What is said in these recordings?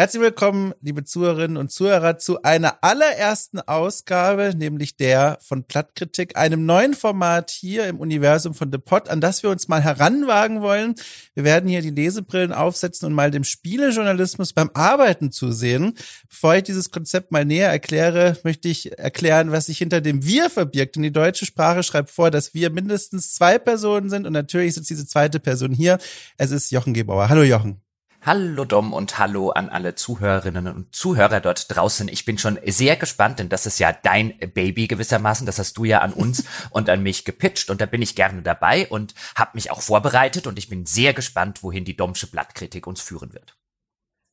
Herzlich willkommen, liebe Zuhörerinnen und Zuhörer, zu einer allerersten Ausgabe, nämlich der von Plattkritik, einem neuen Format hier im Universum von The Pot, an das wir uns mal heranwagen wollen. Wir werden hier die Lesebrillen aufsetzen und mal dem Spielejournalismus beim Arbeiten zusehen. Bevor ich dieses Konzept mal näher erkläre, möchte ich erklären, was sich hinter dem Wir verbirgt. Denn die deutsche Sprache schreibt vor, dass wir mindestens zwei Personen sind und natürlich sitzt diese zweite Person hier. Es ist Jochen Gebauer. Hallo Jochen. Hallo Dom und hallo an alle Zuhörerinnen und Zuhörer dort draußen. Ich bin schon sehr gespannt, denn das ist ja dein Baby gewissermaßen. Das hast du ja an uns und an mich gepitcht und da bin ich gerne dabei und habe mich auch vorbereitet und ich bin sehr gespannt, wohin die Domsche Blattkritik uns führen wird.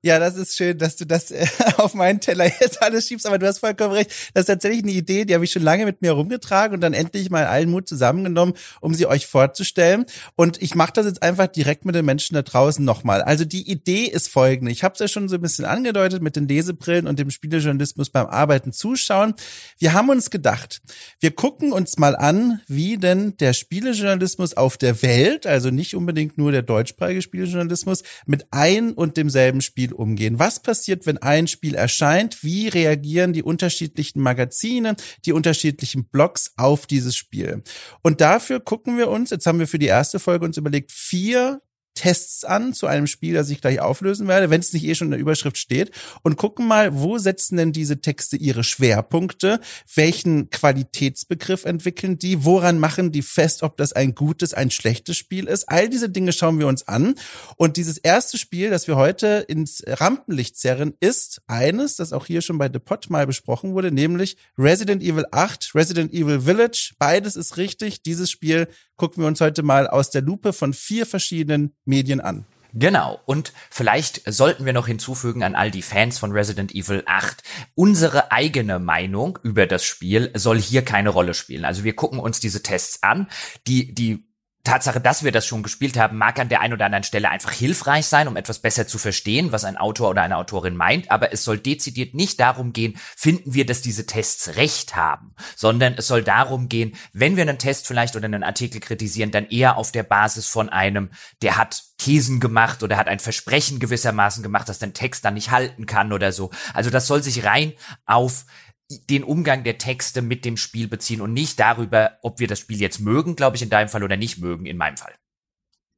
Ja, das ist schön, dass du das äh, auf meinen Teller jetzt alles schiebst, aber du hast vollkommen recht. Das ist tatsächlich eine Idee, die habe ich schon lange mit mir herumgetragen und dann endlich mal allen Mut zusammengenommen, um sie euch vorzustellen. Und ich mache das jetzt einfach direkt mit den Menschen da draußen nochmal. Also die Idee ist folgende. Ich habe es ja schon so ein bisschen angedeutet mit den Lesebrillen und dem Spielejournalismus beim Arbeiten zuschauen. Wir haben uns gedacht, wir gucken uns mal an, wie denn der Spielejournalismus auf der Welt, also nicht unbedingt nur der deutschsprachige Spielejournalismus, mit ein und demselben Spiel umgehen? Was passiert, wenn ein Spiel erscheint? Wie reagieren die unterschiedlichen Magazine, die unterschiedlichen Blogs auf dieses Spiel? Und dafür gucken wir uns, jetzt haben wir für die erste Folge uns überlegt, vier Tests an zu einem Spiel, das ich gleich auflösen werde, wenn es nicht eh schon in der Überschrift steht und gucken mal, wo setzen denn diese Texte ihre Schwerpunkte, welchen Qualitätsbegriff entwickeln die, woran machen die fest, ob das ein gutes, ein schlechtes Spiel ist. All diese Dinge schauen wir uns an und dieses erste Spiel, das wir heute ins Rampenlicht zerren, ist eines, das auch hier schon bei The Pot mal besprochen wurde, nämlich Resident Evil 8, Resident Evil Village. Beides ist richtig. Dieses Spiel gucken wir uns heute mal aus der Lupe von vier verschiedenen Medien an. Genau. Und vielleicht sollten wir noch hinzufügen an all die Fans von Resident Evil 8, unsere eigene Meinung über das Spiel soll hier keine Rolle spielen. Also wir gucken uns diese Tests an, die, die Tatsache, dass wir das schon gespielt haben, mag an der einen oder anderen Stelle einfach hilfreich sein, um etwas besser zu verstehen, was ein Autor oder eine Autorin meint, aber es soll dezidiert nicht darum gehen, finden wir, dass diese Tests recht haben, sondern es soll darum gehen, wenn wir einen Test vielleicht oder einen Artikel kritisieren, dann eher auf der Basis von einem, der hat Thesen gemacht oder hat ein Versprechen gewissermaßen gemacht, dass den Text dann nicht halten kann oder so. Also das soll sich rein auf den Umgang der Texte mit dem Spiel beziehen und nicht darüber, ob wir das Spiel jetzt mögen, glaube ich, in deinem Fall oder nicht mögen, in meinem Fall.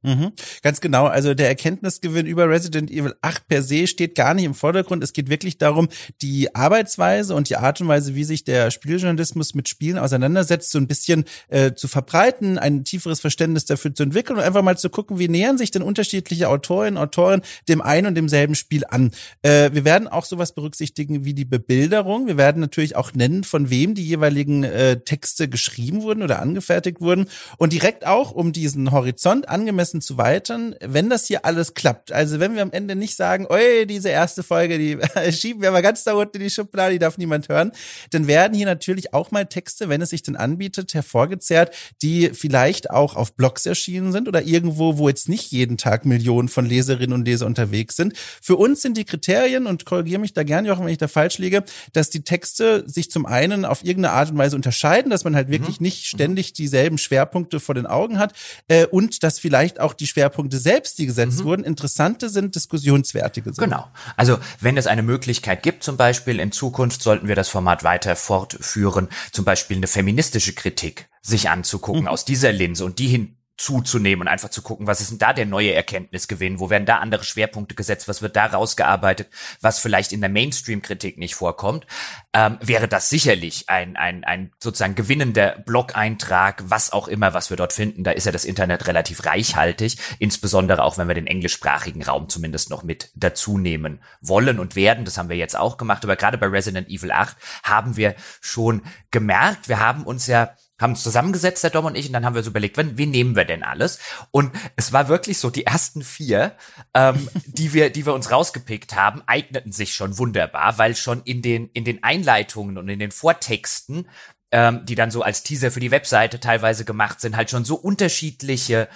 Mhm, ganz genau. Also der Erkenntnisgewinn über Resident Evil 8 per se steht gar nicht im Vordergrund. Es geht wirklich darum, die Arbeitsweise und die Art und Weise, wie sich der Spieljournalismus mit Spielen auseinandersetzt, so ein bisschen äh, zu verbreiten, ein tieferes Verständnis dafür zu entwickeln und einfach mal zu gucken, wie nähern sich denn unterschiedliche Autorinnen, Autoren dem einen und demselben Spiel an. Äh, wir werden auch sowas berücksichtigen wie die Bebilderung. Wir werden natürlich auch nennen, von wem die jeweiligen äh, Texte geschrieben wurden oder angefertigt wurden und direkt auch um diesen Horizont angemessen angemessen zu weitern, wenn das hier alles klappt. Also wenn wir am Ende nicht sagen, oi, diese erste Folge, die schieben wir mal ganz da unten in die Schublade, die darf niemand hören, dann werden hier natürlich auch mal Texte, wenn es sich denn anbietet, hervorgezerrt, die vielleicht auch auf Blogs erschienen sind oder irgendwo, wo jetzt nicht jeden Tag Millionen von Leserinnen und Leser unterwegs sind. Für uns sind die Kriterien, und korrigiere mich da gerne, auch wenn ich da falsch liege, dass die Texte sich zum einen auf irgendeine Art und Weise unterscheiden, dass man halt wirklich mhm. nicht ständig dieselben Schwerpunkte vor den Augen hat äh, und dass vielleicht auch die Schwerpunkte selbst, die gesetzt mhm. wurden, interessante sind, diskussionswertige sind. Genau. Also wenn es eine Möglichkeit gibt, zum Beispiel in Zukunft sollten wir das Format weiter fortführen, zum Beispiel eine feministische Kritik sich anzugucken mhm. aus dieser Linse und die hin zuzunehmen und einfach zu gucken, was ist denn da der neue Erkenntnisgewinn, wo werden da andere Schwerpunkte gesetzt, was wird da rausgearbeitet, was vielleicht in der Mainstream-Kritik nicht vorkommt, ähm, wäre das sicherlich ein, ein, ein sozusagen gewinnender Blog-Eintrag, was auch immer, was wir dort finden. Da ist ja das Internet relativ reichhaltig, insbesondere auch, wenn wir den englischsprachigen Raum zumindest noch mit dazu nehmen wollen und werden. Das haben wir jetzt auch gemacht, aber gerade bei Resident Evil 8 haben wir schon gemerkt, wir haben uns ja haben uns zusammengesetzt, der Dom und ich, und dann haben wir so überlegt, wen, wen nehmen wir denn alles? Und es war wirklich so, die ersten vier, ähm, die wir, die wir uns rausgepickt haben, eigneten sich schon wunderbar, weil schon in den, in den Einleitungen und in den Vortexten ähm, die dann so als Teaser für die Webseite teilweise gemacht sind, halt schon so unterschiedliche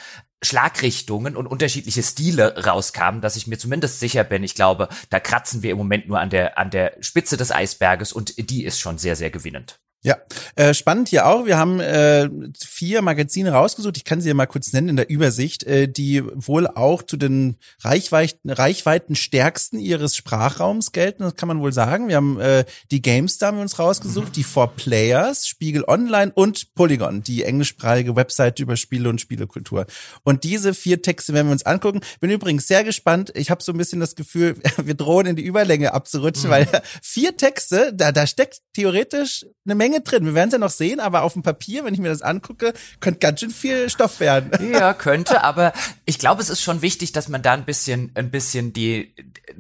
Schlagrichtungen und unterschiedliche Stile rauskamen, dass ich mir zumindest sicher bin, ich glaube, da kratzen wir im Moment nur an der, an der Spitze des Eisberges und die ist schon sehr, sehr gewinnend. Ja, äh, spannend hier auch. Wir haben äh, vier Magazine rausgesucht. Ich kann sie ja mal kurz nennen in der Übersicht, äh, die wohl auch zu den Reichweiten, Reichweiten stärksten ihres Sprachraums gelten. Das kann man wohl sagen. Wir haben äh, die GameStar haben wir uns rausgesucht, mhm. die Four Players, Spiegel Online und Polygon, die englischsprachige Webseite über Spiele und Spielekultur. Und diese vier Texte werden wir uns angucken. Bin übrigens sehr gespannt. Ich habe so ein bisschen das Gefühl, wir drohen in die Überlänge abzurutschen, mhm. weil vier Texte, da, da steckt theoretisch eine Menge drin. Wir werden es ja noch sehen, aber auf dem Papier, wenn ich mir das angucke, könnte ganz schön viel Stoff werden. Ja, könnte, aber ich glaube, es ist schon wichtig, dass man da ein bisschen, ein bisschen die,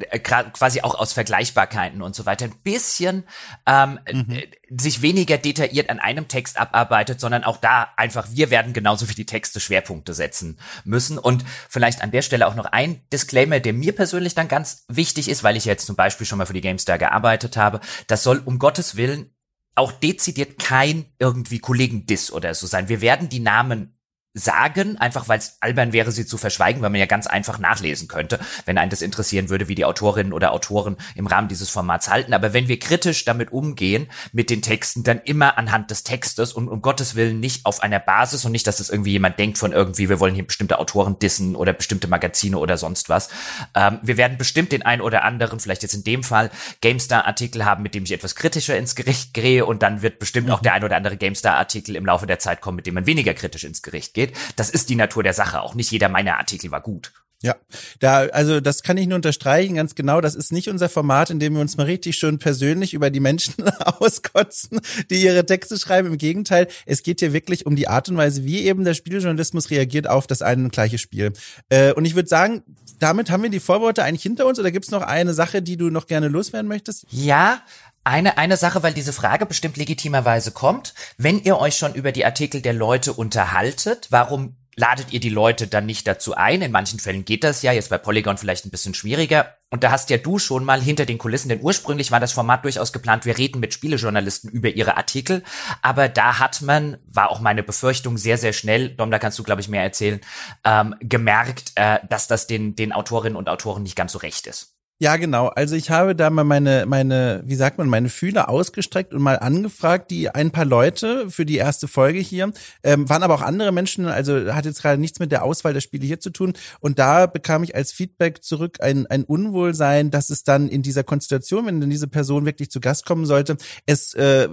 äh, quasi auch aus Vergleichbarkeiten und so weiter, ein bisschen ähm, mhm. sich weniger detailliert an einem Text abarbeitet, sondern auch da einfach, wir werden genauso wie die Texte Schwerpunkte setzen müssen. Und vielleicht an der Stelle auch noch ein Disclaimer, der mir persönlich dann ganz wichtig ist, weil ich jetzt zum Beispiel schon mal für die GameStar gearbeitet habe. Das soll um Gottes Willen auch dezidiert kein irgendwie Kollegen-Diss oder so sein. Wir werden die Namen sagen, einfach weil es albern wäre, sie zu verschweigen, weil man ja ganz einfach nachlesen könnte, wenn einen das interessieren würde, wie die Autorinnen oder Autoren im Rahmen dieses Formats halten. Aber wenn wir kritisch damit umgehen, mit den Texten, dann immer anhand des Textes und um Gottes Willen nicht auf einer Basis und nicht, dass es irgendwie jemand denkt von irgendwie, wir wollen hier bestimmte Autoren dissen oder bestimmte Magazine oder sonst was. Ähm, wir werden bestimmt den einen oder anderen, vielleicht jetzt in dem Fall, GameStar-Artikel haben, mit dem ich etwas kritischer ins Gericht gehe und dann wird bestimmt mhm. auch der ein oder andere GameStar-Artikel im Laufe der Zeit kommen, mit dem man weniger kritisch ins Gericht geht geht. Das ist die Natur der Sache. Auch nicht jeder meiner Artikel war gut. Ja, da, also das kann ich nur unterstreichen, ganz genau. Das ist nicht unser Format, in dem wir uns mal richtig schön persönlich über die Menschen auskotzen, die ihre Texte schreiben. Im Gegenteil, es geht hier wirklich um die Art und Weise, wie eben der Spieljournalismus reagiert auf das eine und gleiche Spiel. Äh, und ich würde sagen, damit haben wir die Vorworte eigentlich hinter uns oder gibt es noch eine Sache, die du noch gerne loswerden möchtest? Ja, eine, eine Sache, weil diese Frage bestimmt legitimerweise kommt. Wenn ihr euch schon über die Artikel der Leute unterhaltet, warum ladet ihr die Leute dann nicht dazu ein? In manchen Fällen geht das ja, jetzt bei Polygon vielleicht ein bisschen schwieriger. Und da hast ja du schon mal hinter den Kulissen, denn ursprünglich war das Format durchaus geplant, wir reden mit Spielejournalisten über ihre Artikel. Aber da hat man, war auch meine Befürchtung sehr, sehr schnell, Dom, da kannst du, glaube ich, mehr erzählen, ähm, gemerkt, äh, dass das den, den Autorinnen und Autoren nicht ganz so recht ist. Ja, genau. Also ich habe da mal meine, meine, wie sagt man, meine Fühler ausgestreckt und mal angefragt, die ein paar Leute für die erste Folge hier, ähm, waren aber auch andere Menschen, also hat jetzt gerade nichts mit der Auswahl der Spiele hier zu tun. Und da bekam ich als Feedback zurück ein, ein Unwohlsein, dass es dann in dieser Konstellation, wenn dann diese Person wirklich zu Gast kommen sollte, es äh,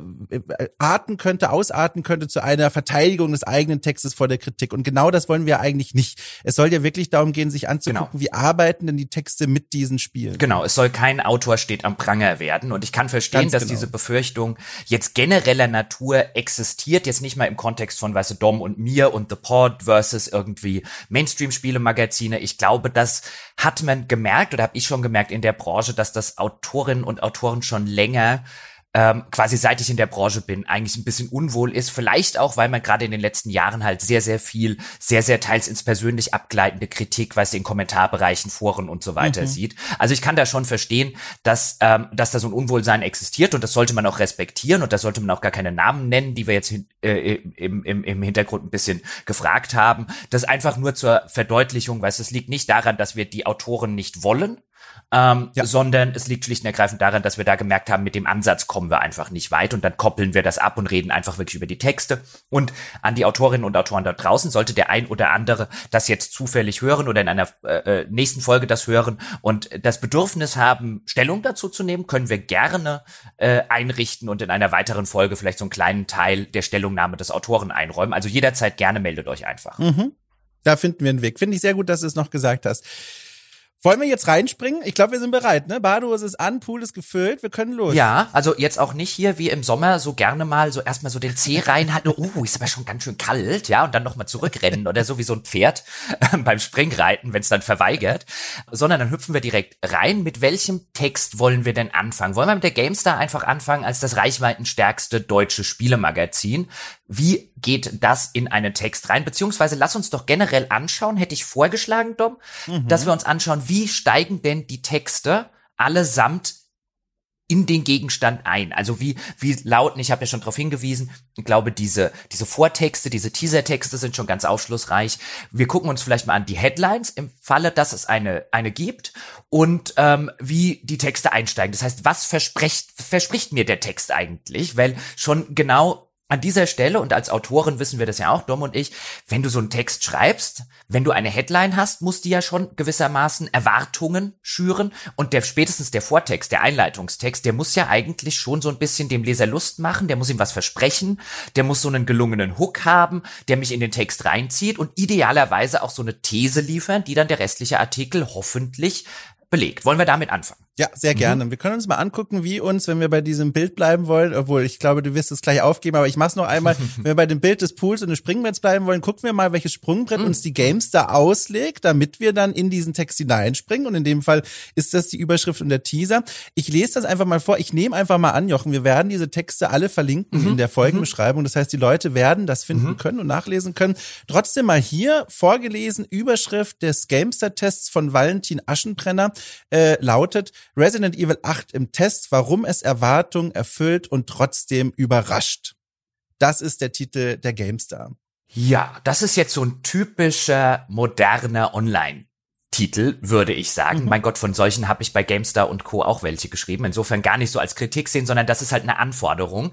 arten könnte, ausarten könnte zu einer Verteidigung des eigenen Textes vor der Kritik. Und genau das wollen wir eigentlich nicht. Es soll ja wirklich darum gehen, sich anzugucken, genau. wie arbeiten denn die Texte mit diesen Spielen. Genau, es soll kein Autor steht am Pranger werden. Und ich kann verstehen, Ganz dass genau. diese Befürchtung jetzt genereller Natur existiert, jetzt nicht mal im Kontext von, weißt du, Dom und mir und The Pod versus irgendwie Mainstream-Spiele-Magazine. Ich glaube, das hat man gemerkt oder habe ich schon gemerkt in der Branche, dass das Autorinnen und Autoren schon länger ähm, quasi seit ich in der Branche bin, eigentlich ein bisschen unwohl ist. Vielleicht auch, weil man gerade in den letzten Jahren halt sehr, sehr viel, sehr, sehr teils ins persönlich abgleitende Kritik, was in Kommentarbereichen, Foren und so weiter mhm. sieht. Also ich kann da schon verstehen, dass, ähm, dass da so ein Unwohlsein existiert und das sollte man auch respektieren und da sollte man auch gar keine Namen nennen, die wir jetzt äh, im, im, im Hintergrund ein bisschen gefragt haben. Das einfach nur zur Verdeutlichung, weil es liegt nicht daran, dass wir die Autoren nicht wollen, ähm, ja. sondern es liegt schlicht und ergreifend daran, dass wir da gemerkt haben, mit dem Ansatz kommen wir einfach nicht weit und dann koppeln wir das ab und reden einfach wirklich über die Texte. Und an die Autorinnen und Autoren da draußen sollte der ein oder andere das jetzt zufällig hören oder in einer äh, äh, nächsten Folge das hören und das Bedürfnis haben, Stellung dazu zu nehmen, können wir gerne äh, einrichten und in einer weiteren Folge vielleicht so einen kleinen Teil der Stellungnahme des Autoren einräumen. Also jederzeit gerne meldet euch einfach. Mhm. Da finden wir einen Weg. Finde ich sehr gut, dass du es noch gesagt hast. Wollen wir jetzt reinspringen? Ich glaube, wir sind bereit, ne? Badehose ist an, Pool ist gefüllt, wir können los. Ja, also jetzt auch nicht hier wie im Sommer so gerne mal so erstmal so den Zeh reinhalten. Oh, ist aber schon ganz schön kalt, ja, und dann nochmal zurückrennen oder so wie so ein Pferd beim Springreiten, wenn es dann verweigert. Sondern dann hüpfen wir direkt rein. Mit welchem Text wollen wir denn anfangen? Wollen wir mit der GameStar einfach anfangen als das reichweitenstärkste deutsche Spielemagazin? Wie geht das in einen Text rein? Beziehungsweise lass uns doch generell anschauen, hätte ich vorgeschlagen, Dom, mhm. dass wir uns anschauen, wie steigen denn die Texte allesamt in den Gegenstand ein. Also wie, wie lauten, ich habe ja schon darauf hingewiesen, ich glaube, diese, diese Vortexte, diese Teasertexte sind schon ganz aufschlussreich. Wir gucken uns vielleicht mal an die Headlines im Falle, dass es eine, eine gibt und ähm, wie die Texte einsteigen. Das heißt, was verspricht, verspricht mir der Text eigentlich? Weil schon genau an dieser Stelle, und als Autorin wissen wir das ja auch, Dom und ich, wenn du so einen Text schreibst, wenn du eine Headline hast, musst du ja schon gewissermaßen Erwartungen schüren und der spätestens der Vortext, der Einleitungstext, der muss ja eigentlich schon so ein bisschen dem Leser Lust machen, der muss ihm was versprechen, der muss so einen gelungenen Hook haben, der mich in den Text reinzieht und idealerweise auch so eine These liefern, die dann der restliche Artikel hoffentlich belegt. Wollen wir damit anfangen? Ja, sehr gerne. Mhm. Wir können uns mal angucken, wie uns, wenn wir bei diesem Bild bleiben wollen, obwohl ich glaube, du wirst es gleich aufgeben, aber ich mach's noch einmal, wenn wir bei dem Bild des Pools und des Springbretts bleiben wollen, gucken wir mal, welches Sprungbrett mhm. uns die Games da auslegt, damit wir dann in diesen Text hineinspringen. Und in dem Fall ist das die Überschrift und der Teaser. Ich lese das einfach mal vor. Ich nehme einfach mal an, Jochen, wir werden diese Texte alle verlinken mhm. in der Folgenbeschreibung. Das heißt, die Leute werden das finden mhm. können und nachlesen können. Trotzdem mal hier vorgelesen, Überschrift des Gamester-Tests von Valentin Aschenbrenner äh, lautet Resident Evil 8 im Test, warum es Erwartungen erfüllt und trotzdem überrascht. Das ist der Titel der GameStar. Ja, das ist jetzt so ein typischer moderner Online. Titel, würde ich sagen. Mhm. Mein Gott, von solchen habe ich bei GameStar und Co. auch welche geschrieben. Insofern gar nicht so als Kritik sehen, sondern das ist halt eine Anforderung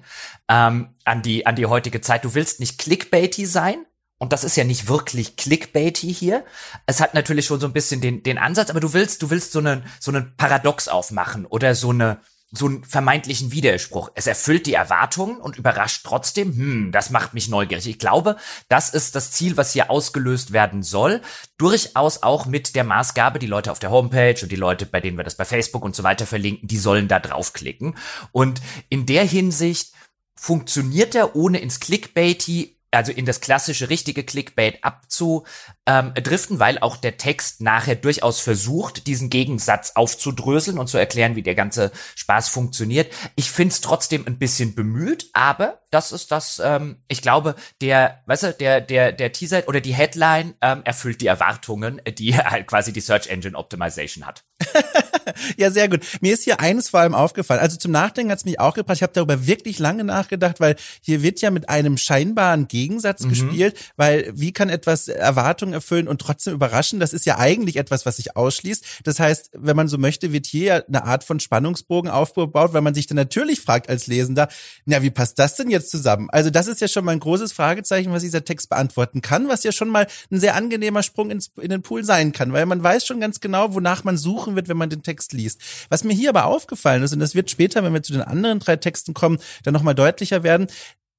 ähm, an die an die heutige Zeit. Du willst nicht clickbaity sein, und das ist ja nicht wirklich clickbaity hier. Es hat natürlich schon so ein bisschen den, den Ansatz, aber du willst, du willst so einen, so einen Paradox aufmachen oder so eine, so einen vermeintlichen Widerspruch. Es erfüllt die Erwartungen und überrascht trotzdem. Hm, das macht mich neugierig. Ich glaube, das ist das Ziel, was hier ausgelöst werden soll. Durchaus auch mit der Maßgabe, die Leute auf der Homepage und die Leute, bei denen wir das bei Facebook und so weiter verlinken, die sollen da draufklicken. Und in der Hinsicht funktioniert er, ohne ins Clickbaity also in das klassische richtige Clickbait abzudriften, ähm, weil auch der Text nachher durchaus versucht, diesen Gegensatz aufzudröseln und zu erklären, wie der ganze Spaß funktioniert. Ich find's trotzdem ein bisschen bemüht, aber das ist das, ähm, ich glaube, der, weißt du, der, der, der Teaser oder die Headline ähm, erfüllt die Erwartungen, die halt quasi die Search Engine Optimization hat. ja, sehr gut. Mir ist hier eines vor allem aufgefallen. Also zum Nachdenken hat's mich auch gebracht. Ich habe darüber wirklich lange nachgedacht, weil hier wird ja mit einem scheinbaren Gegensatz mhm. gespielt, weil wie kann etwas Erwartungen erfüllen und trotzdem überraschen? Das ist ja eigentlich etwas, was sich ausschließt. Das heißt, wenn man so möchte, wird hier ja eine Art von Spannungsbogen aufgebaut, weil man sich dann natürlich fragt als Lesender, na, wie passt das denn jetzt zusammen? Also das ist ja schon mal ein großes Fragezeichen, was dieser Text beantworten kann, was ja schon mal ein sehr angenehmer Sprung ins, in den Pool sein kann, weil man weiß schon ganz genau, wonach man suchen wird, wenn man den Text liest. Was mir hier aber aufgefallen ist, und das wird später, wenn wir zu den anderen drei Texten kommen, dann nochmal deutlicher werden,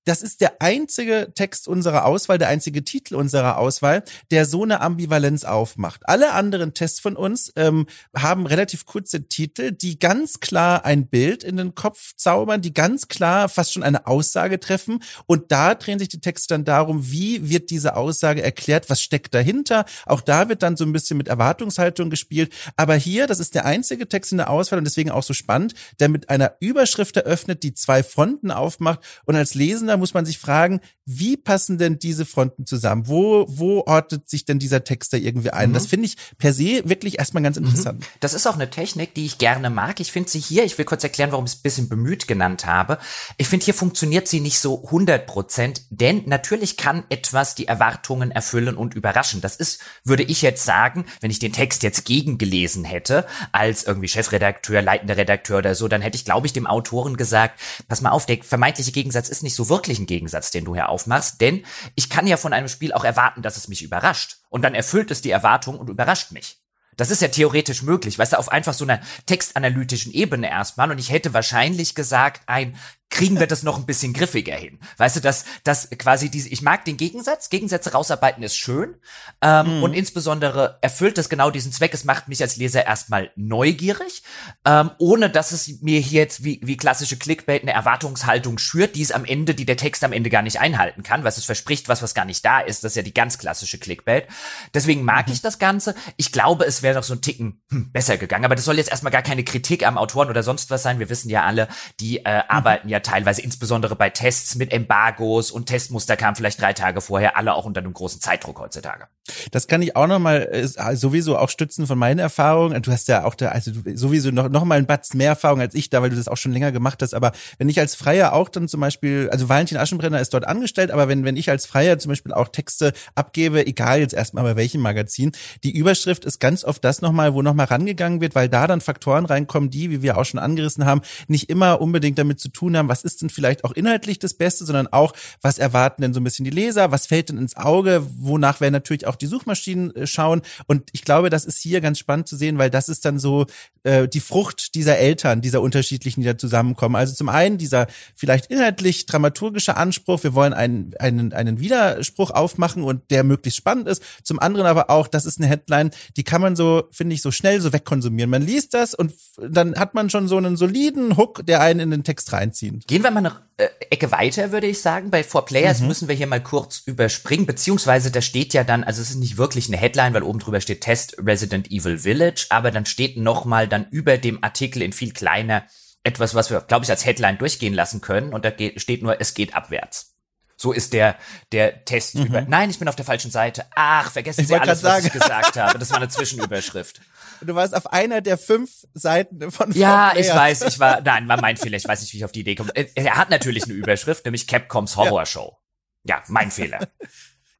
das ist der einzige Text unserer Auswahl, der einzige Titel unserer Auswahl, der so eine Ambivalenz aufmacht. Alle anderen Tests von uns ähm, haben relativ kurze Titel, die ganz klar ein Bild in den Kopf zaubern, die ganz klar fast schon eine Aussage treffen. Und da drehen sich die Texte dann darum, wie wird diese Aussage erklärt, was steckt dahinter. Auch da wird dann so ein bisschen mit Erwartungshaltung gespielt. Aber hier, das ist der einzige Text in der Auswahl und deswegen auch so spannend, der mit einer Überschrift eröffnet, die zwei Fronten aufmacht und als Lesender muss man sich fragen, wie passen denn diese Fronten zusammen? Wo, wo ordnet sich denn dieser Text da irgendwie ein? Mhm. Das finde ich per se wirklich erstmal ganz mhm. interessant. Das ist auch eine Technik, die ich gerne mag. Ich finde sie hier, ich will kurz erklären, warum ich es ein bisschen bemüht genannt habe. Ich finde, hier funktioniert sie nicht so 100 Prozent, denn natürlich kann etwas die Erwartungen erfüllen und überraschen. Das ist, würde ich jetzt sagen, wenn ich den Text jetzt gegengelesen hätte, als irgendwie Chefredakteur, leitender Redakteur oder so, dann hätte ich, glaube ich, dem Autoren gesagt, pass mal auf, der vermeintliche Gegensatz ist nicht so wirklich wirklichen Gegensatz, den du hier aufmachst, denn ich kann ja von einem Spiel auch erwarten, dass es mich überrascht. Und dann erfüllt es die Erwartung und überrascht mich. Das ist ja theoretisch möglich, weißt du, auf einfach so einer textanalytischen Ebene erstmal. Und ich hätte wahrscheinlich gesagt, ein kriegen wir das noch ein bisschen griffiger hin. Weißt du, dass, dass quasi diese, ich mag den Gegensatz, Gegensätze rausarbeiten ist schön ähm, mhm. und insbesondere erfüllt das genau diesen Zweck. Es macht mich als Leser erstmal neugierig, ähm, ohne dass es mir hier jetzt wie, wie klassische Clickbait eine Erwartungshaltung schürt, die es am Ende, die der Text am Ende gar nicht einhalten kann, was es verspricht, was was gar nicht da ist. Das ist ja die ganz klassische Clickbait. Deswegen mag mhm. ich das Ganze. Ich glaube, es wäre noch so ein Ticken hm, besser gegangen, aber das soll jetzt erstmal gar keine Kritik am Autoren oder sonst was sein. Wir wissen ja alle, die äh, mhm. arbeiten ja teilweise insbesondere bei Tests mit Embargos und Testmuster kamen vielleicht drei Tage vorher, alle auch unter einem großen Zeitdruck heutzutage. Das kann ich auch nochmal äh, sowieso auch stützen von meinen Erfahrungen. Du hast ja auch da, also sowieso noch, noch mal ein Batzen mehr Erfahrung als ich da, weil du das auch schon länger gemacht hast. Aber wenn ich als Freier auch dann zum Beispiel, also Valentin Aschenbrenner ist dort angestellt, aber wenn, wenn ich als Freier zum Beispiel auch Texte abgebe, egal jetzt erstmal bei welchem Magazin, die Überschrift ist ganz oft das nochmal, wo nochmal rangegangen wird, weil da dann Faktoren reinkommen, die, wie wir auch schon angerissen haben, nicht immer unbedingt damit zu tun haben, was ist denn vielleicht auch inhaltlich das Beste, sondern auch, was erwarten denn so ein bisschen die Leser, was fällt denn ins Auge, wonach werden natürlich auch die Suchmaschinen äh, schauen. Und ich glaube, das ist hier ganz spannend zu sehen, weil das ist dann so äh, die Frucht dieser Eltern, dieser unterschiedlichen, die da zusammenkommen. Also zum einen dieser vielleicht inhaltlich dramaturgische Anspruch, wir wollen einen, einen, einen Widerspruch aufmachen und der möglichst spannend ist. Zum anderen aber auch, das ist eine Headline, die kann man so, finde ich, so schnell so wegkonsumieren. Man liest das und dann hat man schon so einen soliden Hook, der einen in den Text reinzieht. Gehen wir mal eine äh, Ecke weiter, würde ich sagen. Bei Four Players mhm. müssen wir hier mal kurz überspringen, beziehungsweise da steht ja dann, also es ist nicht wirklich eine Headline, weil oben drüber steht Test Resident Evil Village, aber dann steht nochmal dann über dem Artikel in viel kleiner etwas, was wir, glaube ich, als Headline durchgehen lassen können und da steht nur, es geht abwärts. So ist der, der Test mhm. über. Nein, ich bin auf der falschen Seite. Ach, vergessen ich Sie alles, was ich gesagt habe. Das war eine Zwischenüberschrift. Du warst auf einer der fünf Seiten von Ja, ich weiß, ich war, nein, war mein Fehler. Ich weiß nicht, wie ich auf die Idee komme. Er hat natürlich eine Überschrift, nämlich Capcoms Horror Show. Ja, ja mein Fehler.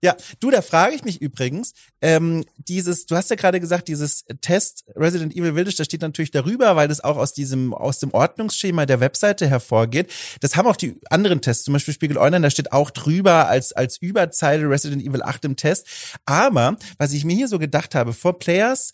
Ja, du, da frage ich mich übrigens, ähm, dieses, du hast ja gerade gesagt, dieses Test Resident Evil Village, das steht natürlich darüber, weil das auch aus diesem, aus dem Ordnungsschema der Webseite hervorgeht. Das haben auch die anderen Tests, zum Beispiel Spiegel Online, da steht auch drüber als, als Überzeile Resident Evil 8 im Test. Aber, was ich mir hier so gedacht habe, vor Players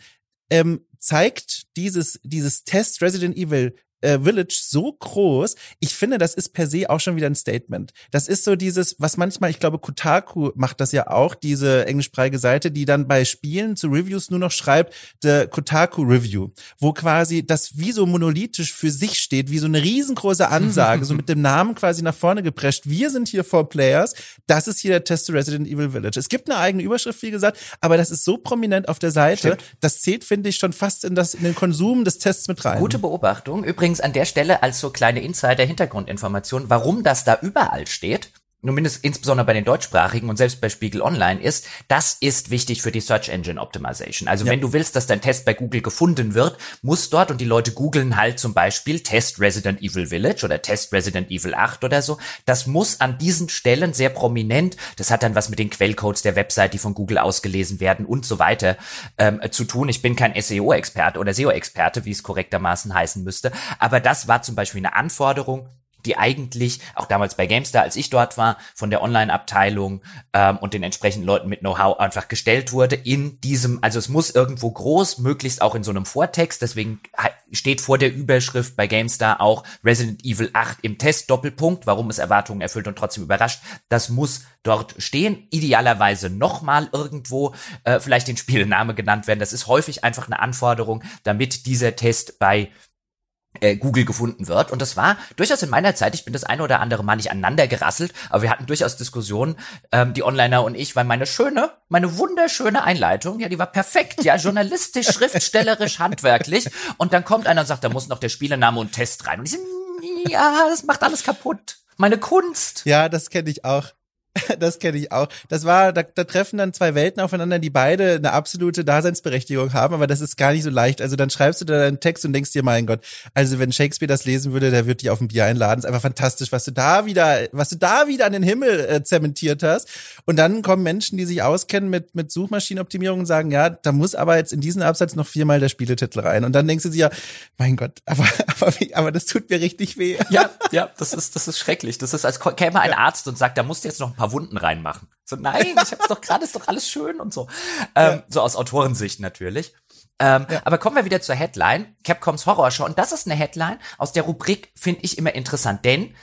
ähm, zeigt dieses, dieses Test Resident Evil äh, Village so groß. Ich finde, das ist per se auch schon wieder ein Statement. Das ist so dieses, was manchmal, ich glaube, Kotaku macht das ja auch, diese englischsprachige Seite, die dann bei Spielen zu Reviews nur noch schreibt, the Kotaku Review, wo quasi das wie so monolithisch für sich steht, wie so eine riesengroße Ansage, so mit dem Namen quasi nach vorne geprescht. Wir sind hier for Players. Das ist hier der Test to Resident Evil Village. Es gibt eine eigene Überschrift, wie gesagt, aber das ist so prominent auf der Seite. Stimmt. Das zählt, finde ich, schon fast in, das, in den Konsum des Tests mit rein. Gute Beobachtung. Übrigens Übrigens an der Stelle als so kleine Insider-Hintergrundinformation, warum das da überall steht, nur mindestens insbesondere bei den deutschsprachigen und selbst bei Spiegel Online ist, das ist wichtig für die Search Engine Optimization. Also ja. wenn du willst, dass dein Test bei Google gefunden wird, muss dort und die Leute googeln halt zum Beispiel Test Resident Evil Village oder Test Resident Evil 8 oder so. Das muss an diesen Stellen sehr prominent, das hat dann was mit den Quellcodes der Website, die von Google ausgelesen werden und so weiter ähm, zu tun. Ich bin kein SEO-Experte oder SEO-Experte, wie es korrektermaßen heißen müsste, aber das war zum Beispiel eine Anforderung, die eigentlich auch damals bei GameStar, als ich dort war, von der Online-Abteilung ähm, und den entsprechenden Leuten mit Know-how einfach gestellt wurde in diesem, also es muss irgendwo groß, möglichst auch in so einem Vortext, deswegen steht vor der Überschrift bei GameStar auch Resident Evil 8 im Test Doppelpunkt, warum es Erwartungen erfüllt und trotzdem überrascht. Das muss dort stehen, idealerweise nochmal irgendwo äh, vielleicht den Spielname genannt werden. Das ist häufig einfach eine Anforderung, damit dieser Test bei äh, Google gefunden wird. Und das war durchaus in meiner Zeit, ich bin das eine oder andere Mal nicht aneinander gerasselt, aber wir hatten durchaus Diskussionen, ähm, die Onliner und ich, weil meine schöne, meine wunderschöne Einleitung, ja, die war perfekt, ja, journalistisch, schriftstellerisch, handwerklich. Und dann kommt einer und sagt, da muss noch der Spielename und Test rein. Und ich so, ja, das macht alles kaputt. Meine Kunst. Ja, das kenne ich auch. Das kenne ich auch. Das war, da, da treffen dann zwei Welten aufeinander, die beide eine absolute Daseinsberechtigung haben, aber das ist gar nicht so leicht. Also dann schreibst du da deinen Text und denkst dir, mein Gott, also wenn Shakespeare das lesen würde, der würde dich auf ein Bier einladen. ist einfach fantastisch, was du da wieder, was du da wieder an den Himmel äh, zementiert hast. Und dann kommen Menschen, die sich auskennen mit, mit Suchmaschinenoptimierung und sagen, ja, da muss aber jetzt in diesen Absatz noch viermal der Spieletitel rein. Und dann denkst du dir, ja, mein Gott, aber, aber, aber das tut mir richtig weh. Ja, ja, das ist, das ist schrecklich. Das ist, als käme ein Arzt und sagt, da musst du jetzt noch ein paar paar Wunden reinmachen. So, nein, ich hab's doch gerade, ist doch alles schön und so. Ähm, ja. So aus Autorensicht natürlich. Ähm, ja. Aber kommen wir wieder zur Headline, Capcoms Horror Show. Und das ist eine Headline aus der Rubrik, finde ich immer interessant, denn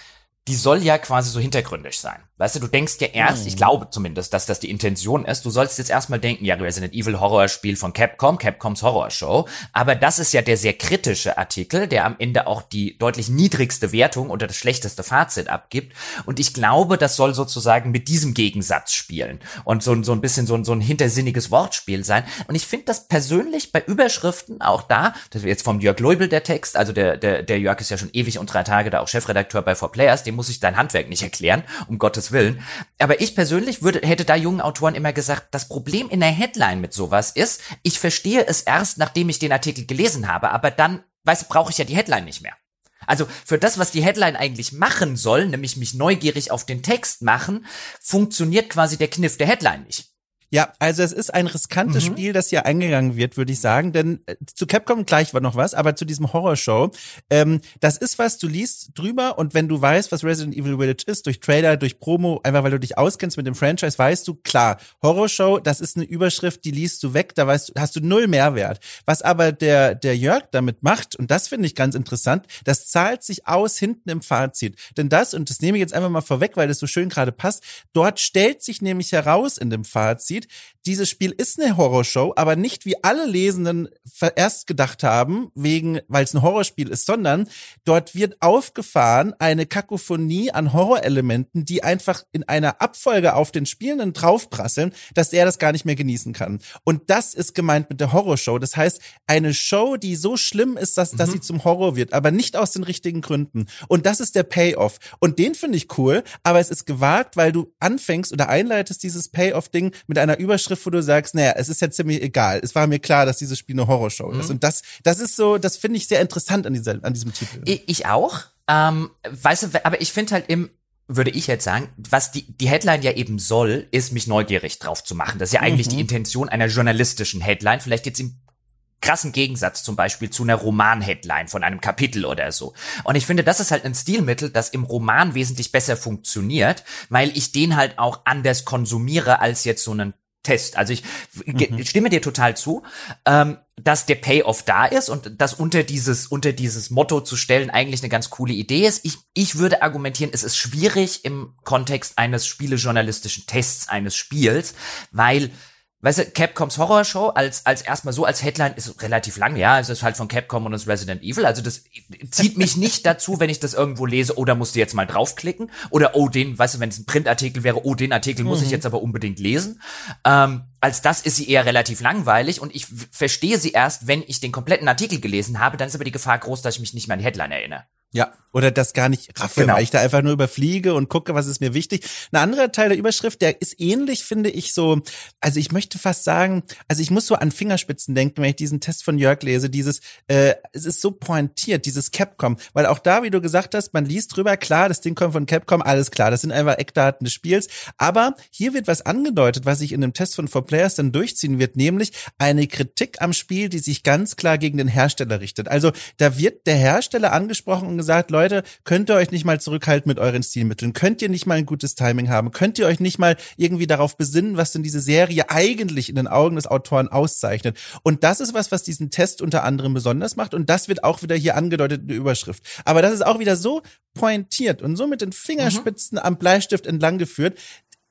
die soll ja quasi so hintergründig sein. Weißt du, du denkst ja erst, mhm. ich glaube zumindest, dass das die Intention ist, du sollst jetzt erstmal denken, ja, Resident Evil Horrorspiel von Capcom, Capcoms Horror Show, aber das ist ja der sehr kritische Artikel, der am Ende auch die deutlich niedrigste Wertung oder das schlechteste Fazit abgibt. Und ich glaube, das soll sozusagen mit diesem Gegensatz spielen und so, so ein bisschen so, so ein hintersinniges Wortspiel sein. Und ich finde das persönlich bei Überschriften auch da, das ist jetzt vom Jörg Leubel der Text, also der, der, der Jörg ist ja schon ewig und drei Tage da auch Chefredakteur bei 4Players, dem muss ich dein Handwerk nicht erklären, um Gottes Willen. Aber ich persönlich würde, hätte da jungen Autoren immer gesagt, das Problem in der Headline mit sowas ist, ich verstehe es erst, nachdem ich den Artikel gelesen habe, aber dann, weißt brauche ich ja die Headline nicht mehr. Also für das, was die Headline eigentlich machen soll, nämlich mich neugierig auf den Text machen, funktioniert quasi der Kniff der Headline nicht. Ja, also es ist ein riskantes mhm. Spiel, das hier eingegangen wird, würde ich sagen. Denn äh, zu Capcom gleich war noch was, aber zu diesem Horrorshow, ähm, das ist was, du liest drüber und wenn du weißt, was Resident Evil Village ist, durch Trailer, durch Promo, einfach weil du dich auskennst mit dem Franchise, weißt du, klar, Horrorshow, das ist eine Überschrift, die liest du weg, da weißt du, hast du null Mehrwert. Was aber der, der Jörg damit macht, und das finde ich ganz interessant, das zahlt sich aus hinten im Fazit. Denn das, und das nehme ich jetzt einfach mal vorweg, weil das so schön gerade passt, dort stellt sich nämlich heraus in dem Fazit, sieht, dieses Spiel ist eine Horrorshow, aber nicht wie alle Lesenden erst gedacht haben, wegen, weil es ein Horrorspiel ist, sondern dort wird aufgefahren eine Kakophonie an Horrorelementen, die einfach in einer Abfolge auf den Spielenden draufprasseln, dass er das gar nicht mehr genießen kann. Und das ist gemeint mit der Horrorshow. Das heißt, eine Show, die so schlimm ist, dass, mhm. dass sie zum Horror wird, aber nicht aus den richtigen Gründen. Und das ist der Payoff. Und den finde ich cool, aber es ist gewagt, weil du anfängst oder einleitest dieses Payoff-Ding mit einer Überschrift, wo du sagst, naja, es ist ja ziemlich egal. Es war mir klar, dass dieses Spiel eine Horrorshow mhm. ist. Und das, das ist so, das finde ich sehr interessant an, dieser, an diesem Titel. Ich auch. Ähm, weißt du, aber ich finde halt im, würde ich jetzt sagen, was die, die Headline ja eben soll, ist mich neugierig drauf zu machen. Das ist ja eigentlich mhm. die Intention einer journalistischen Headline. Vielleicht jetzt im krassen Gegensatz zum Beispiel zu einer Roman-Headline von einem Kapitel oder so. Und ich finde, das ist halt ein Stilmittel, das im Roman wesentlich besser funktioniert, weil ich den halt auch anders konsumiere als jetzt so einen Test. Also ich mhm. stimme dir total zu, ähm, dass der Payoff da ist und das unter dieses unter dieses Motto zu stellen eigentlich eine ganz coole Idee ist. Ich ich würde argumentieren, es ist schwierig im Kontext eines spielejournalistischen Tests eines Spiels, weil weißt du, Capcoms Horrorshow als, als erstmal so als Headline ist relativ lang, ja, es ist halt von Capcom und das Resident Evil, also das zieht mich nicht dazu, wenn ich das irgendwo lese, oder oh, musst du jetzt mal draufklicken, oder oh, den, weißt du, wenn es ein Printartikel wäre, oh, den Artikel muss ich mhm. jetzt aber unbedingt lesen. Ähm, als das ist sie eher relativ langweilig und ich verstehe sie erst, wenn ich den kompletten Artikel gelesen habe, dann ist aber die Gefahr groß, dass ich mich nicht mehr an die Headline erinnere. Ja, oder das gar nicht raffe, genau. weil ich da einfach nur überfliege und gucke, was ist mir wichtig. Ein anderer Teil der Überschrift, der ist ähnlich, finde ich, so, also ich möchte fast sagen, also ich muss so an Fingerspitzen denken, wenn ich diesen Test von Jörg lese, dieses, äh, es ist so pointiert, dieses Capcom, weil auch da, wie du gesagt hast, man liest drüber, klar, das Ding kommt von Capcom, alles klar, das sind einfach Eckdaten des Spiels, aber hier wird was angedeutet, was sich in dem Test von For Players dann durchziehen wird, nämlich eine Kritik am Spiel, die sich ganz klar gegen den Hersteller richtet. Also da wird der Hersteller angesprochen und gesagt, Leute, könnt ihr euch nicht mal zurückhalten mit euren Stilmitteln? Könnt ihr nicht mal ein gutes Timing haben? Könnt ihr euch nicht mal irgendwie darauf besinnen, was denn diese Serie eigentlich in den Augen des Autoren auszeichnet? Und das ist was, was diesen Test unter anderem besonders macht. Und das wird auch wieder hier angedeutet in der Überschrift. Aber das ist auch wieder so pointiert und so mit den Fingerspitzen mhm. am Bleistift entlang geführt,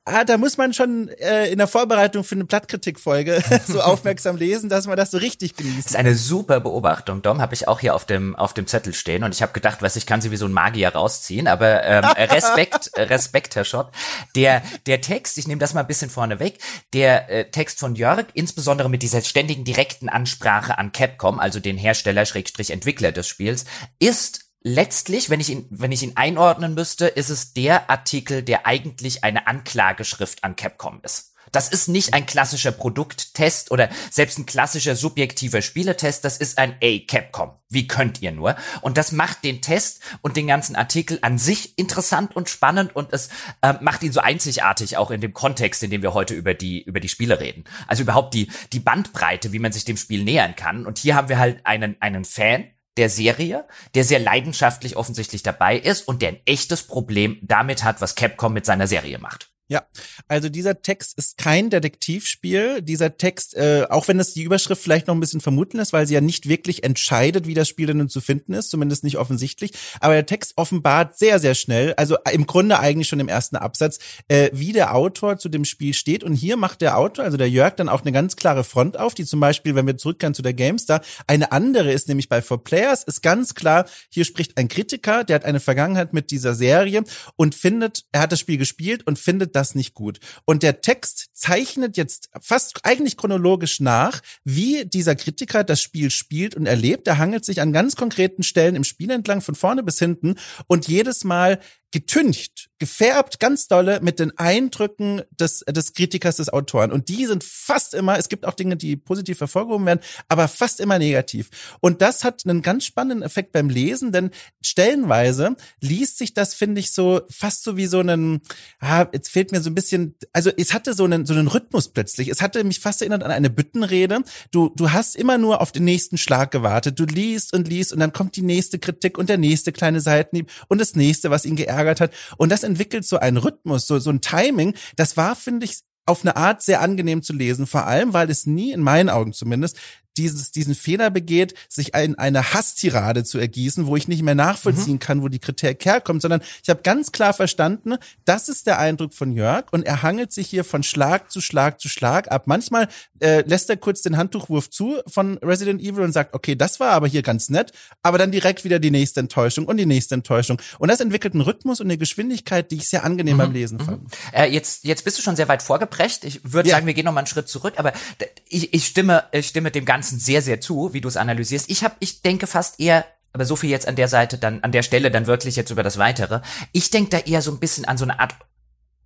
ah, da muss man schon äh, in der Vorbereitung für eine Blattkritikfolge so aufmerksam lesen, dass man das so richtig genießt. Das ist eine super Beobachtung, Dom, habe ich auch hier auf dem auf dem Zettel stehen und ich habe gedacht, was ich kann sie wie so ein Magier rausziehen, aber ähm, Respekt, Respekt, Herr Schott. Der der Text, ich nehme das mal ein bisschen vorne weg, der äh, Text von Jörg, insbesondere mit dieser ständigen direkten Ansprache an Capcom, also den Hersteller Schrägstrich Entwickler des Spiels, ist letztlich, wenn ich ihn, wenn ich ihn einordnen müsste, ist es der Artikel, der eigentlich eine Anklageschrift an Capcom ist. Das ist nicht ein klassischer Produkttest oder selbst ein klassischer subjektiver Spieletest, das ist ein A Capcom. Wie könnt ihr nur? Und das macht den Test und den ganzen Artikel an sich interessant und spannend und es äh, macht ihn so einzigartig auch in dem Kontext, in dem wir heute über die über die Spiele reden. Also überhaupt die die Bandbreite, wie man sich dem Spiel nähern kann. Und hier haben wir halt einen einen Fan, der Serie, der sehr leidenschaftlich offensichtlich dabei ist und der ein echtes Problem damit hat, was Capcom mit seiner Serie macht. Ja, also dieser Text ist kein Detektivspiel. Dieser Text, äh, auch wenn es die Überschrift vielleicht noch ein bisschen vermuten lässt, weil sie ja nicht wirklich entscheidet, wie das Spiel denn zu finden ist, zumindest nicht offensichtlich. Aber der Text offenbart sehr, sehr schnell, also im Grunde eigentlich schon im ersten Absatz, äh, wie der Autor zu dem Spiel steht. Und hier macht der Autor, also der Jörg, dann auch eine ganz klare Front auf, die zum Beispiel, wenn wir zurückkehren zu der GameStar, eine andere ist, nämlich bei For Players, ist ganz klar, hier spricht ein Kritiker, der hat eine Vergangenheit mit dieser Serie und findet, er hat das Spiel gespielt und findet, das nicht gut. Und der Text zeichnet jetzt fast eigentlich chronologisch nach, wie dieser Kritiker das Spiel spielt und erlebt. Er hangelt sich an ganz konkreten Stellen im Spiel entlang von vorne bis hinten und jedes Mal getüncht, gefärbt, ganz dolle mit den Eindrücken des, des Kritikers, des Autoren. Und die sind fast immer, es gibt auch Dinge, die positiv hervorgehoben werden, aber fast immer negativ. Und das hat einen ganz spannenden Effekt beim Lesen, denn stellenweise liest sich das, finde ich, so fast so wie so einen, ah, jetzt fehlt mir so ein bisschen, also es hatte so einen, so einen Rhythmus plötzlich. Es hatte mich fast erinnert an eine Büttenrede. Du, du hast immer nur auf den nächsten Schlag gewartet. Du liest und liest und dann kommt die nächste Kritik und der nächste kleine Seitenhieb und das nächste, was ihn geärgert hat. Und das entwickelt so einen Rhythmus, so, so ein Timing. Das war, finde ich, auf eine Art sehr angenehm zu lesen, vor allem, weil es nie, in meinen Augen zumindest, dieses, diesen Fehler begeht, sich in eine Hasstirade zu ergießen, wo ich nicht mehr nachvollziehen mhm. kann, wo die Kritik herkommt, sondern ich habe ganz klar verstanden, das ist der Eindruck von Jörg und er hangelt sich hier von Schlag zu Schlag zu Schlag ab. Manchmal äh, lässt er kurz den Handtuchwurf zu von Resident Evil und sagt, okay, das war aber hier ganz nett, aber dann direkt wieder die nächste Enttäuschung und die nächste Enttäuschung. Und das entwickelt einen Rhythmus und eine Geschwindigkeit, die ich sehr angenehm mhm. beim Lesen mhm. fand. Äh, jetzt, jetzt bist du schon sehr weit vorgeprescht. Ich würde ja. sagen, wir gehen noch mal einen Schritt zurück, aber ich, ich stimme, ich stimme dem Ganzen sehr, sehr zu, wie du es analysierst. Ich habe, ich denke fast eher, aber so viel jetzt an der Seite, dann an der Stelle dann wirklich jetzt über das Weitere. Ich denke da eher so ein bisschen an so eine Art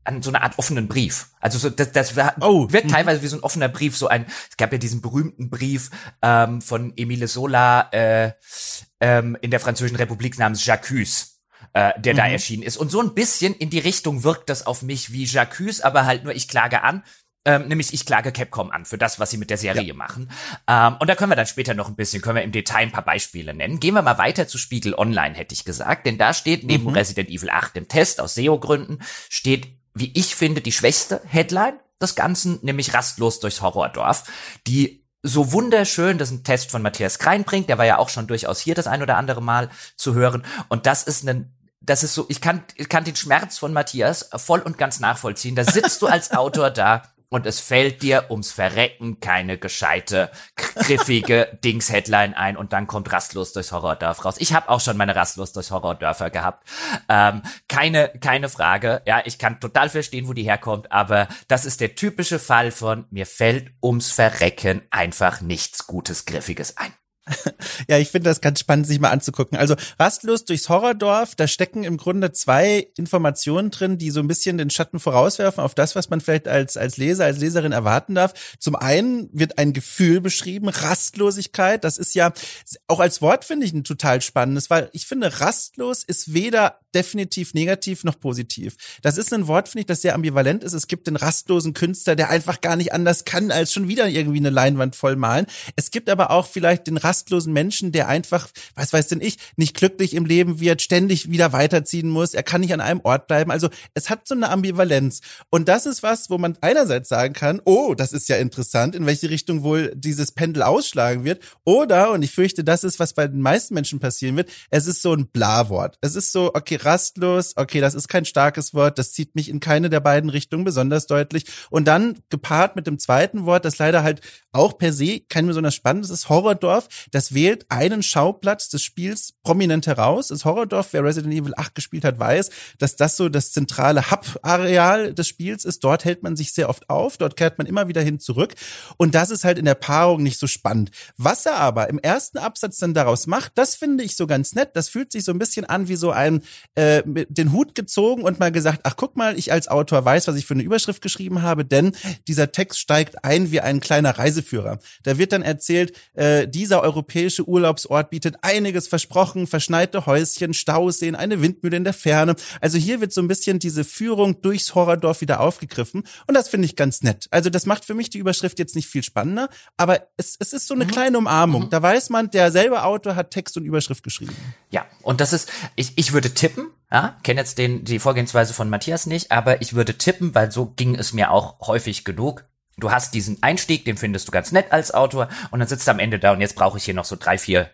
an so eine Art offenen Brief. Also so, das, das oh. wird teilweise wie so ein offener Brief, so ein, es gab ja diesen berühmten Brief ähm, von Emile Sola äh, ähm, in der Französischen Republik namens J'accuse. Äh, der mhm. da erschienen ist. Und so ein bisschen in die Richtung wirkt das auf mich wie J'accuse, aber halt nur ich klage an. Ähm, nämlich ich klage Capcom an für das, was sie mit der Serie ja. machen. Ähm, und da können wir dann später noch ein bisschen, können wir im Detail ein paar Beispiele nennen. Gehen wir mal weiter zu Spiegel Online, hätte ich gesagt. Denn da steht neben mhm. Resident Evil 8 im Test aus SEO-Gründen, steht, wie ich finde, die schwächste Headline des Ganzen, nämlich rastlos durchs Horrordorf, die so wunderschön, das ist ein Test von Matthias Krein bringt, der war ja auch schon durchaus hier das ein oder andere Mal zu hören. Und das ist ein das ist so, ich kann, ich kann den Schmerz von Matthias voll und ganz nachvollziehen. Da sitzt du als Autor da und es fällt dir ums Verrecken keine gescheite, griffige Dings-Headline ein und dann kommt Rastlos durchs Horrordorf raus. Ich habe auch schon meine Rastlos durchs Horrordörfer gehabt. Ähm, keine, keine Frage. Ja, ich kann total verstehen, wo die herkommt, aber das ist der typische Fall von mir fällt ums Verrecken einfach nichts Gutes, Griffiges ein. Ja, ich finde das ganz spannend, sich mal anzugucken. Also rastlos durchs Horrordorf, da stecken im Grunde zwei Informationen drin, die so ein bisschen den Schatten vorauswerfen auf das, was man vielleicht als, als Leser, als Leserin erwarten darf. Zum einen wird ein Gefühl beschrieben, Rastlosigkeit. Das ist ja auch als Wort finde ich ein total spannendes, weil ich finde, rastlos ist weder definitiv negativ noch positiv. Das ist ein Wort, finde ich, das sehr ambivalent ist. Es gibt den rastlosen Künstler, der einfach gar nicht anders kann, als schon wieder irgendwie eine Leinwand voll malen. Es gibt aber auch vielleicht den rastlosen Menschen, der einfach, was weiß denn ich, nicht glücklich im Leben wird, ständig wieder weiterziehen muss. Er kann nicht an einem Ort bleiben. Also es hat so eine Ambivalenz. Und das ist was, wo man einerseits sagen kann, oh, das ist ja interessant, in welche Richtung wohl dieses Pendel ausschlagen wird. Oder, und ich fürchte, das ist, was bei den meisten Menschen passieren wird, es ist so ein Bla-Wort. Es ist so, okay, rastlos, okay, das ist kein starkes Wort, das zieht mich in keine der beiden Richtungen besonders deutlich. Und dann gepaart mit dem zweiten Wort, das leider halt auch per se kein besonders spannendes ist, Horrordorf, das wählt einen Schauplatz des Spiels prominent heraus. Das Horrordorf, wer Resident Evil 8 gespielt hat, weiß, dass das so das zentrale Hub-Areal des Spiels ist. Dort hält man sich sehr oft auf, dort kehrt man immer wieder hin zurück. Und das ist halt in der Paarung nicht so spannend. Was er aber im ersten Absatz dann daraus macht, das finde ich so ganz nett. Das fühlt sich so ein bisschen an wie so ein äh, den Hut gezogen und mal gesagt, ach guck mal, ich als Autor weiß, was ich für eine Überschrift geschrieben habe, denn dieser Text steigt ein wie ein kleiner Reiseführer. Da wird dann erzählt, äh, dieser europäische Urlaubsort bietet einiges versprochen, verschneite Häuschen, Stauseen, eine Windmühle in der Ferne. Also hier wird so ein bisschen diese Führung durchs Horrordorf wieder aufgegriffen und das finde ich ganz nett. Also das macht für mich die Überschrift jetzt nicht viel spannender, aber es, es ist so eine mhm. kleine Umarmung. Mhm. Da weiß man, der selbe Autor hat Text und Überschrift geschrieben. Ja, und das ist, ich, ich würde tippen, ja, kenne jetzt den, die Vorgehensweise von Matthias nicht, aber ich würde tippen, weil so ging es mir auch häufig genug. Du hast diesen Einstieg, den findest du ganz nett als Autor und dann sitzt du am Ende da und jetzt brauche ich hier noch so drei, vier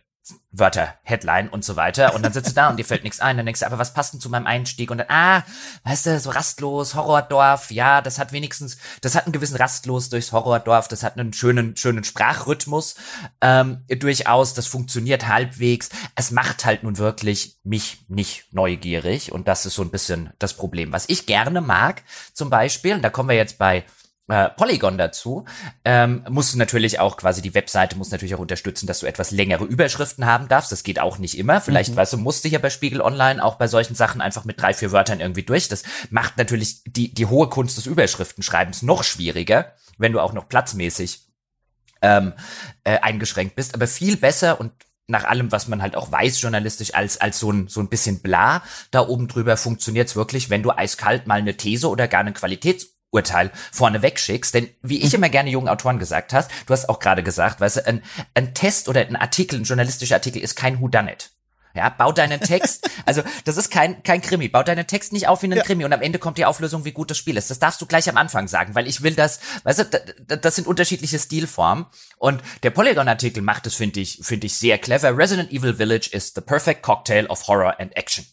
Wörter, Headline und so weiter. Und dann sitzt du da und dir fällt nichts ein. Dann denkst du, aber was passt denn zu meinem Einstieg? Und dann, ah, weißt du, so rastlos, Horrordorf, ja, das hat wenigstens, das hat einen gewissen rastlos durchs Horrordorf, das hat einen schönen, schönen Sprachrhythmus, ähm, durchaus, das funktioniert halbwegs. Es macht halt nun wirklich mich nicht neugierig und das ist so ein bisschen das Problem. Was ich gerne mag, zum Beispiel, und da kommen wir jetzt bei äh, Polygon dazu, ähm, musst du natürlich auch quasi die Webseite muss natürlich auch unterstützen, dass du etwas längere Überschriften haben darfst. Das geht auch nicht immer. Vielleicht, mhm. weißt du, musst du ja bei Spiegel Online auch bei solchen Sachen einfach mit drei, vier Wörtern irgendwie durch. Das macht natürlich die, die hohe Kunst des Überschriftenschreibens noch schwieriger, wenn du auch noch platzmäßig ähm, äh, eingeschränkt bist. Aber viel besser und nach allem, was man halt auch weiß journalistisch, als, als so ein, so ein bisschen bla da oben drüber funktioniert's wirklich, wenn du eiskalt mal eine These oder gar eine Qualitäts Urteil vorne wegschickst. Denn wie ich mhm. immer gerne jungen Autoren gesagt hast, du hast auch gerade gesagt, weißt du, ein, ein Test oder ein Artikel, ein journalistischer Artikel ist kein Whodunit. Ja, bau deinen Text, also das ist kein, kein Krimi, bau deinen Text nicht auf wie ein ja. Krimi und am Ende kommt die Auflösung, wie gut das Spiel ist. Das darfst du gleich am Anfang sagen, weil ich will das, weißt du, das sind unterschiedliche Stilformen und der Polygon-Artikel macht es, finde ich, finde ich sehr clever. Resident Evil Village is the perfect cocktail of horror and action.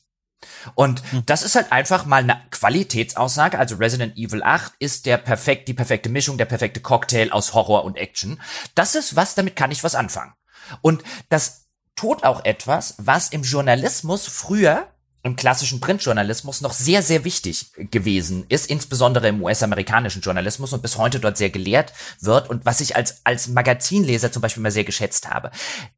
Und hm. das ist halt einfach mal eine Qualitätsaussage. Also Resident Evil 8 ist der perfekt, die perfekte Mischung, der perfekte Cocktail aus Horror und Action. Das ist was, damit kann ich was anfangen. Und das tut auch etwas, was im Journalismus früher im klassischen Printjournalismus noch sehr, sehr wichtig gewesen ist, insbesondere im US-amerikanischen Journalismus und bis heute dort sehr gelehrt wird und was ich als, als Magazinleser zum Beispiel mal sehr geschätzt habe.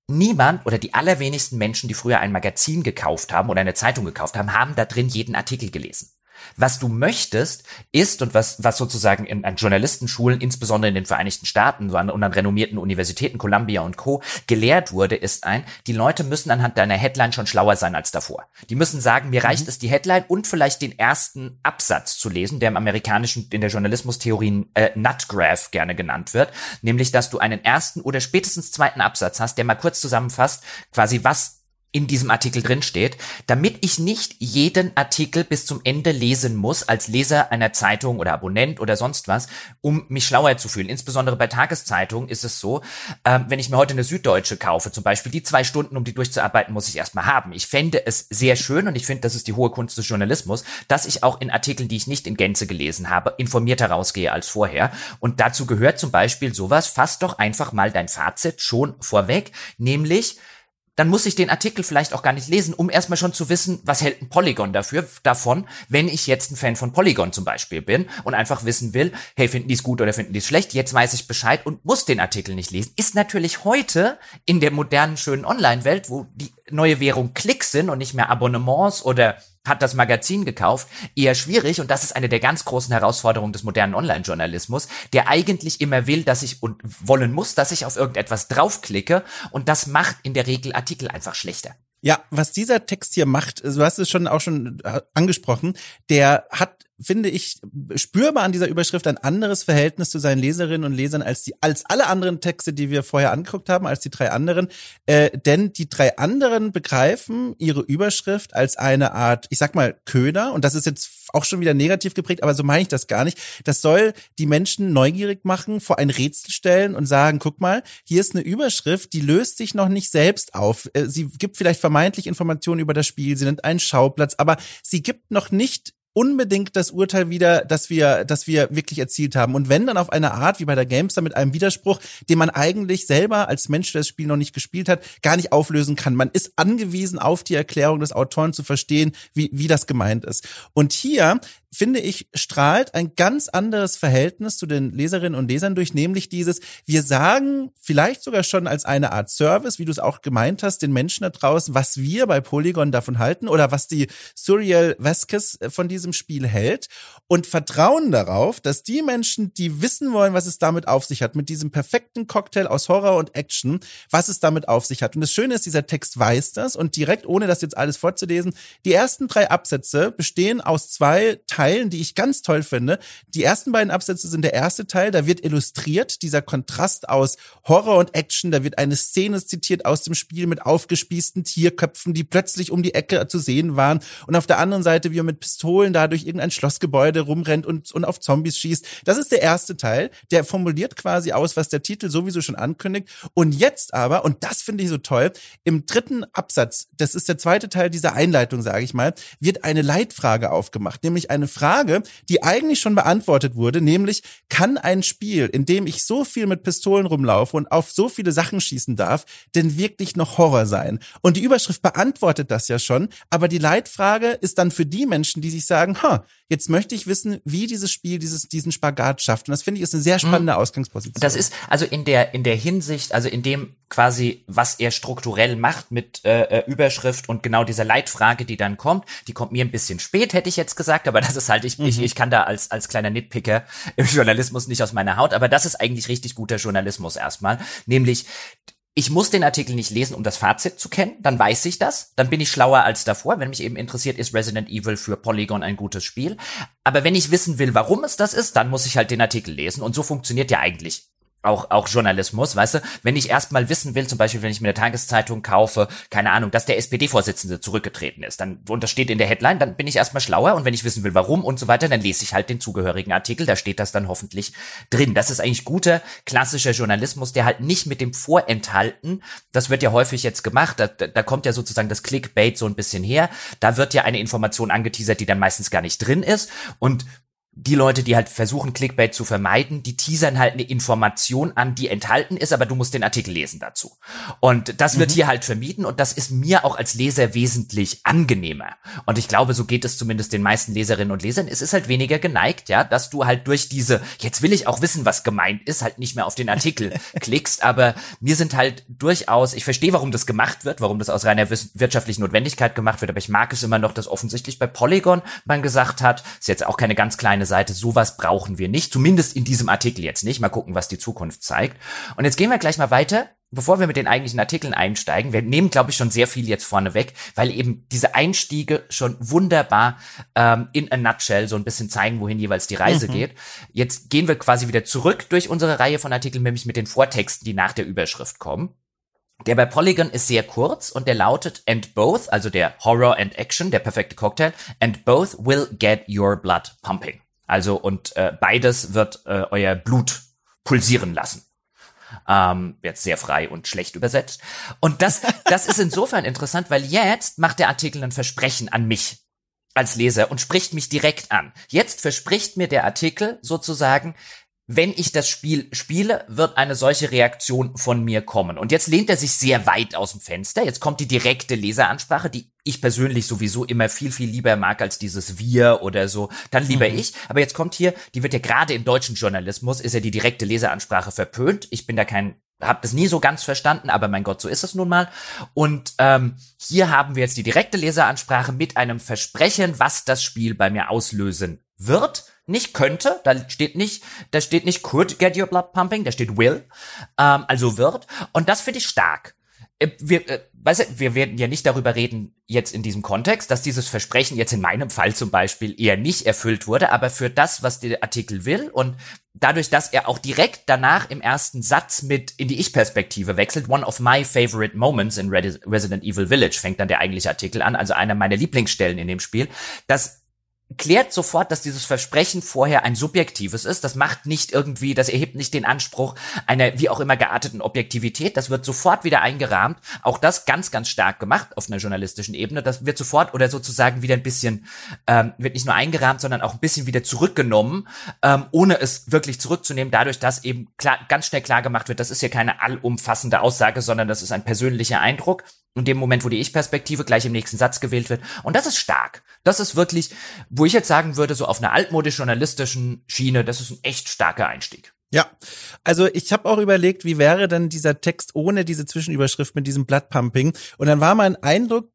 Niemand oder die allerwenigsten Menschen, die früher ein Magazin gekauft haben oder eine Zeitung gekauft haben, haben da drin jeden Artikel gelesen. Was du möchtest, ist und was, was sozusagen in, an Journalistenschulen, insbesondere in den Vereinigten Staaten und an renommierten Universitäten, Columbia und Co., gelehrt wurde, ist ein, die Leute müssen anhand deiner Headline schon schlauer sein als davor. Die müssen sagen, mir reicht mhm. es, die Headline und vielleicht den ersten Absatz zu lesen, der im amerikanischen, in der Journalismustheorie äh, Nutgraph gerne genannt wird, nämlich, dass du einen ersten oder spätestens zweiten Absatz hast, der mal kurz zusammenfasst, quasi was in diesem Artikel drin steht, damit ich nicht jeden Artikel bis zum Ende lesen muss als Leser einer Zeitung oder Abonnent oder sonst was, um mich schlauer zu fühlen. Insbesondere bei Tageszeitungen ist es so, äh, wenn ich mir heute eine Süddeutsche kaufe, zum Beispiel, die zwei Stunden, um die durchzuarbeiten, muss ich erstmal haben. Ich fände es sehr schön und ich finde, das ist die hohe Kunst des Journalismus, dass ich auch in Artikeln, die ich nicht in Gänze gelesen habe, informierter rausgehe als vorher. Und dazu gehört zum Beispiel sowas, fass doch einfach mal dein Fazit schon vorweg, nämlich dann muss ich den Artikel vielleicht auch gar nicht lesen, um erstmal schon zu wissen, was hält ein Polygon dafür, davon, wenn ich jetzt ein Fan von Polygon zum Beispiel bin und einfach wissen will, hey, finden die es gut oder finden die es schlecht, jetzt weiß ich Bescheid und muss den Artikel nicht lesen. Ist natürlich heute in der modernen, schönen Online-Welt, wo die neue Währung Klicks sind und nicht mehr Abonnements oder hat das Magazin gekauft, eher schwierig und das ist eine der ganz großen Herausforderungen des modernen Online-Journalismus, der eigentlich immer will, dass ich und wollen muss, dass ich auf irgendetwas draufklicke und das macht in der Regel Artikel einfach schlechter. Ja, was dieser Text hier macht, du hast es schon auch schon äh, angesprochen, der hat finde ich, spürbar an dieser Überschrift ein anderes Verhältnis zu seinen Leserinnen und Lesern als die, als alle anderen Texte, die wir vorher angeguckt haben, als die drei anderen. Äh, denn die drei anderen begreifen ihre Überschrift als eine Art, ich sag mal, Köder. Und das ist jetzt auch schon wieder negativ geprägt, aber so meine ich das gar nicht. Das soll die Menschen neugierig machen, vor ein Rätsel stellen und sagen, guck mal, hier ist eine Überschrift, die löst sich noch nicht selbst auf. Äh, sie gibt vielleicht vermeintlich Informationen über das Spiel, sie nennt einen Schauplatz, aber sie gibt noch nicht unbedingt das Urteil wieder, dass wir, dass wir wirklich erzielt haben. Und wenn dann auf eine Art wie bei der Gamester mit einem Widerspruch, den man eigentlich selber als Mensch, der das Spiel noch nicht gespielt hat, gar nicht auflösen kann. Man ist angewiesen auf die Erklärung des Autoren zu verstehen, wie, wie das gemeint ist. Und hier finde ich, strahlt ein ganz anderes Verhältnis zu den Leserinnen und Lesern durch, nämlich dieses, wir sagen vielleicht sogar schon als eine Art Service, wie du es auch gemeint hast, den Menschen da draußen, was wir bei Polygon davon halten oder was die Suriel Vasquez von diesem Spiel hält und vertrauen darauf, dass die Menschen, die wissen wollen, was es damit auf sich hat, mit diesem perfekten Cocktail aus Horror und Action, was es damit auf sich hat. Und das Schöne ist, dieser Text weiß das und direkt, ohne das jetzt alles vorzulesen, die ersten drei Absätze bestehen aus zwei Teilen, die ich ganz toll finde. Die ersten beiden Absätze sind der erste Teil, da wird illustriert dieser Kontrast aus Horror und Action, da wird eine Szene zitiert aus dem Spiel mit aufgespießten Tierköpfen, die plötzlich um die Ecke zu sehen waren und auf der anderen Seite, wie er mit Pistolen da durch irgendein Schlossgebäude Gebäude rumrennt und, und auf Zombies schießt. Das ist der erste Teil, der formuliert quasi aus, was der Titel sowieso schon ankündigt. Und jetzt aber, und das finde ich so toll, im dritten Absatz, das ist der zweite Teil dieser Einleitung, sage ich mal, wird eine Leitfrage aufgemacht, nämlich eine Frage, die eigentlich schon beantwortet wurde, nämlich kann ein Spiel, in dem ich so viel mit Pistolen rumlaufe und auf so viele Sachen schießen darf, denn wirklich noch Horror sein? Und die Überschrift beantwortet das ja schon, aber die Leitfrage ist dann für die Menschen, die sich sagen, ha, jetzt möchte ich wissen, wie dieses Spiel dieses, diesen Spagat schafft. Und das finde ich ist eine sehr spannende mhm. Ausgangsposition. Das ist also in der, in der Hinsicht, also in dem quasi, was er strukturell macht mit äh, äh, Überschrift und genau dieser Leitfrage, die dann kommt, die kommt mir ein bisschen spät, hätte ich jetzt gesagt, aber das ist halt, ich, mhm. ich, ich kann da als, als kleiner Nitpicker im Journalismus nicht aus meiner Haut, aber das ist eigentlich richtig guter Journalismus erstmal, nämlich ich muss den Artikel nicht lesen, um das Fazit zu kennen, dann weiß ich das, dann bin ich schlauer als davor. Wenn mich eben interessiert, ist Resident Evil für Polygon ein gutes Spiel. Aber wenn ich wissen will, warum es das ist, dann muss ich halt den Artikel lesen. Und so funktioniert ja eigentlich auch, auch Journalismus, weißt du, wenn ich erstmal wissen will, zum Beispiel, wenn ich mir eine Tageszeitung kaufe, keine Ahnung, dass der SPD-Vorsitzende zurückgetreten ist, dann, und das steht in der Headline, dann bin ich erstmal schlauer und wenn ich wissen will, warum und so weiter, dann lese ich halt den zugehörigen Artikel, da steht das dann hoffentlich drin. Das ist eigentlich guter, klassischer Journalismus, der halt nicht mit dem Vorenthalten, das wird ja häufig jetzt gemacht, da, da kommt ja sozusagen das Clickbait so ein bisschen her, da wird ja eine Information angeteasert, die dann meistens gar nicht drin ist und die Leute, die halt versuchen, Clickbait zu vermeiden, die teasern halt eine Information an, die enthalten ist, aber du musst den Artikel lesen dazu. Und das wird mhm. hier halt vermieden und das ist mir auch als Leser wesentlich angenehmer. Und ich glaube, so geht es zumindest den meisten Leserinnen und Lesern. Es ist halt weniger geneigt, ja, dass du halt durch diese, jetzt will ich auch wissen, was gemeint ist, halt nicht mehr auf den Artikel klickst. Aber mir sind halt durchaus, ich verstehe, warum das gemacht wird, warum das aus reiner wirtschaftlichen Notwendigkeit gemacht wird, aber ich mag es immer noch, dass offensichtlich bei Polygon man gesagt hat, ist jetzt auch keine ganz kleine Seite, sowas brauchen wir nicht, zumindest in diesem Artikel jetzt nicht. Mal gucken, was die Zukunft zeigt. Und jetzt gehen wir gleich mal weiter bevor wir mit den eigentlichen Artikeln einsteigen, wir nehmen, glaube ich, schon sehr viel jetzt vorne weg, weil eben diese Einstiege schon wunderbar ähm, in a nutshell so ein bisschen zeigen, wohin jeweils die Reise mhm. geht. Jetzt gehen wir quasi wieder zurück durch unsere Reihe von Artikeln, nämlich mit den Vortexten, die nach der Überschrift kommen. Der bei Polygon ist sehr kurz und der lautet and both, also der Horror and Action, der perfekte Cocktail, and both will get your blood pumping. Also und äh, beides wird äh, euer Blut pulsieren lassen. Ähm, jetzt sehr frei und schlecht übersetzt. Und das, das ist insofern interessant, weil jetzt macht der Artikel ein Versprechen an mich als Leser und spricht mich direkt an. Jetzt verspricht mir der Artikel sozusagen, wenn ich das Spiel spiele, wird eine solche Reaktion von mir kommen. Und jetzt lehnt er sich sehr weit aus dem Fenster. Jetzt kommt die direkte Leseransprache, die ich persönlich sowieso immer viel, viel lieber mag als dieses Wir oder so. Dann lieber mhm. ich. Aber jetzt kommt hier, die wird ja gerade im deutschen Journalismus, ist ja die direkte Leseransprache verpönt. Ich bin da kein hab das nie so ganz verstanden, aber mein Gott, so ist es nun mal. Und ähm, hier haben wir jetzt die direkte Leseransprache mit einem Versprechen, was das Spiel bei mir auslösen wird nicht könnte, da steht nicht, da steht nicht could get your blood pumping, da steht will, ähm, also wird. Und das finde ich stark. Äh, wir, äh, weißt du, wir werden ja nicht darüber reden jetzt in diesem Kontext, dass dieses Versprechen jetzt in meinem Fall zum Beispiel eher nicht erfüllt wurde, aber für das, was der Artikel will und dadurch, dass er auch direkt danach im ersten Satz mit in die Ich-Perspektive wechselt, one of my favorite moments in Resident Evil Village fängt dann der eigentliche Artikel an, also einer meiner Lieblingsstellen in dem Spiel, das klärt sofort, dass dieses Versprechen vorher ein subjektives ist. Das macht nicht irgendwie, das erhebt nicht den Anspruch einer wie auch immer gearteten Objektivität. Das wird sofort wieder eingerahmt. Auch das ganz, ganz stark gemacht auf einer journalistischen Ebene. Das wird sofort oder sozusagen wieder ein bisschen, ähm, wird nicht nur eingerahmt, sondern auch ein bisschen wieder zurückgenommen, ähm, ohne es wirklich zurückzunehmen, dadurch, dass eben klar, ganz schnell klar gemacht wird, das ist hier keine allumfassende Aussage, sondern das ist ein persönlicher Eindruck in dem Moment, wo die Ich-Perspektive gleich im nächsten Satz gewählt wird. Und das ist stark. Das ist wirklich, wo ich jetzt sagen würde, so auf einer altmodisch-journalistischen Schiene, das ist ein echt starker Einstieg. Ja, also ich habe auch überlegt, wie wäre denn dieser Text ohne diese Zwischenüberschrift mit diesem Bloodpumping. Und dann war mein Eindruck,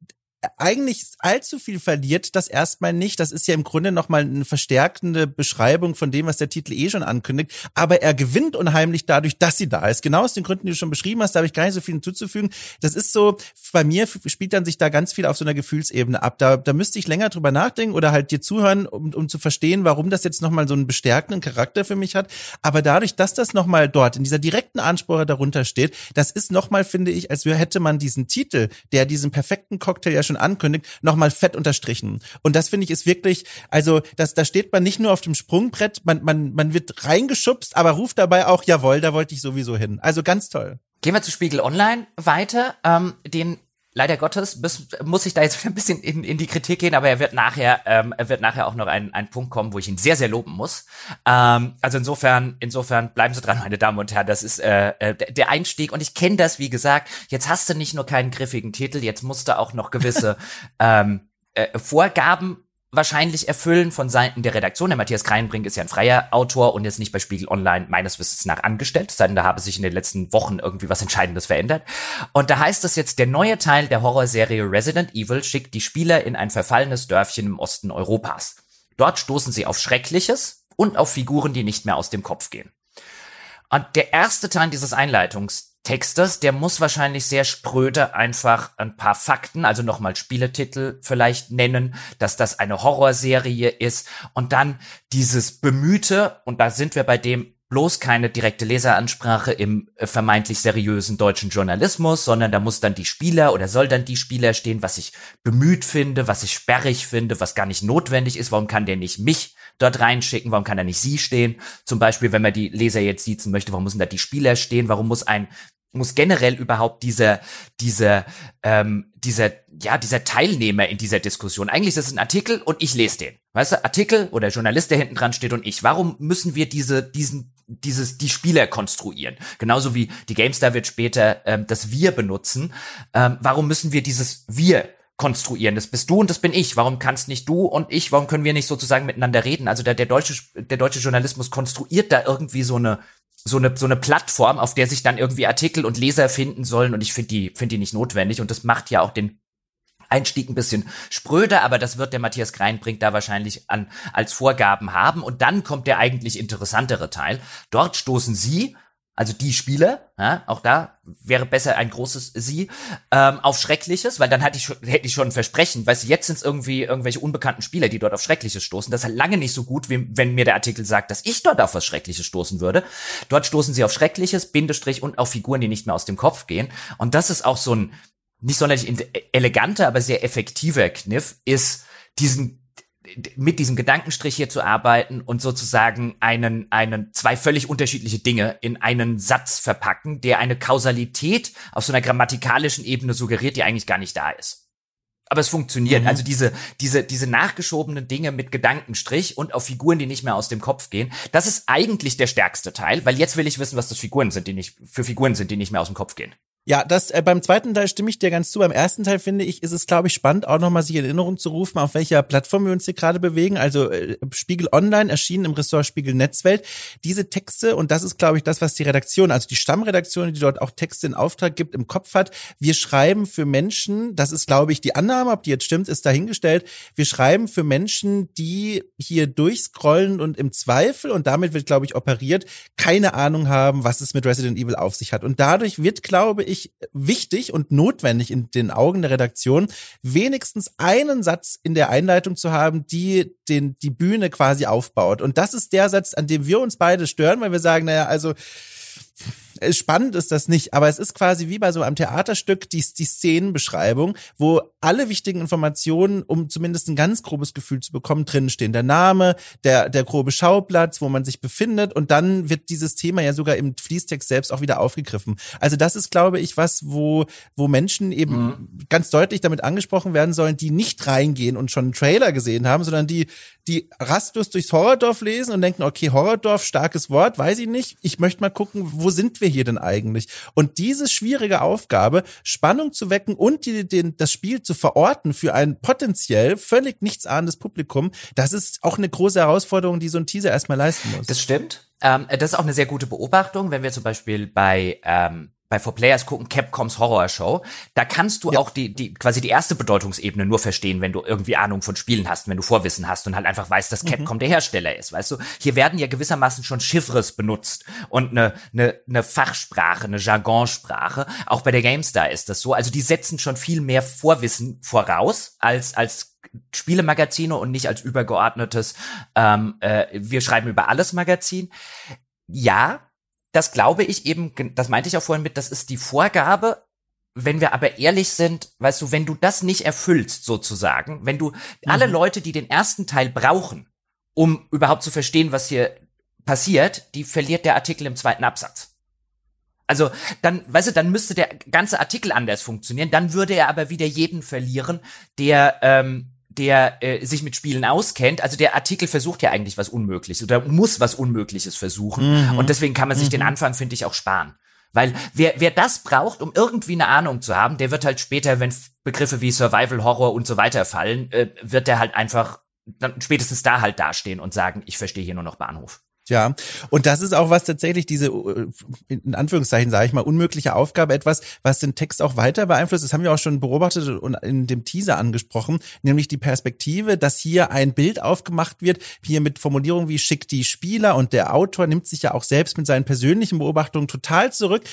eigentlich allzu viel verliert das erstmal nicht. Das ist ja im Grunde nochmal eine verstärkende Beschreibung von dem, was der Titel eh schon ankündigt. Aber er gewinnt unheimlich dadurch, dass sie da ist. Genau aus den Gründen, die du schon beschrieben hast, da habe ich gar nicht so viel hinzuzufügen. Das ist so, bei mir spielt dann sich da ganz viel auf so einer Gefühlsebene ab. Da, da müsste ich länger drüber nachdenken oder halt dir zuhören, um, um zu verstehen, warum das jetzt nochmal so einen bestärkenden Charakter für mich hat. Aber dadurch, dass das nochmal dort in dieser direkten Ansprache darunter steht, das ist nochmal, finde ich, als hätte man diesen Titel, der diesen perfekten Cocktail ja schon schon ankündigt, nochmal fett unterstrichen. Und das finde ich ist wirklich, also das, da steht man nicht nur auf dem Sprungbrett, man, man, man wird reingeschubst, aber ruft dabei auch, jawohl, da wollte ich sowieso hin. Also ganz toll. Gehen wir zu Spiegel Online weiter. Ähm, den leider Gottes bis, muss ich da jetzt ein bisschen in, in die Kritik gehen, aber er wird nachher, ähm, er wird nachher auch noch ein, ein Punkt kommen, wo ich ihn sehr, sehr loben muss. Ähm, also insofern, insofern bleiben Sie dran, meine Damen und Herren. Das ist äh, äh der Einstieg und ich kenne das, wie gesagt. Jetzt hast du nicht nur keinen griffigen Titel, jetzt musst du auch noch gewisse ähm, äh, Vorgaben wahrscheinlich erfüllen von Seiten der Redaktion. Der Matthias Kreinbrink ist ja ein freier Autor und ist nicht bei Spiegel Online meines Wissens nach angestellt, sondern da habe sich in den letzten Wochen irgendwie was Entscheidendes verändert. Und da heißt es jetzt, der neue Teil der Horrorserie Resident Evil schickt die Spieler in ein verfallenes Dörfchen im Osten Europas. Dort stoßen sie auf Schreckliches und auf Figuren, die nicht mehr aus dem Kopf gehen. Und der erste Teil dieses Einleitungstextes, der muss wahrscheinlich sehr spröde einfach ein paar Fakten, also nochmal Spieletitel vielleicht nennen, dass das eine Horrorserie ist und dann dieses bemühte, und da sind wir bei dem bloß keine direkte Leseransprache im äh, vermeintlich seriösen deutschen Journalismus, sondern da muss dann die Spieler oder soll dann die Spieler stehen, was ich bemüht finde, was ich sperrig finde, was gar nicht notwendig ist. Warum kann der nicht mich dort reinschicken? Warum kann er nicht sie stehen? Zum Beispiel, wenn man die Leser jetzt siezen möchte, warum müssen da die Spieler stehen? Warum muss ein muss generell überhaupt dieser, dieser, ähm, dieser, ja, dieser Teilnehmer in dieser Diskussion. Eigentlich ist es ein Artikel und ich lese den. Weißt du, Artikel oder Journalist, der hinten dran steht und ich. Warum müssen wir diese, diesen, dieses, die Spieler konstruieren? Genauso wie die GameStar wird später ähm, das Wir benutzen. Ähm, warum müssen wir dieses Wir konstruieren. Das bist du und das bin ich. Warum kannst nicht du und ich, warum können wir nicht sozusagen miteinander reden? Also der, der deutsche, der deutsche Journalismus konstruiert da irgendwie so eine, so eine, so eine Plattform, auf der sich dann irgendwie Artikel und Leser finden sollen. Und ich finde die, finde die nicht notwendig. Und das macht ja auch den Einstieg ein bisschen spröder, aber das wird der Matthias Greinbrink da wahrscheinlich an, als Vorgaben haben. Und dann kommt der eigentlich interessantere Teil. Dort stoßen sie also die Spieler, ja, auch da wäre besser ein großes Sie, ähm, auf Schreckliches, weil dann hatte ich, hätte ich schon ein Versprechen, weißt du, jetzt sind es irgendwie irgendwelche unbekannten Spieler, die dort auf Schreckliches stoßen. Das ist halt lange nicht so gut, wie wenn mir der Artikel sagt, dass ich dort auf was Schreckliches stoßen würde. Dort stoßen sie auf Schreckliches, Bindestrich und auf Figuren, die nicht mehr aus dem Kopf gehen. Und das ist auch so ein nicht sonderlich eleganter, aber sehr effektiver Kniff, ist diesen mit diesem Gedankenstrich hier zu arbeiten und sozusagen einen, einen, zwei völlig unterschiedliche Dinge in einen Satz verpacken, der eine Kausalität auf so einer grammatikalischen Ebene suggeriert, die eigentlich gar nicht da ist. Aber es funktioniert. Mhm. Also diese, diese, diese nachgeschobenen Dinge mit Gedankenstrich und auf Figuren, die nicht mehr aus dem Kopf gehen, das ist eigentlich der stärkste Teil, weil jetzt will ich wissen, was das Figuren sind, die nicht, für Figuren sind, die nicht mehr aus dem Kopf gehen. Ja, das äh, beim zweiten Teil stimme ich dir ganz zu. Beim ersten Teil finde ich, ist es glaube ich spannend, auch nochmal sich in Erinnerung zu rufen, auf welcher Plattform wir uns hier gerade bewegen. Also äh, Spiegel Online erschienen im Ressort Spiegel Netzwelt. Diese Texte und das ist glaube ich das, was die Redaktion, also die Stammredaktion, die dort auch Texte in Auftrag gibt, im Kopf hat. Wir schreiben für Menschen. Das ist glaube ich die Annahme, ob die jetzt stimmt, ist dahingestellt. Wir schreiben für Menschen, die hier durchscrollen und im Zweifel und damit wird glaube ich operiert, keine Ahnung haben, was es mit Resident Evil auf sich hat. Und dadurch wird glaube ich ich wichtig und notwendig in den Augen der Redaktion, wenigstens einen Satz in der Einleitung zu haben, die den, die Bühne quasi aufbaut. Und das ist der Satz, an dem wir uns beide stören, weil wir sagen, naja, also, spannend ist das nicht, aber es ist quasi wie bei so einem Theaterstück die, die Szenenbeschreibung, wo alle wichtigen Informationen, um zumindest ein ganz grobes Gefühl zu bekommen, drin stehen. Der Name, der, der grobe Schauplatz, wo man sich befindet und dann wird dieses Thema ja sogar im Fließtext selbst auch wieder aufgegriffen. Also das ist, glaube ich, was, wo, wo Menschen eben mhm. ganz deutlich damit angesprochen werden sollen, die nicht reingehen und schon einen Trailer gesehen haben, sondern die, die rastlos durchs Horrordorf lesen und denken, okay, Horrordorf, starkes Wort, weiß ich nicht. Ich möchte mal gucken, wo sind wir hier denn eigentlich? Und diese schwierige Aufgabe, Spannung zu wecken und die, den, das Spiel zu verorten für ein potenziell völlig nichtsahnendes Publikum, das ist auch eine große Herausforderung, die so ein Teaser erstmal leisten muss. Das stimmt. Ähm, das ist auch eine sehr gute Beobachtung, wenn wir zum Beispiel bei ähm, bei For Players gucken, Capcoms Horror Show, da kannst du ja. auch die, die, quasi die erste Bedeutungsebene nur verstehen, wenn du irgendwie Ahnung von Spielen hast, wenn du Vorwissen hast und halt einfach weißt, dass mhm. Capcom mhm. der Hersteller ist, weißt du? Hier werden ja gewissermaßen schon Chiffres benutzt und eine, eine, eine Fachsprache, eine Jargonsprache. Auch bei der GameStar ist das so. Also die setzen schon viel mehr Vorwissen voraus als, als Spielemagazine und nicht als übergeordnetes, ähm, äh, wir schreiben über alles Magazin. Ja, das glaube ich eben, das meinte ich auch vorhin mit, das ist die Vorgabe. Wenn wir aber ehrlich sind, weißt du, wenn du das nicht erfüllst, sozusagen, wenn du mhm. alle Leute, die den ersten Teil brauchen, um überhaupt zu verstehen, was hier passiert, die verliert der Artikel im zweiten Absatz. Also dann, weißt du, dann müsste der ganze Artikel anders funktionieren, dann würde er aber wieder jeden verlieren, der ähm, der äh, sich mit Spielen auskennt. Also der Artikel versucht ja eigentlich was Unmögliches oder muss was Unmögliches versuchen. Mhm. Und deswegen kann man sich mhm. den Anfang, finde ich, auch sparen. Weil wer, wer das braucht, um irgendwie eine Ahnung zu haben, der wird halt später, wenn Begriffe wie Survival Horror und so weiter fallen, äh, wird der halt einfach dann spätestens da halt dastehen und sagen, ich verstehe hier nur noch Bahnhof. Ja, und das ist auch was tatsächlich diese, äh, in Anführungszeichen sage ich mal, unmögliche Aufgabe, etwas, was den Text auch weiter beeinflusst. Das haben wir auch schon beobachtet und in dem Teaser angesprochen, nämlich die Perspektive, dass hier ein Bild aufgemacht wird, hier mit Formulierungen wie schickt die Spieler und der Autor nimmt sich ja auch selbst mit seinen persönlichen Beobachtungen total zurück.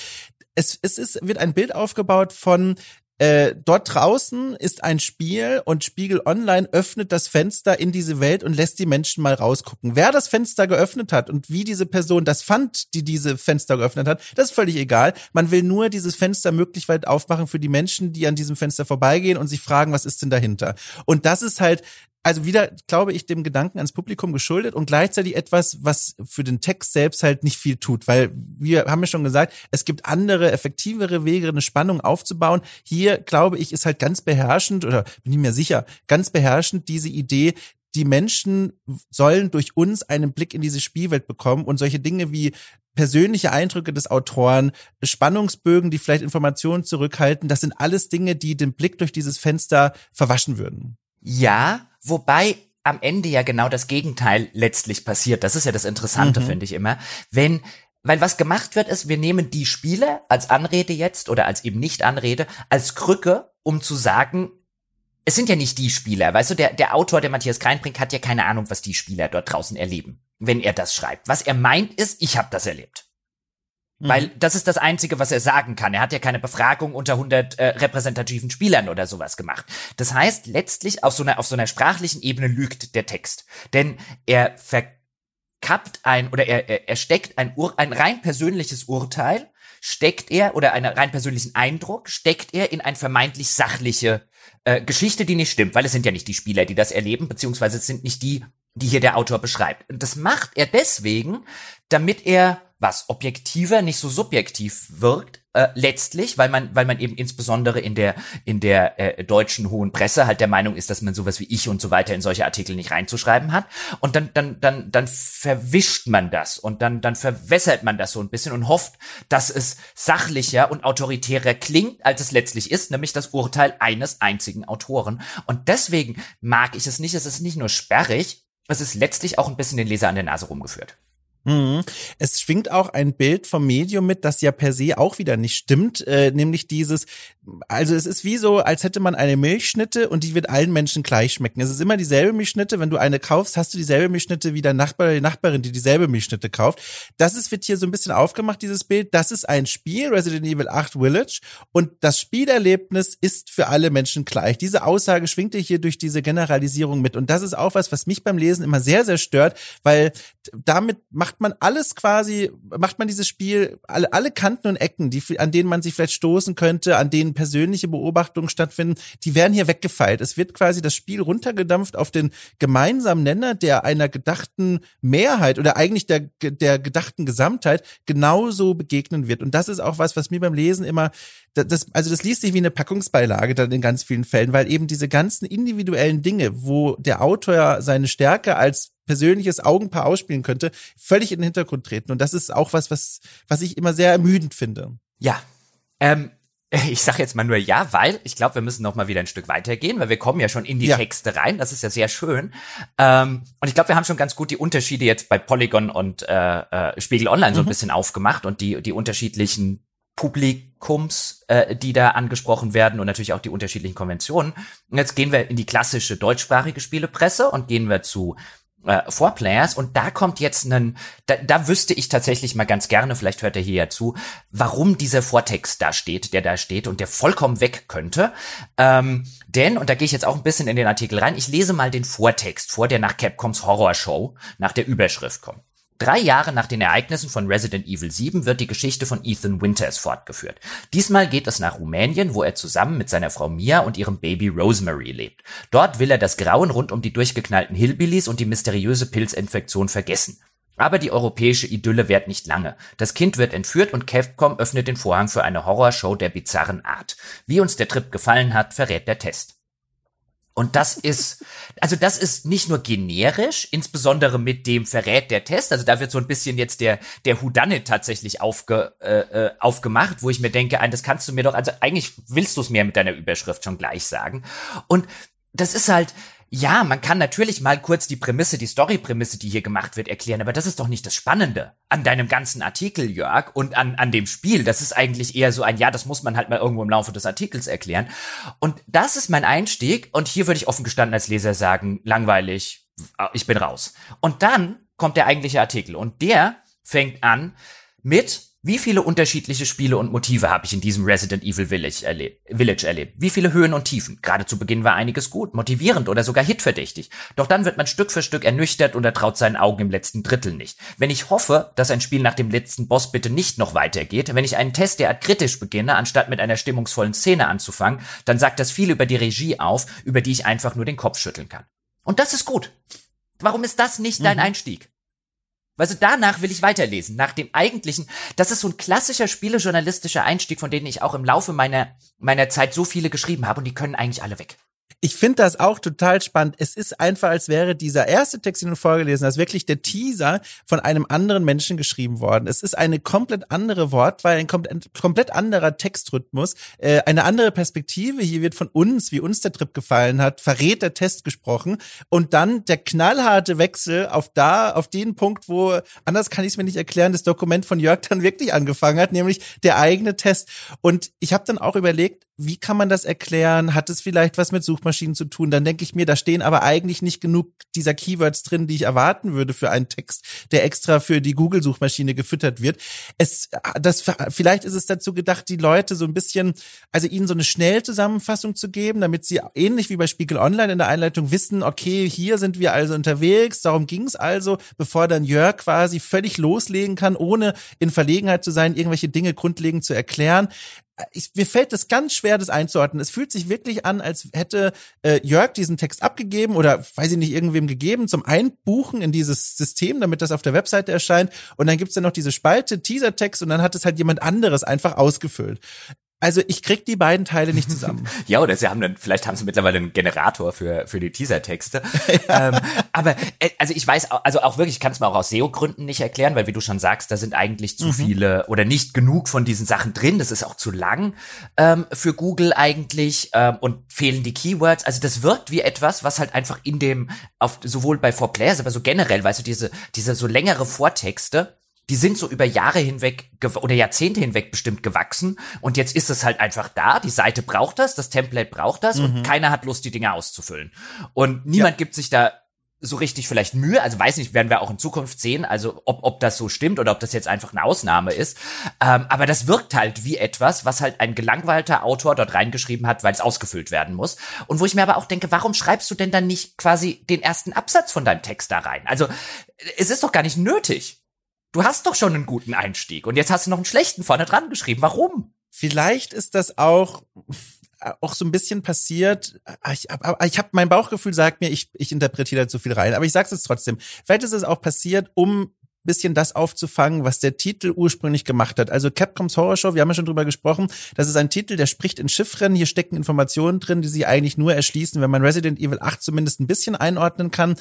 Es, es ist, wird ein Bild aufgebaut von äh, dort draußen ist ein Spiel und Spiegel Online öffnet das Fenster in diese Welt und lässt die Menschen mal rausgucken. Wer das Fenster geöffnet hat und wie diese Person das fand, die diese Fenster geöffnet hat, das ist völlig egal. Man will nur dieses Fenster möglichst weit aufmachen für die Menschen, die an diesem Fenster vorbeigehen und sich fragen, was ist denn dahinter? Und das ist halt also wieder, glaube ich, dem Gedanken ans Publikum geschuldet und gleichzeitig etwas, was für den Text selbst halt nicht viel tut, weil wir haben ja schon gesagt, es gibt andere, effektivere Wege, eine Spannung aufzubauen. Hier, glaube ich, ist halt ganz beherrschend oder bin ich mir sicher, ganz beherrschend diese Idee, die Menschen sollen durch uns einen Blick in diese Spielwelt bekommen und solche Dinge wie persönliche Eindrücke des Autoren, Spannungsbögen, die vielleicht Informationen zurückhalten, das sind alles Dinge, die den Blick durch dieses Fenster verwaschen würden. Ja, wobei am Ende ja genau das Gegenteil letztlich passiert. Das ist ja das Interessante, mhm. finde ich immer. Wenn weil was gemacht wird, ist, wir nehmen die Spiele als Anrede jetzt oder als eben nicht Anrede, als Krücke, um zu sagen, es sind ja nicht die Spieler. Weißt du, der, der Autor, der Matthias Kreinbrink, hat ja keine Ahnung, was die Spieler dort draußen erleben, wenn er das schreibt. Was er meint ist, ich habe das erlebt. Weil mhm. das ist das Einzige, was er sagen kann. Er hat ja keine Befragung unter 100 äh, repräsentativen Spielern oder sowas gemacht. Das heißt, letztlich auf so einer, auf so einer sprachlichen Ebene lügt der Text. Denn er verkappt ein, oder er, er, er steckt ein, Ur, ein rein persönliches Urteil, steckt er, oder einen rein persönlichen Eindruck, steckt er in ein vermeintlich sachliche äh, Geschichte, die nicht stimmt, weil es sind ja nicht die Spieler, die das erleben, beziehungsweise es sind nicht die, die hier der Autor beschreibt. Und das macht er deswegen, damit er was objektiver, nicht so subjektiv wirkt, äh, letztlich, weil man, weil man eben insbesondere in der in der äh, deutschen hohen Presse halt der Meinung ist, dass man sowas wie ich und so weiter in solche Artikel nicht reinzuschreiben hat. Und dann dann dann dann verwischt man das und dann dann verwässert man das so ein bisschen und hofft, dass es sachlicher und autoritärer klingt, als es letztlich ist, nämlich das Urteil eines einzigen Autoren. Und deswegen mag ich es nicht. Es ist nicht nur sperrig, es ist letztlich auch ein bisschen den Leser an der Nase rumgeführt. Mhm. Es schwingt auch ein Bild vom Medium mit, das ja per se auch wieder nicht stimmt, äh, nämlich dieses, also es ist wie so, als hätte man eine Milchschnitte und die wird allen Menschen gleich schmecken. Es ist immer dieselbe Milchschnitte, wenn du eine kaufst, hast du dieselbe Milchschnitte wie dein Nachbar oder die Nachbarin, die dieselbe Milchschnitte kauft. Das ist, wird hier so ein bisschen aufgemacht, dieses Bild. Das ist ein Spiel, Resident Evil 8 Village und das Spielerlebnis ist für alle Menschen gleich. Diese Aussage schwingt hier durch diese Generalisierung mit und das ist auch was, was mich beim Lesen immer sehr, sehr stört, weil damit macht macht man alles quasi, macht man dieses Spiel, alle, alle Kanten und Ecken, die, an denen man sich vielleicht stoßen könnte, an denen persönliche Beobachtungen stattfinden, die werden hier weggefeilt. Es wird quasi das Spiel runtergedampft auf den gemeinsamen Nenner, der einer gedachten Mehrheit oder eigentlich der, der gedachten Gesamtheit genauso begegnen wird. Und das ist auch was, was mir beim Lesen immer das, also das liest sich wie eine Packungsbeilage dann in ganz vielen Fällen, weil eben diese ganzen individuellen Dinge, wo der Autor seine Stärke als persönliches Augenpaar ausspielen könnte, völlig in den Hintergrund treten. Und das ist auch was, was, was ich immer sehr ermüdend finde. Ja. Ähm, ich sag jetzt mal nur ja, weil ich glaube, wir müssen noch mal wieder ein Stück weitergehen, weil wir kommen ja schon in die ja. Texte rein. Das ist ja sehr schön. Ähm, und ich glaube, wir haben schon ganz gut die Unterschiede jetzt bei Polygon und äh, äh, Spiegel Online so ein mhm. bisschen aufgemacht und die die unterschiedlichen Publikums, äh, die da angesprochen werden und natürlich auch die unterschiedlichen Konventionen. Und jetzt gehen wir in die klassische deutschsprachige Spielepresse und gehen wir zu äh, Four Players und da kommt jetzt ein, da, da wüsste ich tatsächlich mal ganz gerne, vielleicht hört er hier ja zu, warum dieser Vortext da steht, der da steht und der vollkommen weg könnte. Ähm, denn, und da gehe ich jetzt auch ein bisschen in den Artikel rein, ich lese mal den Vortext vor, der nach Capcoms Horror Show, nach der Überschrift kommt. Drei Jahre nach den Ereignissen von Resident Evil 7 wird die Geschichte von Ethan Winters fortgeführt. Diesmal geht es nach Rumänien, wo er zusammen mit seiner Frau Mia und ihrem Baby Rosemary lebt. Dort will er das Grauen rund um die durchgeknallten Hillbillies und die mysteriöse Pilzinfektion vergessen. Aber die europäische Idylle währt nicht lange. Das Kind wird entführt und Capcom öffnet den Vorhang für eine Horrorshow der bizarren Art. Wie uns der Trip gefallen hat, verrät der Test. Und das ist, also das ist nicht nur generisch, insbesondere mit dem verrät der Test. Also da wird so ein bisschen jetzt der der Whodunit tatsächlich aufge, äh, äh, aufgemacht, wo ich mir denke, ein, das kannst du mir doch, also eigentlich willst du es mir mit deiner Überschrift schon gleich sagen. Und das ist halt, Ja, man kann natürlich mal kurz die Prämisse, die Story-Prämisse, die hier gemacht wird, erklären, aber das ist doch nicht das Spannende an deinem ganzen Artikel, Jörg, und an, an dem Spiel. Das ist eigentlich eher so ein, ja, das muss man halt mal irgendwo im Laufe des Artikels erklären. Und das ist mein Einstieg, und hier würde ich offen gestanden als Leser sagen, langweilig, ich bin raus. Und dann kommt der eigentliche Artikel, und der fängt an mit wie viele unterschiedliche Spiele und Motive habe ich in diesem Resident Evil Village, erleb Village erlebt? Wie viele Höhen und Tiefen? Gerade zu Beginn war einiges gut, motivierend oder sogar hitverdächtig. Doch dann wird man Stück für Stück ernüchtert und er traut seinen Augen im letzten Drittel nicht. Wenn ich hoffe, dass ein Spiel nach dem letzten Boss bitte nicht noch weitergeht, wenn ich einen Test derart kritisch beginne, anstatt mit einer stimmungsvollen Szene anzufangen, dann sagt das viel über die Regie auf, über die ich einfach nur den Kopf schütteln kann. Und das ist gut. Warum ist das nicht dein mhm. Einstieg? Also danach will ich weiterlesen. Nach dem eigentlichen, das ist so ein klassischer spielejournalistischer Einstieg, von denen ich auch im Laufe meiner, meiner Zeit so viele geschrieben habe und die können eigentlich alle weg. Ich finde das auch total spannend. Es ist einfach, als wäre dieser erste Text, den du vorgelesen hast, wirklich der Teaser von einem anderen Menschen geschrieben worden. Es ist eine komplett andere Wortwahl, ein komplett anderer Textrhythmus, äh, eine andere Perspektive. Hier wird von uns, wie uns der Trip gefallen hat, verrät der Test gesprochen und dann der knallharte Wechsel auf da, auf den Punkt, wo, anders kann ich es mir nicht erklären, das Dokument von Jörg dann wirklich angefangen hat, nämlich der eigene Test. Und ich habe dann auch überlegt, wie kann man das erklären? Hat es vielleicht was mit Suchmaschinen zu tun? Dann denke ich mir, da stehen aber eigentlich nicht genug dieser Keywords drin, die ich erwarten würde für einen Text, der extra für die Google-Suchmaschine gefüttert wird. Es, das, vielleicht ist es dazu gedacht, die Leute so ein bisschen, also ihnen so eine Schnellzusammenfassung zu geben, damit sie ähnlich wie bei Spiegel Online in der Einleitung wissen, okay, hier sind wir also unterwegs, darum ging es also, bevor dann Jörg quasi völlig loslegen kann, ohne in Verlegenheit zu sein, irgendwelche Dinge grundlegend zu erklären ich, mir fällt das ganz schwer, das einzuordnen. Es fühlt sich wirklich an, als hätte äh, Jörg diesen Text abgegeben oder weiß ich nicht, irgendwem gegeben zum Einbuchen in dieses System, damit das auf der Webseite erscheint. Und dann gibt's dann noch diese Spalte, Teaser-Text und dann hat es halt jemand anderes einfach ausgefüllt. Also ich krieg die beiden Teile nicht zusammen. ja, oder sie haben dann, vielleicht haben sie mittlerweile einen Generator für, für die Teasertexte. ja. ähm, aber äh, also ich weiß, also auch wirklich, ich kann es mir auch aus SEO-Gründen nicht erklären, weil wie du schon sagst, da sind eigentlich zu mhm. viele oder nicht genug von diesen Sachen drin. Das ist auch zu lang ähm, für Google eigentlich ähm, und fehlen die Keywords. Also das wirkt wie etwas, was halt einfach in dem, auf sowohl bei For Players, aber so generell, weißt du, diese, diese so längere Vortexte die sind so über Jahre hinweg oder Jahrzehnte hinweg bestimmt gewachsen und jetzt ist es halt einfach da. Die Seite braucht das, das Template braucht das mhm. und keiner hat Lust, die Dinge auszufüllen. Und niemand ja. gibt sich da so richtig vielleicht Mühe, also weiß nicht, werden wir auch in Zukunft sehen, also ob, ob das so stimmt oder ob das jetzt einfach eine Ausnahme ist. Ähm, aber das wirkt halt wie etwas, was halt ein gelangweilter Autor dort reingeschrieben hat, weil es ausgefüllt werden muss. Und wo ich mir aber auch denke, warum schreibst du denn dann nicht quasi den ersten Absatz von deinem Text da rein? Also es ist doch gar nicht nötig. Du hast doch schon einen guten Einstieg und jetzt hast du noch einen schlechten vorne dran geschrieben. Warum? Vielleicht ist das auch auch so ein bisschen passiert. Ich, ich habe mein Bauchgefühl sagt mir, ich, ich interpretiere da zu viel rein, aber ich sag's jetzt trotzdem. Vielleicht ist es auch passiert, um bisschen das aufzufangen, was der Titel ursprünglich gemacht hat. Also Capcoms Horror Show, wir haben ja schon drüber gesprochen, das ist ein Titel, der spricht in Chiffren, hier stecken Informationen drin, die sie eigentlich nur erschließen, wenn man Resident Evil 8 zumindest ein bisschen einordnen kann.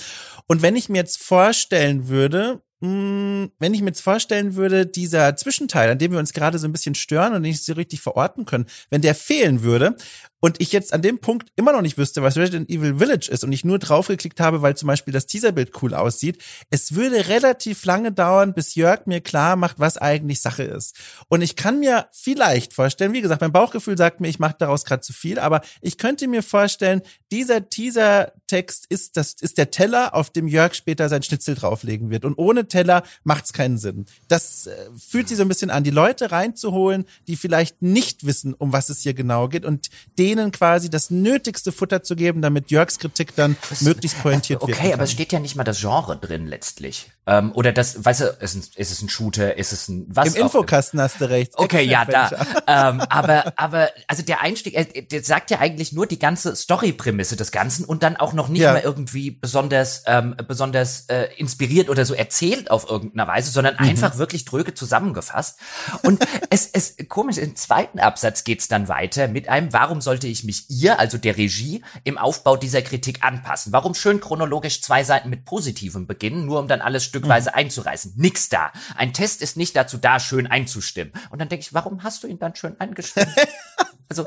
Und wenn ich mir jetzt vorstellen würde, wenn ich mir jetzt vorstellen würde, dieser Zwischenteil, an dem wir uns gerade so ein bisschen stören und nicht so richtig verorten können, wenn der fehlen würde und ich jetzt an dem Punkt immer noch nicht wüsste, was Resident Evil Village ist und ich nur draufgeklickt habe, weil zum Beispiel das Teaserbild cool aussieht, es würde relativ lange dauern, bis Jörg mir klar macht, was eigentlich Sache ist. Und ich kann mir vielleicht vorstellen, wie gesagt, mein Bauchgefühl sagt mir, ich mache daraus gerade zu viel, aber ich könnte mir vorstellen, dieser Teaser-Text ist ist der Teller, auf dem Jörg später sein Schnitzel drauflegen wird. Und ohne Teller macht's keinen Sinn. Das äh, fühlt sich so ein bisschen an, die Leute reinzuholen, die vielleicht nicht wissen, um was es hier genau geht und den denen quasi das nötigste Futter zu geben, damit Jörgs Kritik dann das, möglichst pointiert wird. Okay, aber es steht ja nicht mal das Genre drin letztlich. Ähm, oder das, weißt du, ist, ein, ist es ein Shooter, ist es ein was? Im Infokasten hast du recht. Okay, ja, da. ähm, aber, aber, also der Einstieg, äh, der sagt ja eigentlich nur die ganze Story-Prämisse des Ganzen und dann auch noch nicht ja. mal irgendwie besonders, ähm, besonders äh, inspiriert oder so erzählt auf irgendeiner Weise, sondern mhm. einfach wirklich dröge zusammengefasst. Und es, es, komisch, im zweiten Absatz geht's dann weiter mit einem, warum sollte ich mich ihr, also der Regie, im Aufbau dieser Kritik anpassen? Warum schön chronologisch zwei Seiten mit Positivem beginnen, nur um dann alles stückweise einzureißen. Nix da. Ein Test ist nicht dazu da, schön einzustimmen. Und dann denke ich, warum hast du ihn dann schön eingestimmt? also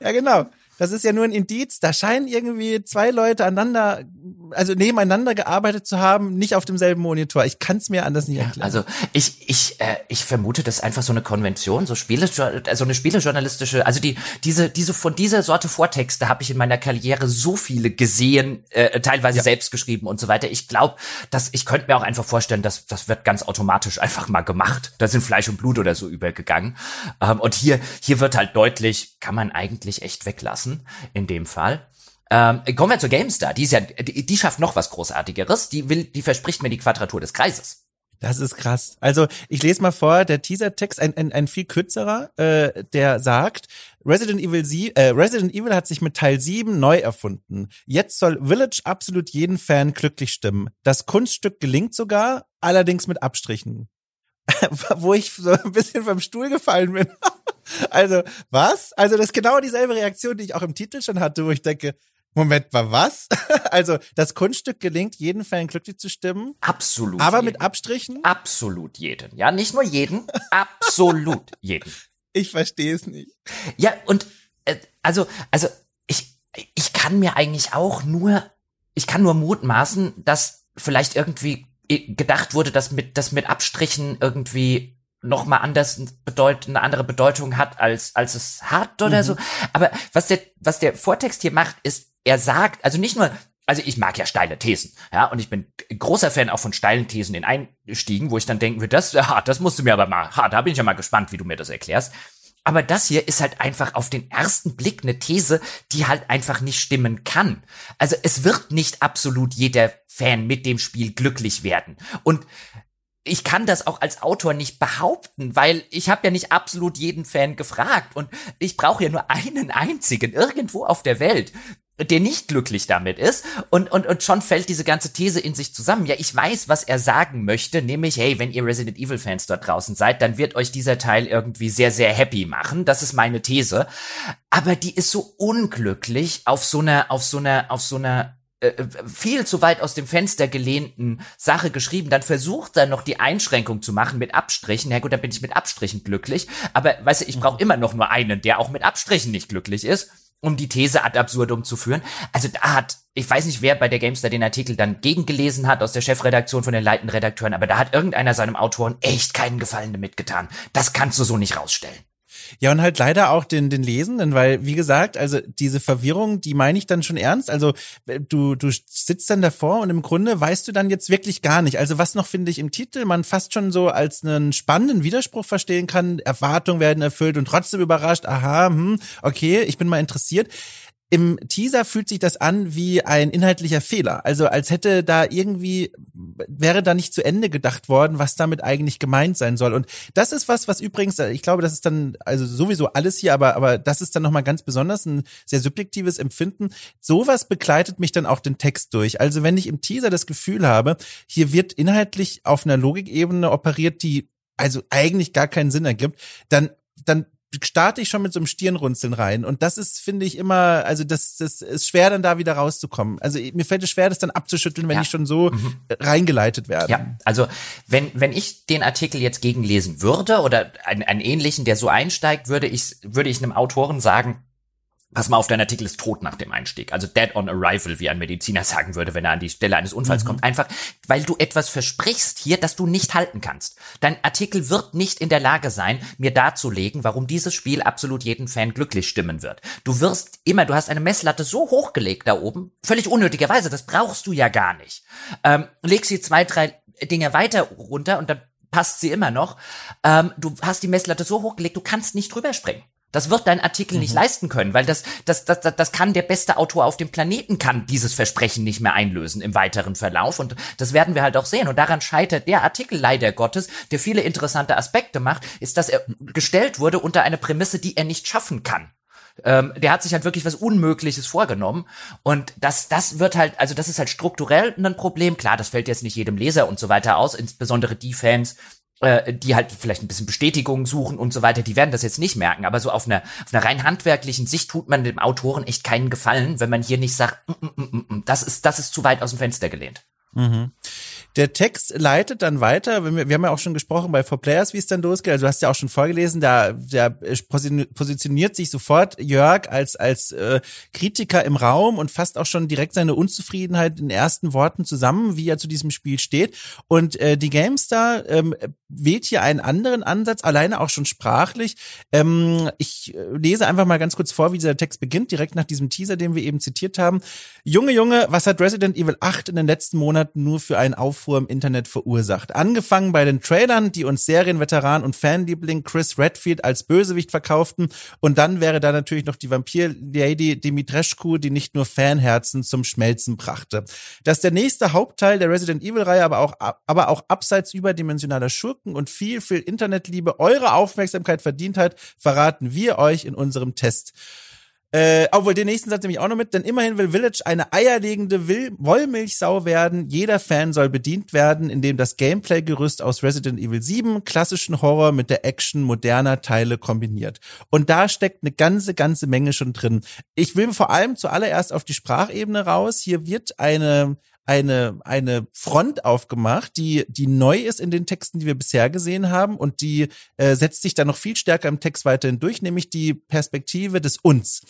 ja, genau. Das ist ja nur ein Indiz. Da scheinen irgendwie zwei Leute aneinander, also nebeneinander gearbeitet zu haben, nicht auf demselben Monitor. Ich kann es mir anders nicht erklären. also ich, ich, äh, ich vermute, das ist einfach so eine Konvention, so Spiele, also eine spielejournalistische, also die, diese, diese von dieser Sorte Vortexte habe ich in meiner Karriere so viele gesehen, äh, teilweise ja. selbst geschrieben und so weiter. Ich glaube, dass ich könnte mir auch einfach vorstellen, dass das wird ganz automatisch einfach mal gemacht. Da sind Fleisch und Blut oder so übergegangen. Ähm, und hier, hier wird halt deutlich, kann man eigentlich echt weglassen lassen, in dem Fall. Ähm, kommen wir zur GameStar. Die ist ja, die, die schafft noch was Großartigeres. Die will, die verspricht mir die Quadratur des Kreises. Das ist krass. Also ich lese mal vor, der Teaser-Text, ein, ein, ein viel kürzerer, äh, der sagt, Resident Evil, Sie äh, Resident Evil hat sich mit Teil 7 neu erfunden. Jetzt soll Village absolut jeden Fan glücklich stimmen. Das Kunststück gelingt sogar, allerdings mit Abstrichen. Wo ich so ein bisschen vom Stuhl gefallen bin. Also, was? Also, das ist genau dieselbe Reaktion, die ich auch im Titel schon hatte, wo ich denke, Moment mal, was? Also, das Kunststück gelingt, jeden Fan glücklich zu stimmen. Absolut. Aber jeden. mit Abstrichen? Absolut jeden. Ja, nicht nur jeden, absolut jeden. Ich verstehe es nicht. Ja, und äh, also, also ich, ich kann mir eigentlich auch nur, ich kann nur mutmaßen, dass vielleicht irgendwie gedacht wurde, dass mit, dass mit Abstrichen irgendwie noch mal anders bedeut eine andere Bedeutung hat als als es hat oder mhm. so. Aber was der was der Vortext hier macht, ist, er sagt, also nicht nur also ich mag ja steile Thesen, ja, und ich bin großer Fan auch von steilen Thesen in Einstiegen, wo ich dann denken würde, das, ja, das musst du mir aber mal, ha, da bin ich ja mal gespannt, wie du mir das erklärst. Aber das hier ist halt einfach auf den ersten Blick eine These, die halt einfach nicht stimmen kann. Also es wird nicht absolut jeder Fan mit dem Spiel glücklich werden. Und ich kann das auch als Autor nicht behaupten, weil ich habe ja nicht absolut jeden Fan gefragt und ich brauche ja nur einen einzigen irgendwo auf der Welt, der nicht glücklich damit ist und, und, und schon fällt diese ganze These in sich zusammen. Ja, ich weiß, was er sagen möchte, nämlich, hey, wenn ihr Resident Evil Fans dort draußen seid, dann wird euch dieser Teil irgendwie sehr, sehr happy machen. Das ist meine These. Aber die ist so unglücklich auf so einer, auf so einer, auf so einer viel zu weit aus dem Fenster gelehnten Sache geschrieben, dann versucht er noch die Einschränkung zu machen mit Abstrichen. Ja gut, dann bin ich mit Abstrichen glücklich. Aber weißt du, ich brauche mhm. immer noch nur einen, der auch mit Abstrichen nicht glücklich ist, um die These ad absurdum zu führen. Also da hat, ich weiß nicht, wer bei der Gamestar den Artikel dann gegengelesen hat aus der Chefredaktion von den leitenden Redakteuren, aber da hat irgendeiner seinem Autoren echt keinen Gefallen damit getan. Das kannst du so nicht rausstellen. Ja, und halt leider auch den, den Lesenden, weil, wie gesagt, also diese Verwirrung, die meine ich dann schon ernst. Also du, du sitzt dann davor und im Grunde weißt du dann jetzt wirklich gar nicht. Also was noch, finde ich, im Titel man fast schon so als einen spannenden Widerspruch verstehen kann. Erwartungen werden erfüllt und trotzdem überrascht, aha, hm, okay, ich bin mal interessiert im Teaser fühlt sich das an wie ein inhaltlicher Fehler. Also als hätte da irgendwie, wäre da nicht zu Ende gedacht worden, was damit eigentlich gemeint sein soll. Und das ist was, was übrigens, ich glaube, das ist dann, also sowieso alles hier, aber, aber das ist dann nochmal ganz besonders ein sehr subjektives Empfinden. Sowas begleitet mich dann auch den Text durch. Also wenn ich im Teaser das Gefühl habe, hier wird inhaltlich auf einer Logikebene operiert, die also eigentlich gar keinen Sinn ergibt, dann dann starte ich schon mit so einem Stirnrunzeln rein. Und das ist, finde ich, immer, also das, das ist schwer, dann da wieder rauszukommen. Also mir fällt es schwer, das dann abzuschütteln, wenn ja. ich schon so mhm. reingeleitet werde. Ja, also wenn, wenn ich den Artikel jetzt gegenlesen würde oder einen, einen ähnlichen, der so einsteigt, würde ich, würde ich einem Autoren sagen, Pass mal auf, dein Artikel ist tot nach dem Einstieg. Also dead on arrival, wie ein Mediziner sagen würde, wenn er an die Stelle eines Unfalls mhm. kommt. Einfach, weil du etwas versprichst hier, das du nicht halten kannst. Dein Artikel wird nicht in der Lage sein, mir darzulegen, warum dieses Spiel absolut jeden Fan glücklich stimmen wird. Du wirst immer, du hast eine Messlatte so hochgelegt da oben, völlig unnötigerweise, das brauchst du ja gar nicht. Ähm, leg sie zwei, drei Dinge weiter runter und dann passt sie immer noch. Ähm, du hast die Messlatte so hochgelegt, du kannst nicht drüber springen. Das wird dein Artikel mhm. nicht leisten können, weil das, das, das, das kann der beste Autor auf dem Planeten kann dieses Versprechen nicht mehr einlösen im weiteren Verlauf. Und das werden wir halt auch sehen. Und daran scheitert der Artikel leider Gottes, der viele interessante Aspekte macht, ist, dass er gestellt wurde unter eine Prämisse, die er nicht schaffen kann. Ähm, der hat sich halt wirklich was Unmögliches vorgenommen. Und das, das wird halt, also das ist halt strukturell ein Problem. Klar, das fällt jetzt nicht jedem Leser und so weiter aus, insbesondere die Fans, äh, die halt vielleicht ein bisschen Bestätigung suchen und so weiter, die werden das jetzt nicht merken. Aber so auf einer, auf einer rein handwerklichen Sicht tut man dem Autoren echt keinen Gefallen, wenn man hier nicht sagt, mm, mm, mm, mm, mm das ist, das ist zu weit aus dem Fenster gelehnt. Mhm. Der Text leitet dann weiter. Wir haben ja auch schon gesprochen bei For Players, wie es dann losgeht. Also du hast ja auch schon vorgelesen, da der positioniert sich sofort Jörg als als äh, Kritiker im Raum und fasst auch schon direkt seine Unzufriedenheit in ersten Worten zusammen, wie er zu diesem Spiel steht. Und äh, die GameStar ähm, wählt hier einen anderen Ansatz, alleine auch schon sprachlich. Ähm, ich äh, lese einfach mal ganz kurz vor, wie dieser Text beginnt, direkt nach diesem Teaser, den wir eben zitiert haben. Junge, Junge, was hat Resident Evil 8 in den letzten Monaten nur für einen Aufruhr im Internet verursacht? Angefangen bei den Trailern, die uns Serienveteran und Fanliebling Chris Redfield als Bösewicht verkauften. Und dann wäre da natürlich noch die Vampir-Lady Dimitrescu, die nicht nur Fanherzen zum Schmelzen brachte. Dass der nächste Hauptteil der Resident Evil-Reihe aber auch, aber auch abseits überdimensionaler Schurken und viel, viel Internetliebe eure Aufmerksamkeit verdient hat, verraten wir euch in unserem Test. Äh, obwohl den nächsten Satz nehme ich auch noch mit, denn immerhin will Village eine eierlegende will Wollmilchsau werden. Jeder Fan soll bedient werden, indem das Gameplay-Gerüst aus Resident Evil 7 klassischen Horror mit der Action moderner Teile kombiniert. Und da steckt eine ganze, ganze Menge schon drin. Ich will vor allem zuallererst auf die Sprachebene raus. Hier wird eine eine, eine Front aufgemacht, die, die neu ist in den Texten, die wir bisher gesehen haben und die äh, setzt sich dann noch viel stärker im Text weiterhin durch, nämlich die Perspektive des Uns.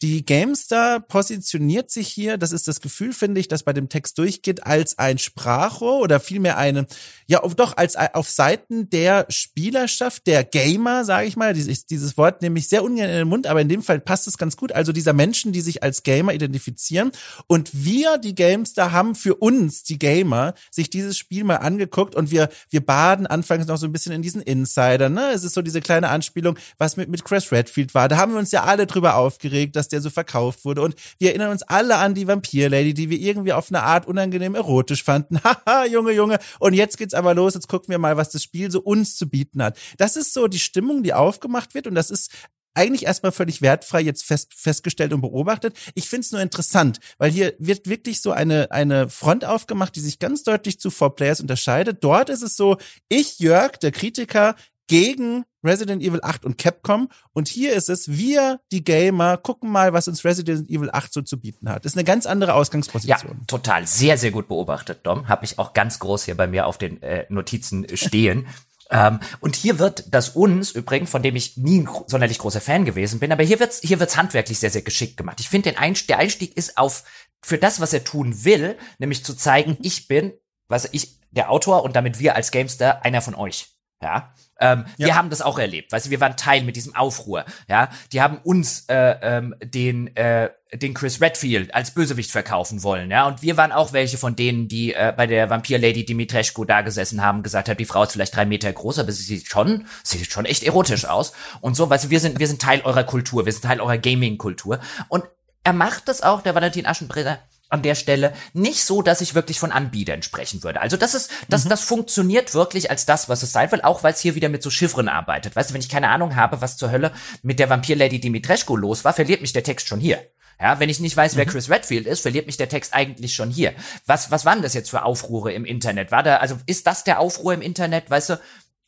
Die GameStar positioniert sich hier, das ist das Gefühl, finde ich, das bei dem Text durchgeht, als ein Sprachrohr oder vielmehr eine, ja, doch, als auf Seiten der Spielerschaft, der Gamer, sage ich mal, dieses, dieses Wort nehme ich sehr ungern in den Mund, aber in dem Fall passt es ganz gut, also dieser Menschen, die sich als Gamer identifizieren und wir, die GameStar, haben für uns, die Gamer, sich dieses Spiel mal angeguckt und wir, wir baden anfangs noch so ein bisschen in diesen Insider, ne? Es ist so diese kleine Anspielung, was mit, mit Chris Redfield war. Da haben wir uns ja alle drüber aufgeregt, dass der so verkauft wurde und wir erinnern uns alle an die Vampir-Lady, die wir irgendwie auf eine Art unangenehm erotisch fanden. Haha, Junge, Junge. Und jetzt geht's aber los, jetzt gucken wir mal, was das Spiel so uns zu bieten hat. Das ist so die Stimmung, die aufgemacht wird und das ist eigentlich erstmal völlig wertfrei jetzt fest, festgestellt und beobachtet. Ich finde es nur interessant, weil hier wird wirklich so eine, eine Front aufgemacht, die sich ganz deutlich zu Four Players unterscheidet. Dort ist es so, ich, Jörg, der Kritiker, gegen Resident Evil 8 und Capcom. Und hier ist es, wir, die Gamer, gucken mal, was uns Resident Evil 8 so zu bieten hat. Das ist eine ganz andere Ausgangsposition. Ja, total. Sehr, sehr gut beobachtet, Dom. Habe ich auch ganz groß hier bei mir auf den äh, Notizen stehen. Ähm, und hier wird das uns übrigens, von dem ich nie ein sonderlich großer Fan gewesen bin, aber hier wird's, hier wird's handwerklich sehr, sehr geschickt gemacht. Ich finde, Einstieg, der Einstieg ist auf, für das, was er tun will, nämlich zu zeigen, ich bin, was ich, der Autor und damit wir als Gamester einer von euch. Ja, ähm, ja. Wir haben das auch erlebt, weißt du, wir waren Teil mit diesem Aufruhr, ja. Die haben uns äh, ähm, den äh, den Chris Redfield als Bösewicht verkaufen wollen, ja. Und wir waren auch welche von denen, die äh, bei der Vampir-Lady Dimitrescu da gesessen haben, gesagt haben, die Frau ist vielleicht drei Meter groß, aber sie sieht schon, sie sieht schon echt erotisch aus und so, weißt du, wir sind wir sind Teil eurer Kultur, wir sind Teil eurer Gaming-Kultur und er macht das auch, der Valentin Aschenbrenner, an der Stelle nicht so, dass ich wirklich von Anbietern sprechen würde. Also das ist, das, mhm. das funktioniert wirklich als das, was es sein will, auch weil es hier wieder mit so Chiffren arbeitet. Weißt du, wenn ich keine Ahnung habe, was zur Hölle mit der Vampir-Lady Dimitrescu los war, verliert mich der Text schon hier. Ja, wenn ich nicht weiß, wer mhm. Chris Redfield ist, verliert mich der Text eigentlich schon hier. Was, was waren das jetzt für Aufruhre im Internet? War da, also ist das der Aufruhr im Internet? Weißt du,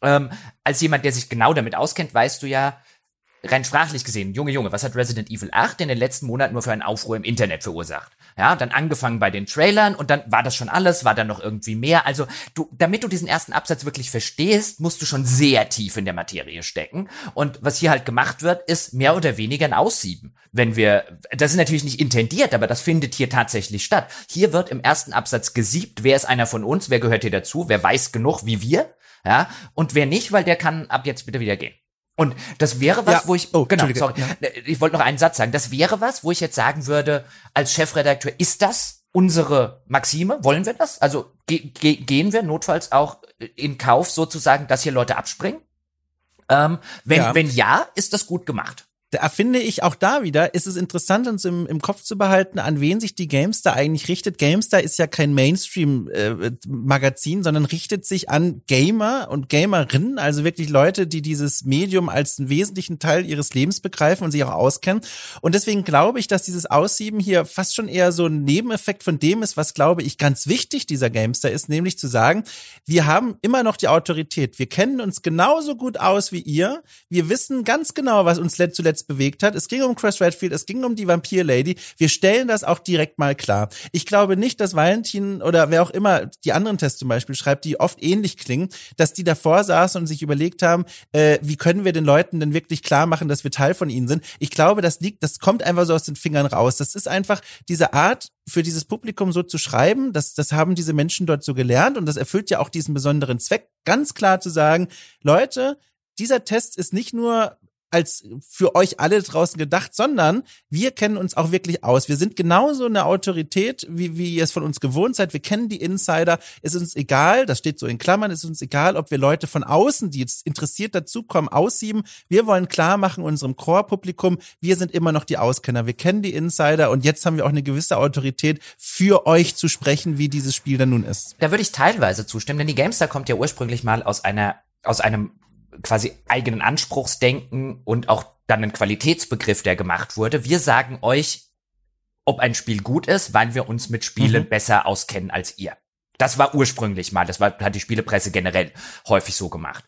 ähm, als jemand, der sich genau damit auskennt, weißt du ja, rein sprachlich gesehen, Junge, Junge, was hat Resident Evil 8 in den letzten Monaten nur für einen Aufruhr im Internet verursacht? Ja, dann angefangen bei den Trailern und dann war das schon alles, war dann noch irgendwie mehr. Also du, damit du diesen ersten Absatz wirklich verstehst, musst du schon sehr tief in der Materie stecken. Und was hier halt gemacht wird, ist mehr oder weniger ein Aussieben. Wenn wir, das ist natürlich nicht intendiert, aber das findet hier tatsächlich statt. Hier wird im ersten Absatz gesiebt, wer ist einer von uns, wer gehört hier dazu, wer weiß genug wie wir, ja, und wer nicht, weil der kann ab jetzt bitte wieder gehen. Und das wäre was, ja. wo ich, oh, genau, sorry, ja. ich wollte noch einen Satz sagen. Das wäre was, wo ich jetzt sagen würde, als Chefredakteur, ist das unsere Maxime? Wollen wir das? Also ge ge gehen wir notfalls auch in Kauf sozusagen, dass hier Leute abspringen? Ähm, wenn, ja. wenn ja, ist das gut gemacht da finde ich auch da wieder, ist es interessant, uns im, im Kopf zu behalten, an wen sich die GameStar eigentlich richtet. GameStar ist ja kein Mainstream-Magazin, äh, sondern richtet sich an Gamer und Gamerinnen, also wirklich Leute, die dieses Medium als einen wesentlichen Teil ihres Lebens begreifen und sich auch auskennen. Und deswegen glaube ich, dass dieses Aussieben hier fast schon eher so ein Nebeneffekt von dem ist, was glaube ich ganz wichtig dieser GameStar ist, nämlich zu sagen, wir haben immer noch die Autorität. Wir kennen uns genauso gut aus wie ihr. Wir wissen ganz genau, was uns zuletzt jetzt bewegt hat. Es ging um Chris Redfield, es ging um die Vampir Lady. Wir stellen das auch direkt mal klar. Ich glaube nicht, dass Valentin oder wer auch immer die anderen Tests zum Beispiel schreibt, die oft ähnlich klingen, dass die davor saßen und sich überlegt haben, äh, wie können wir den Leuten denn wirklich klar machen, dass wir Teil von ihnen sind. Ich glaube, das liegt, das kommt einfach so aus den Fingern raus. Das ist einfach diese Art, für dieses Publikum so zu schreiben, das, das haben diese Menschen dort so gelernt und das erfüllt ja auch diesen besonderen Zweck, ganz klar zu sagen, Leute, dieser Test ist nicht nur als für euch alle draußen gedacht, sondern wir kennen uns auch wirklich aus. Wir sind genauso eine Autorität, wie, wie ihr es von uns gewohnt seid. Wir kennen die Insider. Ist uns egal, das steht so in Klammern, ist uns egal, ob wir Leute von außen, die jetzt interessiert dazukommen, aussieben. Wir wollen klar machen unserem Core-Publikum, wir sind immer noch die Auskenner. Wir kennen die Insider und jetzt haben wir auch eine gewisse Autorität, für euch zu sprechen, wie dieses Spiel dann nun ist. Da würde ich teilweise zustimmen, denn die Gamestar kommt ja ursprünglich mal aus einer aus einem quasi eigenen Anspruchsdenken und auch dann einen Qualitätsbegriff, der gemacht wurde. Wir sagen euch, ob ein Spiel gut ist, weil wir uns mit Spielen mhm. besser auskennen als ihr. Das war ursprünglich mal, das war, hat die Spielepresse generell häufig so gemacht.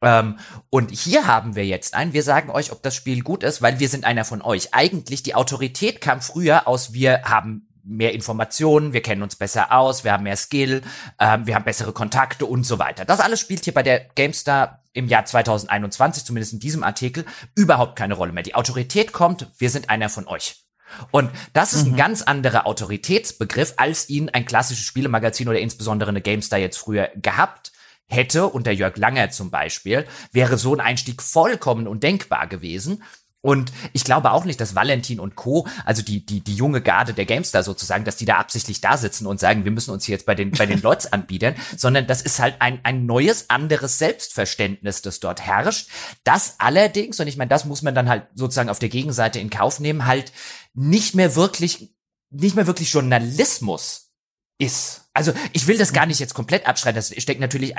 Ähm, und hier haben wir jetzt ein, wir sagen euch, ob das Spiel gut ist, weil wir sind einer von euch. Eigentlich, die Autorität kam früher aus, wir haben mehr Informationen, wir kennen uns besser aus, wir haben mehr Skill, ähm, wir haben bessere Kontakte und so weiter. Das alles spielt hier bei der GameStar im Jahr 2021, zumindest in diesem Artikel, überhaupt keine Rolle mehr. Die Autorität kommt, wir sind einer von euch. Und das ist mhm. ein ganz anderer Autoritätsbegriff, als ihn ein klassisches Spielemagazin oder insbesondere eine GameStar jetzt früher gehabt hätte, unter Jörg Langer zum Beispiel, wäre so ein Einstieg vollkommen undenkbar gewesen. Und ich glaube auch nicht, dass Valentin und Co., also die, die, die junge Garde der Gamestar sozusagen, dass die da absichtlich da sitzen und sagen, wir müssen uns jetzt bei den, bei den Lots anbieten, sondern das ist halt ein, ein neues, anderes Selbstverständnis, das dort herrscht. Das allerdings, und ich meine, das muss man dann halt sozusagen auf der Gegenseite in Kauf nehmen, halt nicht mehr wirklich, nicht mehr wirklich Journalismus ist. Also ich will das gar nicht jetzt komplett abschreiten. Das steckt natürlich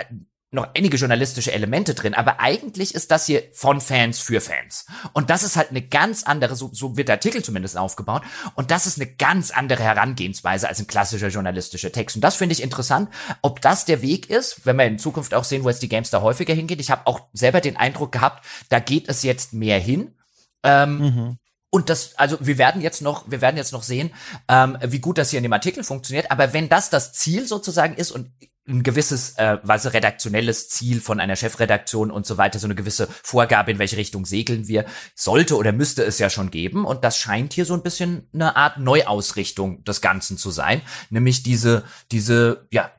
noch einige journalistische Elemente drin, aber eigentlich ist das hier von Fans für Fans. Und das ist halt eine ganz andere, so, so wird der Artikel zumindest aufgebaut, und das ist eine ganz andere Herangehensweise als ein klassischer journalistischer Text. Und das finde ich interessant, ob das der Weg ist, wenn wir in Zukunft auch sehen, wo jetzt die Games da häufiger hingeht. Ich habe auch selber den Eindruck gehabt, da geht es jetzt mehr hin. Ähm, mhm. Und das, also wir werden jetzt noch, wir werden jetzt noch sehen, ähm, wie gut das hier in dem Artikel funktioniert. Aber wenn das das Ziel sozusagen ist und ein gewisses, äh, was redaktionelles Ziel von einer Chefredaktion und so weiter, so eine gewisse Vorgabe, in welche Richtung segeln wir, sollte oder müsste es ja schon geben. Und das scheint hier so ein bisschen eine Art Neuausrichtung des Ganzen zu sein, nämlich diese, diese, ja,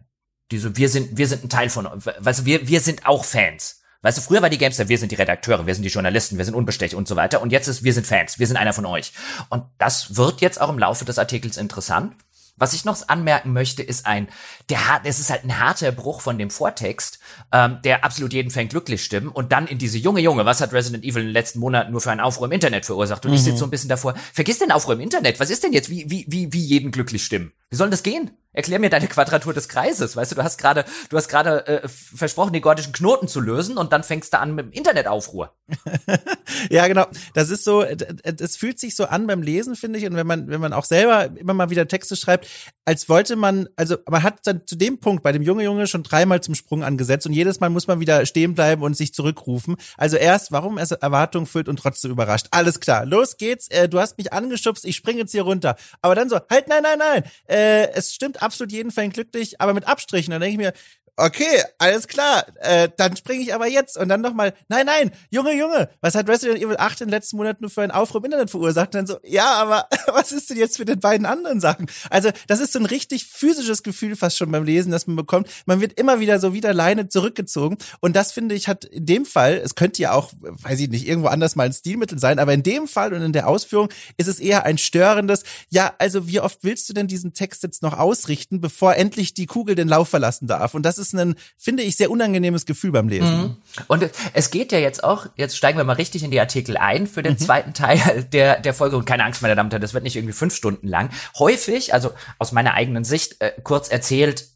diese, wir sind, wir sind ein Teil von, weißt du, wir, wir sind auch Fans. Weißt du, früher war die Gamester, wir sind die Redakteure, wir sind die Journalisten, wir sind unbestech und so weiter. Und jetzt ist, wir sind Fans, wir sind einer von euch. Und das wird jetzt auch im Laufe des Artikels interessant. Was ich noch anmerken möchte, ist ein, der hart, es ist halt ein harter Bruch von dem Vortext, ähm, der absolut jeden Fan glücklich stimmen und dann in diese junge Junge, was hat Resident Evil in den letzten Monaten nur für einen Aufruhr im Internet verursacht? Und mhm. ich sitze so ein bisschen davor, vergiss den Aufruhr im Internet, was ist denn jetzt, wie, wie, wie, wie jeden glücklich stimmen? Wie soll das gehen? Erklär mir deine Quadratur des Kreises. Weißt du, du hast gerade, du hast gerade äh, versprochen, die gordischen Knoten zu lösen und dann fängst du an mit dem Internetaufruhr. ja, genau. Das ist so, es fühlt sich so an beim Lesen, finde ich. Und wenn man, wenn man auch selber immer mal wieder Texte schreibt, als wollte man, also man hat dann zu dem Punkt bei dem Junge Junge schon dreimal zum Sprung angesetzt und jedes Mal muss man wieder stehen bleiben und sich zurückrufen. Also erst, warum es Erwartung füllt und trotzdem überrascht. Alles klar, los geht's. Äh, du hast mich angeschubst, ich springe jetzt hier runter. Aber dann so, halt, nein, nein, nein. Äh, es stimmt absolut jeden Fan glücklich, aber mit Abstrichen. Dann denke ich mir, okay, alles klar, äh, dann springe ich aber jetzt und dann nochmal, nein, nein, Junge, Junge, was hat Resident Evil 8 in den letzten Monaten nur für einen Aufruhr im Internet verursacht? Und dann so, ja, aber was ist denn jetzt für den beiden anderen Sachen? Also, das ist so ein richtig physisches Gefühl fast schon beim Lesen, das man bekommt. Man wird immer wieder so wieder Leine zurückgezogen und das finde ich hat in dem Fall, es könnte ja auch, weiß ich nicht, irgendwo anders mal ein Stilmittel sein, aber in dem Fall und in der Ausführung ist es eher ein störendes, ja, also wie oft willst du denn diesen Text jetzt noch ausrichten, bevor endlich die Kugel den Lauf verlassen darf? Und das ist ein, finde ich, sehr unangenehmes Gefühl beim Lesen. Mhm. Und es geht ja jetzt auch, jetzt steigen wir mal richtig in die Artikel ein für den mhm. zweiten Teil der, der Folge. Und keine Angst, meine Damen und Herren, das wird nicht irgendwie fünf Stunden lang. Häufig, also aus meiner eigenen Sicht, äh, kurz erzählt,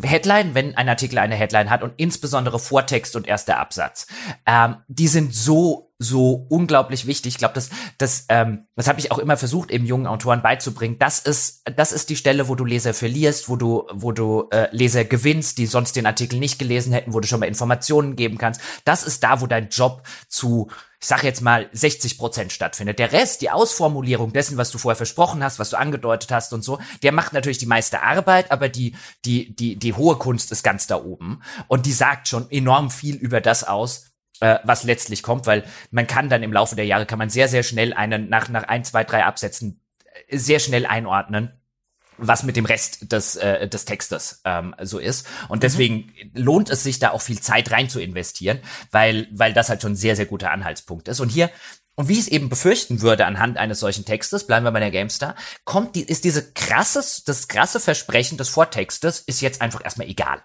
Headline, wenn ein Artikel eine Headline hat und insbesondere Vortext und erster Absatz, ähm, die sind so so unglaublich wichtig. Ich glaube, das, das, ähm, das habe ich auch immer versucht, eben jungen Autoren beizubringen. Das ist, das ist die Stelle, wo du Leser verlierst, wo du, wo du äh, Leser gewinnst, die sonst den Artikel nicht gelesen hätten, wo du schon mal Informationen geben kannst. Das ist da, wo dein Job zu ich sage jetzt mal 60 Prozent stattfindet. Der Rest, die Ausformulierung dessen, was du vorher versprochen hast, was du angedeutet hast und so, der macht natürlich die meiste Arbeit, aber die die die die hohe Kunst ist ganz da oben und die sagt schon enorm viel über das aus, äh, was letztlich kommt, weil man kann dann im Laufe der Jahre kann man sehr sehr schnell einen nach nach ein zwei drei Absätzen äh, sehr schnell einordnen was mit dem Rest des, äh, des Textes ähm, so ist. Und mhm. deswegen mhm. lohnt es sich da auch viel Zeit rein zu investieren, weil, weil das halt schon ein sehr, sehr guter Anhaltspunkt ist. Und hier, und wie ich es eben befürchten würde anhand eines solchen Textes, bleiben wir bei der GameStar, kommt die, ist diese krasses, das krasse Versprechen des Vortextes ist jetzt einfach erstmal egal.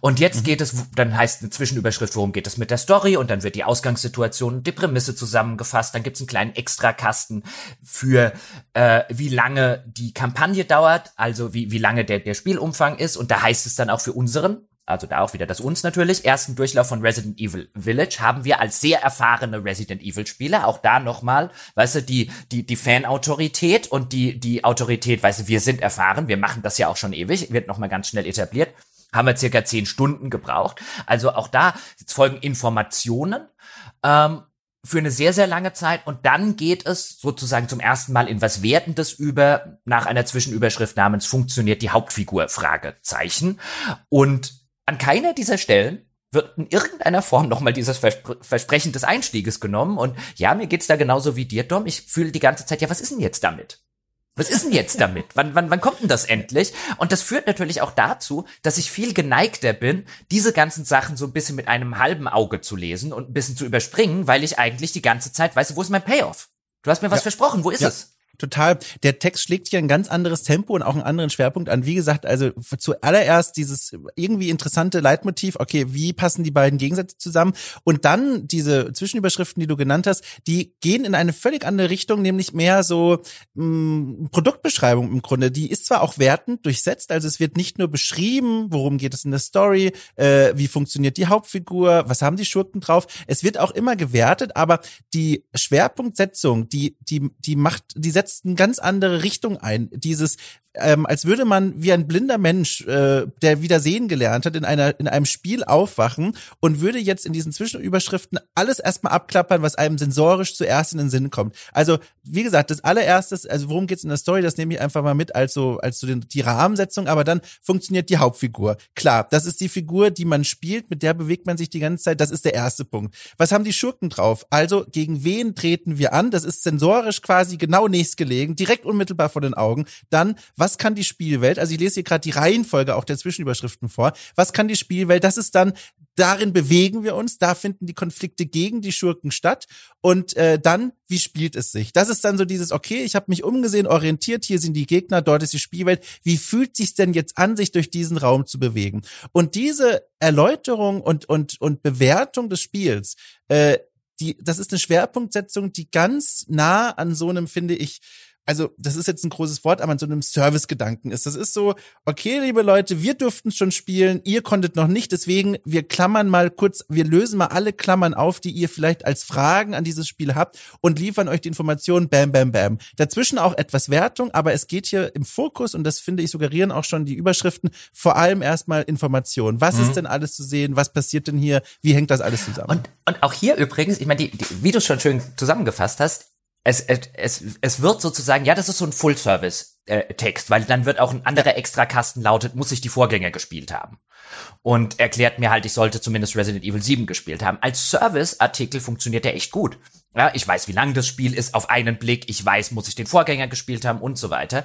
Und jetzt mhm. geht es, dann heißt eine Zwischenüberschrift, worum geht es mit der Story und dann wird die Ausgangssituation und die Prämisse zusammengefasst. Dann gibt es einen kleinen Extrakasten für, äh, wie lange die Kampagne dauert, also wie, wie lange der, der Spielumfang ist. Und da heißt es dann auch für unseren, also da auch wieder das uns natürlich, ersten Durchlauf von Resident Evil Village haben wir als sehr erfahrene Resident Evil Spieler auch da nochmal, weißt du, die, die, die Fan-Autorität und die, die Autorität, weißt du, wir sind erfahren, wir machen das ja auch schon ewig, wird nochmal ganz schnell etabliert haben wir circa zehn Stunden gebraucht. Also auch da jetzt folgen Informationen ähm, für eine sehr, sehr lange Zeit und dann geht es sozusagen zum ersten Mal in was Wertendes über, nach einer Zwischenüberschrift namens funktioniert die Hauptfigur? Fragezeichen. Und an keiner dieser Stellen wird in irgendeiner Form nochmal dieses Verspr Versprechen des Einstieges genommen. Und ja, mir geht's da genauso wie dir, Dom. Ich fühle die ganze Zeit, ja, was ist denn jetzt damit? Was ist denn jetzt damit? Wann, wann, wann kommt denn das endlich? Und das führt natürlich auch dazu, dass ich viel geneigter bin, diese ganzen Sachen so ein bisschen mit einem halben Auge zu lesen und ein bisschen zu überspringen, weil ich eigentlich die ganze Zeit weiß, wo ist mein Payoff? Du hast mir was ja. versprochen, wo ist ja. es? Total. Der Text schlägt hier ein ganz anderes Tempo und auch einen anderen Schwerpunkt an. Wie gesagt, also zuallererst dieses irgendwie interessante Leitmotiv, okay, wie passen die beiden Gegensätze zusammen? Und dann diese Zwischenüberschriften, die du genannt hast, die gehen in eine völlig andere Richtung, nämlich mehr so mh, mm, Produktbeschreibung im Grunde. Die ist zwar auch wertend durchsetzt, also es wird nicht nur beschrieben, worum geht es in der Story, äh, wie funktioniert die Hauptfigur, was haben die Schurken drauf. Es wird auch immer gewertet, aber die Schwerpunktsetzung, die, die, die macht, die setzt setzt eine ganz andere Richtung ein. Dieses, ähm, als würde man wie ein blinder Mensch, äh, der wieder sehen gelernt hat, in einer in einem Spiel aufwachen und würde jetzt in diesen Zwischenüberschriften alles erstmal abklappern, was einem sensorisch zuerst in den Sinn kommt. Also wie gesagt, das allererstes, also worum geht's in der Story, das nehme ich einfach mal mit als so als so den, die Rahmensetzung, aber dann funktioniert die Hauptfigur. Klar, das ist die Figur, die man spielt, mit der bewegt man sich die ganze Zeit. Das ist der erste Punkt. Was haben die Schurken drauf? Also gegen wen treten wir an? Das ist sensorisch quasi genau nächstgelegen, direkt unmittelbar vor den Augen. Dann was kann die Spielwelt, also ich lese hier gerade die Reihenfolge auch der Zwischenüberschriften vor, was kann die Spielwelt, das ist dann, darin bewegen wir uns, da finden die Konflikte gegen die Schurken statt und äh, dann, wie spielt es sich? Das ist dann so dieses, okay, ich habe mich umgesehen, orientiert, hier sind die Gegner, dort ist die Spielwelt, wie fühlt sich denn jetzt an, sich durch diesen Raum zu bewegen? Und diese Erläuterung und, und, und Bewertung des Spiels, äh, die, das ist eine Schwerpunktsetzung, die ganz nah an so einem, finde ich, also das ist jetzt ein großes Wort, aber an so einem Service-Gedanken ist. Das ist so, okay, liebe Leute, wir durften schon spielen, ihr konntet noch nicht, deswegen wir klammern mal kurz, wir lösen mal alle Klammern auf, die ihr vielleicht als Fragen an dieses Spiel habt und liefern euch die Informationen, bam, bam, bam. Dazwischen auch etwas Wertung, aber es geht hier im Fokus, und das finde ich suggerieren auch schon die Überschriften, vor allem erstmal Informationen. Was mhm. ist denn alles zu sehen? Was passiert denn hier? Wie hängt das alles zusammen? Und, und auch hier übrigens, ich meine, die, die, wie du schon schön zusammengefasst hast, es, es, es wird sozusagen, ja, das ist so ein Full-Service-Text, äh, weil dann wird auch ein anderer Extrakasten lautet, muss ich die Vorgänger gespielt haben. Und erklärt mir halt, ich sollte zumindest Resident Evil 7 gespielt haben. Als Service-Artikel funktioniert der echt gut. Ja, ich weiß, wie lang das Spiel ist auf einen Blick, ich weiß, muss ich den Vorgänger gespielt haben und so weiter.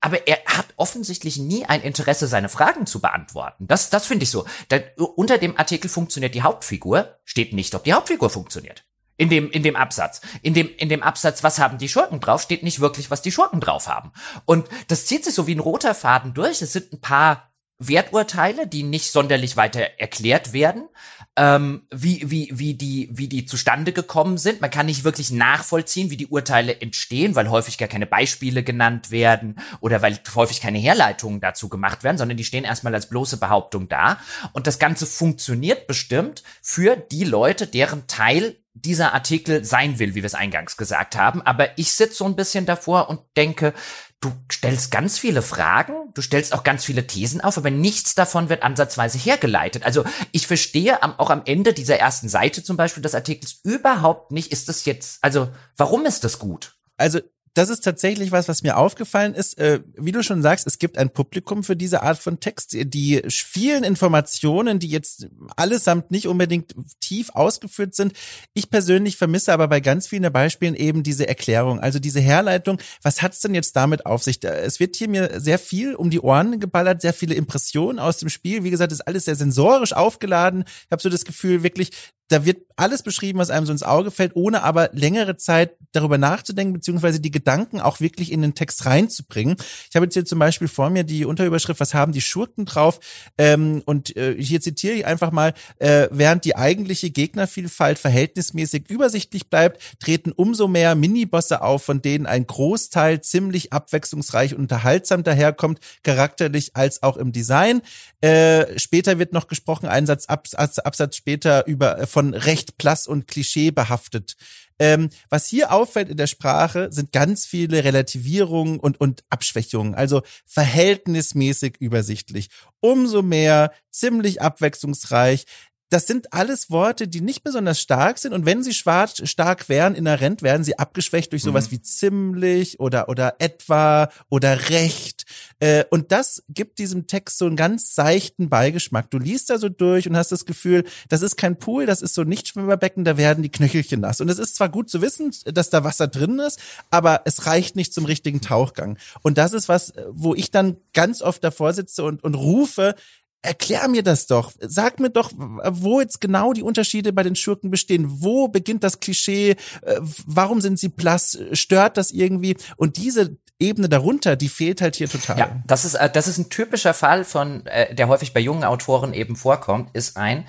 Aber er hat offensichtlich nie ein Interesse, seine Fragen zu beantworten. Das, das finde ich so. Da, unter dem Artikel funktioniert die Hauptfigur, steht nicht, ob die Hauptfigur funktioniert. In dem, in dem Absatz. In dem, in dem Absatz, was haben die Schurken drauf, steht nicht wirklich, was die Schurken drauf haben. Und das zieht sich so wie ein roter Faden durch. Es sind ein paar Werturteile, die nicht sonderlich weiter erklärt werden, ähm, wie, wie, wie, die, wie die zustande gekommen sind. Man kann nicht wirklich nachvollziehen, wie die Urteile entstehen, weil häufig gar keine Beispiele genannt werden oder weil häufig keine Herleitungen dazu gemacht werden, sondern die stehen erstmal als bloße Behauptung da. Und das Ganze funktioniert bestimmt für die Leute, deren Teil dieser Artikel sein will, wie wir es eingangs gesagt haben. Aber ich sitze so ein bisschen davor und denke, du stellst ganz viele Fragen, du stellst auch ganz viele Thesen auf, aber nichts davon wird ansatzweise hergeleitet. Also ich verstehe am, auch am Ende dieser ersten Seite zum Beispiel des Artikels überhaupt nicht, ist das jetzt, also warum ist das gut? Also das ist tatsächlich was, was mir aufgefallen ist. Äh, wie du schon sagst, es gibt ein Publikum für diese Art von Text. Die vielen Informationen, die jetzt allesamt nicht unbedingt tief ausgeführt sind. Ich persönlich vermisse aber bei ganz vielen Beispielen eben diese Erklärung, also diese Herleitung. Was hat's denn jetzt damit auf sich? Es wird hier mir sehr viel um die Ohren geballert, sehr viele Impressionen aus dem Spiel. Wie gesagt, ist alles sehr sensorisch aufgeladen. Ich habe so das Gefühl, wirklich, da wird alles beschrieben, was einem so ins Auge fällt, ohne aber längere Zeit darüber nachzudenken, beziehungsweise die Gedanken auch wirklich in den Text reinzubringen. Ich habe jetzt hier zum Beispiel vor mir die Unterüberschrift, was haben die Schurken drauf? Ähm, und äh, hier zitiere ich einfach mal, äh, während die eigentliche Gegnervielfalt verhältnismäßig übersichtlich bleibt, treten umso mehr Minibosse auf, von denen ein Großteil ziemlich abwechslungsreich und unterhaltsam daherkommt, charakterlich als auch im Design. Äh, später wird noch gesprochen, Einsatz Absatz, Absatz später über äh, von recht blass und Klischee behaftet. Ähm, was hier auffällt in der Sprache, sind ganz viele Relativierungen und, und Abschwächungen, also verhältnismäßig übersichtlich. Umso mehr, ziemlich abwechslungsreich, das sind alles Worte, die nicht besonders stark sind. Und wenn sie schwarz, stark wären, inhärent, werden sie abgeschwächt durch sowas mhm. wie ziemlich oder, oder etwa oder recht. Äh, und das gibt diesem Text so einen ganz seichten Beigeschmack. Du liest da so durch und hast das Gefühl, das ist kein Pool, das ist so ein Nichtschwimmerbecken, da werden die Knöchelchen nass. Und es ist zwar gut zu wissen, dass da Wasser drin ist, aber es reicht nicht zum richtigen Tauchgang. Und das ist was, wo ich dann ganz oft davor sitze und, und rufe, Erklär mir das doch. Sag mir doch, wo jetzt genau die Unterschiede bei den Schurken bestehen. Wo beginnt das Klischee? Äh, warum sind sie blass? Stört das irgendwie? Und diese Ebene darunter, die fehlt halt hier total. Ja, das ist, äh, das ist ein typischer Fall von, äh, der häufig bei jungen Autoren eben vorkommt, ist ein,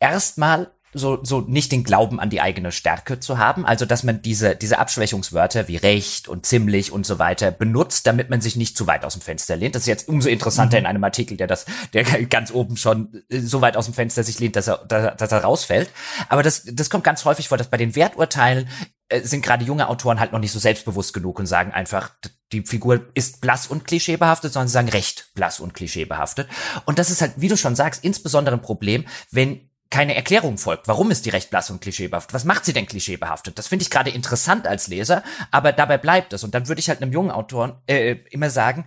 erstmal so, so nicht den Glauben an die eigene Stärke zu haben, also dass man diese, diese Abschwächungswörter wie recht und ziemlich und so weiter benutzt, damit man sich nicht zu weit aus dem Fenster lehnt. Das ist jetzt umso interessanter mhm. in einem Artikel, der das, der ganz oben schon äh, so weit aus dem Fenster sich lehnt, dass er, dass er rausfällt. Aber das, das kommt ganz häufig vor, dass bei den Werturteilen äh, sind gerade junge Autoren halt noch nicht so selbstbewusst genug und sagen einfach, die Figur ist blass und klischeebehaftet, sondern sie sagen recht blass und klischeebehaftet. Und das ist halt, wie du schon sagst, insbesondere ein Problem, wenn keine Erklärung folgt. Warum ist die recht blass und klischeebehaftet? Was macht sie denn klischeebehaftet? Das finde ich gerade interessant als Leser, aber dabei bleibt es. Und dann würde ich halt einem jungen Autoren äh, immer sagen,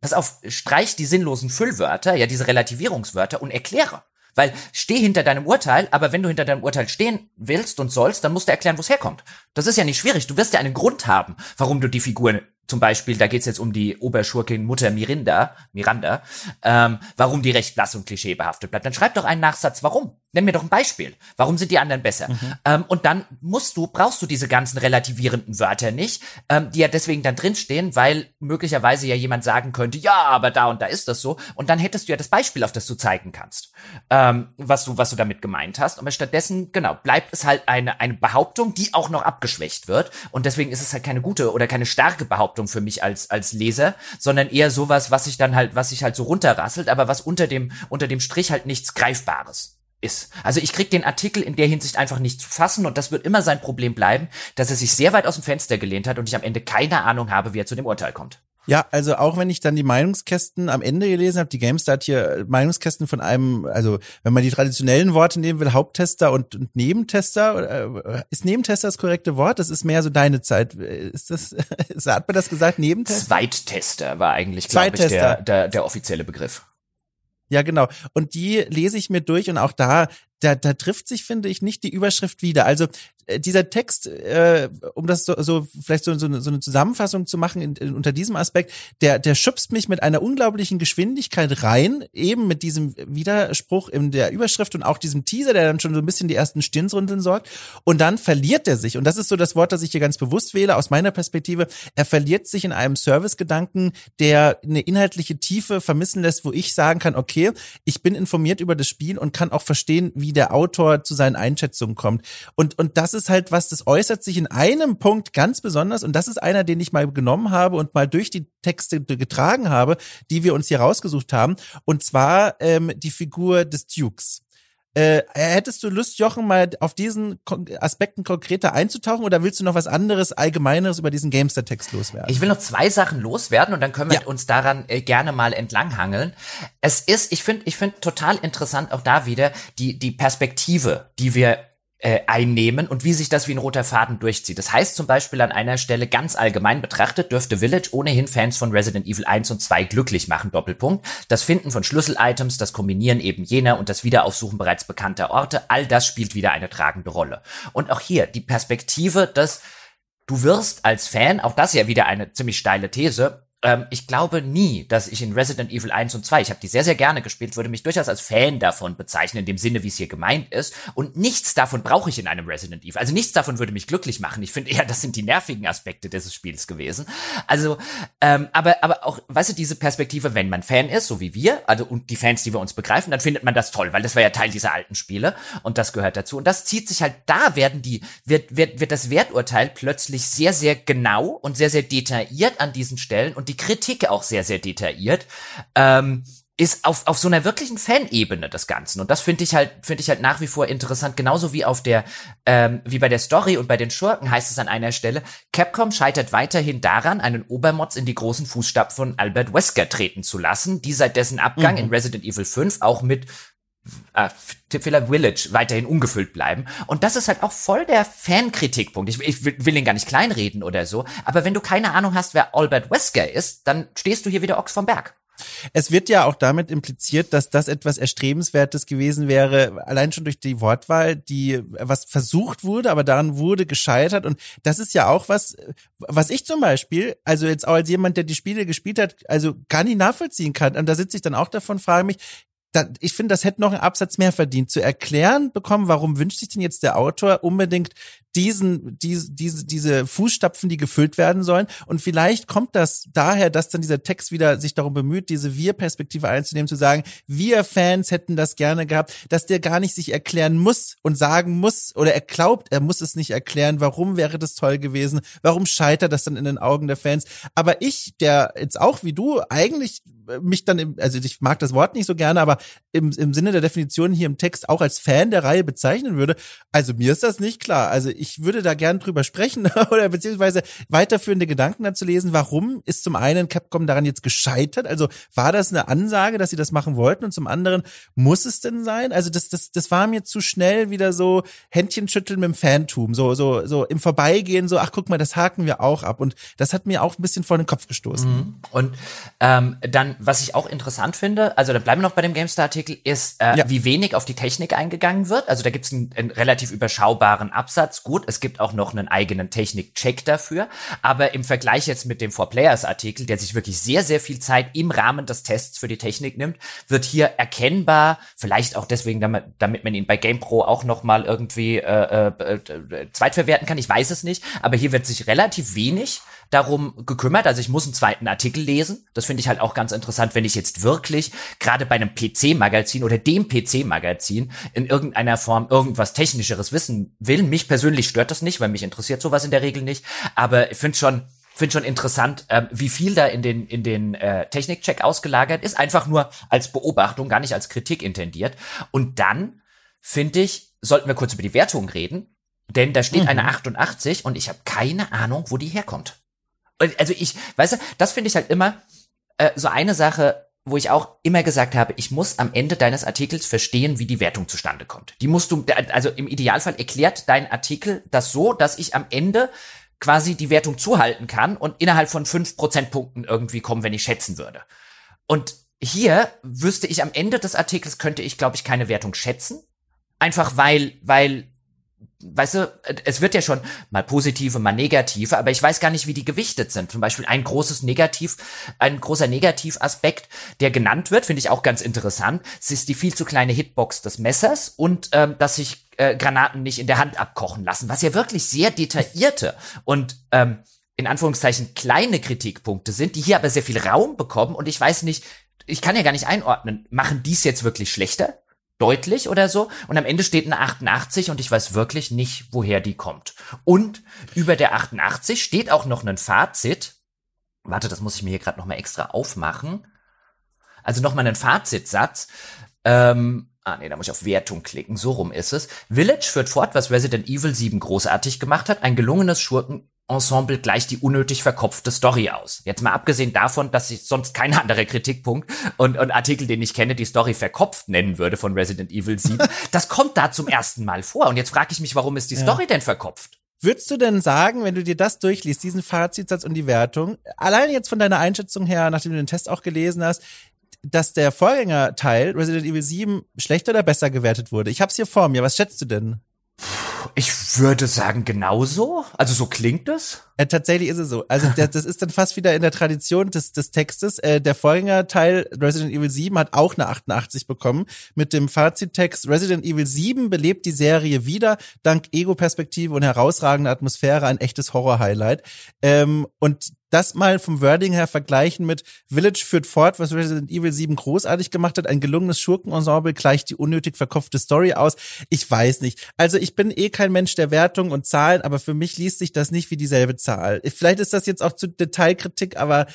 pass auf, streich die sinnlosen Füllwörter, ja, diese Relativierungswörter und erkläre. Weil steh hinter deinem Urteil, aber wenn du hinter deinem Urteil stehen willst und sollst, dann musst du erklären, wo es herkommt. Das ist ja nicht schwierig. Du wirst ja einen Grund haben, warum du die Figur zum Beispiel, da geht's jetzt um die Oberschurkin Mutter Mirinda, Miranda, ähm, warum die recht blass und klischeebehaftet bleibt. Dann schreib doch einen Nachsatz, warum. Nenn mir doch ein Beispiel. Warum sind die anderen besser? Mhm. Ähm, und dann musst du, brauchst du diese ganzen relativierenden Wörter nicht, ähm, die ja deswegen dann drinstehen, weil möglicherweise ja jemand sagen könnte, ja, aber da und da ist das so. Und dann hättest du ja das Beispiel, auf das du zeigen kannst, ähm, was du, was du damit gemeint hast. Aber stattdessen, genau, bleibt es halt eine, eine Behauptung, die auch noch abgeschwächt wird. Und deswegen ist es halt keine gute oder keine starke Behauptung für mich als, als Leser, sondern eher sowas, was sich dann halt, was sich halt so runterrasselt, aber was unter dem, unter dem Strich halt nichts Greifbares ist. Also ich krieg den Artikel in der Hinsicht einfach nicht zu fassen und das wird immer sein Problem bleiben, dass er sich sehr weit aus dem Fenster gelehnt hat und ich am Ende keine Ahnung habe, wie er zu dem Urteil kommt. Ja, also auch wenn ich dann die Meinungskästen am Ende gelesen habe, die GameStar hat hier Meinungskästen von einem, also wenn man die traditionellen Worte nehmen will, Haupttester und, und Nebentester, äh, ist Nebentester das korrekte Wort? Das ist mehr so deine Zeit. Ist das, hat man das gesagt, Nebentester? Zweittester war eigentlich, glaube ich, der, der, der offizielle Begriff. Ja, genau. Und die lese ich mir durch und auch da da, da trifft sich, finde ich, nicht die Überschrift wieder. Also dieser Text, äh, um das so, so vielleicht so, so, eine, so eine Zusammenfassung zu machen in, in, unter diesem Aspekt, der, der schubst mich mit einer unglaublichen Geschwindigkeit rein, eben mit diesem Widerspruch in der Überschrift und auch diesem Teaser, der dann schon so ein bisschen die ersten Stirnsrundeln sorgt. Und dann verliert er sich, und das ist so das Wort, das ich hier ganz bewusst wähle, aus meiner Perspektive, er verliert sich in einem Servicegedanken, der eine inhaltliche Tiefe vermissen lässt, wo ich sagen kann, okay, ich bin informiert über das Spiel und kann auch verstehen, wie der Autor zu seinen Einschätzungen kommt. Und, und das ist halt was, das äußert sich in einem Punkt ganz besonders. Und das ist einer, den ich mal genommen habe und mal durch die Texte getragen habe, die wir uns hier rausgesucht haben. Und zwar ähm, die Figur des Dukes. Äh, hättest du Lust, Jochen, mal auf diesen Aspekten konkreter einzutauchen oder willst du noch was anderes, Allgemeineres über diesen Gamester-Text loswerden? Ich will noch zwei Sachen loswerden und dann können wir ja. uns daran äh, gerne mal entlanghangeln. Es ist, ich finde, ich finde total interessant auch da wieder die, die Perspektive, die wir äh, einnehmen und wie sich das wie ein roter Faden durchzieht. Das heißt zum Beispiel an einer Stelle ganz allgemein betrachtet, dürfte Village ohnehin Fans von Resident Evil 1 und 2 glücklich machen, Doppelpunkt. Das Finden von Schlüssel-Items, das Kombinieren eben jener und das Wiederaufsuchen bereits bekannter Orte, all das spielt wieder eine tragende Rolle. Und auch hier die Perspektive, dass du wirst als Fan, auch das ja wieder eine ziemlich steile These, ähm, ich glaube nie, dass ich in Resident Evil 1 und 2, ich habe die sehr, sehr gerne gespielt, würde mich durchaus als Fan davon bezeichnen, in dem Sinne, wie es hier gemeint ist. Und nichts davon brauche ich in einem Resident Evil. Also nichts davon würde mich glücklich machen. Ich finde eher, das sind die nervigen Aspekte dieses Spiels gewesen. Also, ähm, aber, aber auch, weißt du, diese Perspektive, wenn man Fan ist, so wie wir, also und die Fans, die wir uns begreifen, dann findet man das toll, weil das war ja Teil dieser alten Spiele und das gehört dazu. Und das zieht sich halt, da werden die, wird, wird, wird das Werturteil plötzlich sehr, sehr genau und sehr, sehr detailliert an diesen Stellen und die die Kritik auch sehr, sehr detailliert. Ähm, ist auf, auf so einer wirklichen Fanebene des Ganzen. Und das finde ich halt, finde ich halt nach wie vor interessant. Genauso wie auf der, ähm, wie bei der Story und bei den Schurken heißt es an einer Stelle, Capcom scheitert weiterhin daran, einen Obermods in die großen Fußstapfen von Albert Wesker treten zu lassen, die seit dessen Abgang mhm. in Resident Evil 5 auch mit äh, Tippfehler Village weiterhin ungefüllt bleiben. Und das ist halt auch voll der Fankritikpunkt. Ich, ich will ihn gar nicht kleinreden oder so, aber wenn du keine Ahnung hast, wer Albert Wesker ist, dann stehst du hier wieder Ochs vom Berg. Es wird ja auch damit impliziert, dass das etwas Erstrebenswertes gewesen wäre, allein schon durch die Wortwahl, die was versucht wurde, aber daran wurde gescheitert. Und das ist ja auch was, was ich zum Beispiel, also jetzt auch als jemand, der die Spiele gespielt hat, also gar nicht nachvollziehen kann. Und da sitze ich dann auch davon, frage mich, ich finde, das hätte noch einen Absatz mehr verdient, zu erklären bekommen, warum wünscht sich denn jetzt der Autor unbedingt diesen, diese, diese, diese Fußstapfen, die gefüllt werden sollen. Und vielleicht kommt das daher, dass dann dieser Text wieder sich darum bemüht, diese Wir-Perspektive einzunehmen, zu sagen, wir Fans hätten das gerne gehabt, dass der gar nicht sich erklären muss und sagen muss, oder er glaubt, er muss es nicht erklären, warum wäre das toll gewesen, warum scheitert das dann in den Augen der Fans. Aber ich, der jetzt auch wie du eigentlich mich dann, im, also ich mag das Wort nicht so gerne, aber im, im Sinne der Definition hier im Text auch als Fan der Reihe bezeichnen würde, also mir ist das nicht klar. Also ich würde da gern drüber sprechen oder beziehungsweise weiterführende Gedanken dazu lesen. Warum ist zum einen Capcom daran jetzt gescheitert? Also war das eine Ansage, dass sie das machen wollten? Und zum anderen muss es denn sein? Also das, das, das war mir zu schnell wieder so Händchenschütteln mit dem Phantom, so, so, so im Vorbeigehen, so, ach guck mal, das haken wir auch ab. Und das hat mir auch ein bisschen vor den Kopf gestoßen. Mhm. Und ähm, dann, was ich auch interessant finde, also da bleiben wir noch bei dem GameStar-Artikel, ist, äh, ja. wie wenig auf die Technik eingegangen wird. Also da gibt es einen, einen relativ überschaubaren Absatz. Gut, es gibt auch noch einen eigenen Technik-Check dafür. Aber im Vergleich jetzt mit dem Four Players Artikel, der sich wirklich sehr, sehr viel Zeit im Rahmen des Tests für die Technik nimmt, wird hier erkennbar, vielleicht auch deswegen, damit, damit man ihn bei GamePro auch noch mal irgendwie äh, äh, äh, zweitverwerten kann. Ich weiß es nicht. Aber hier wird sich relativ wenig darum gekümmert. Also ich muss einen zweiten Artikel lesen. Das finde ich halt auch ganz interessant, wenn ich jetzt wirklich gerade bei einem PC-Magazin oder dem PC-Magazin in irgendeiner Form irgendwas Technischeres wissen will. Mich persönlich stört das nicht, weil mich interessiert sowas in der Regel nicht. Aber ich finde schon, finde schon interessant, ähm, wie viel da in den in den äh, Technikcheck ausgelagert ist, einfach nur als Beobachtung, gar nicht als Kritik intendiert. Und dann finde ich, sollten wir kurz über die Wertung reden, denn da steht mhm. eine 88 und ich habe keine Ahnung, wo die herkommt. Also ich, weißt du, das finde ich halt immer äh, so eine Sache, wo ich auch immer gesagt habe, ich muss am Ende deines Artikels verstehen, wie die Wertung zustande kommt. Die musst du, also im Idealfall erklärt dein Artikel das so, dass ich am Ende quasi die Wertung zuhalten kann und innerhalb von fünf Prozentpunkten irgendwie kommen, wenn ich schätzen würde. Und hier wüsste ich am Ende des Artikels könnte ich, glaube ich, keine Wertung schätzen. Einfach weil, weil weißt du, es wird ja schon mal positive, mal negative, aber ich weiß gar nicht, wie die gewichtet sind. Zum Beispiel ein großes Negativ, ein großer Negativaspekt, der genannt wird, finde ich auch ganz interessant. Es ist die viel zu kleine Hitbox des Messers und ähm, dass sich äh, Granaten nicht in der Hand abkochen lassen, was ja wirklich sehr detaillierte und ähm, in Anführungszeichen kleine Kritikpunkte sind, die hier aber sehr viel Raum bekommen und ich weiß nicht, ich kann ja gar nicht einordnen, machen dies jetzt wirklich schlechter? Deutlich oder so. Und am Ende steht eine 88 und ich weiß wirklich nicht, woher die kommt. Und über der 88 steht auch noch ein Fazit. Warte, das muss ich mir hier gerade noch mal extra aufmachen. Also noch mal einen Fazitsatz. Ähm, Ah, nee, da muss ich auf Wertung klicken. So rum ist es. Village führt fort, was Resident Evil 7 großartig gemacht hat. Ein gelungenes Schurkenensemble gleicht die unnötig verkopfte Story aus. Jetzt mal abgesehen davon, dass ich sonst kein anderer Kritikpunkt und, und Artikel, den ich kenne, die Story verkopft nennen würde von Resident Evil 7. das kommt da zum ersten Mal vor. Und jetzt frage ich mich, warum ist die ja. Story denn verkopft? Würdest du denn sagen, wenn du dir das durchliest, diesen Fazitsatz und die Wertung, allein jetzt von deiner Einschätzung her, nachdem du den Test auch gelesen hast, dass der Vorgängerteil Resident Evil 7 schlechter oder besser gewertet wurde. Ich hab's hier vor mir. Was schätzt du denn? Ich würde sagen genauso. Also so klingt es. Äh, tatsächlich ist es so. Also das, das ist dann fast wieder in der Tradition des, des Textes. Äh, der Vorgängerteil Resident Evil 7 hat auch eine 88 bekommen mit dem Fazittext Resident Evil 7 belebt die Serie wieder dank Ego-Perspektive und herausragender Atmosphäre ein echtes Horror-Highlight. Ähm, und das mal vom Wording her vergleichen mit Village führt fort, was Resident Evil 7 großartig gemacht hat. Ein gelungenes Schurkenensemble gleicht die unnötig verkopfte Story aus. Ich weiß nicht. Also ich bin eh kein Mensch der Wertung und Zahlen, aber für mich liest sich das nicht wie dieselbe Zahl. Vielleicht ist das jetzt auch zu Detailkritik, aber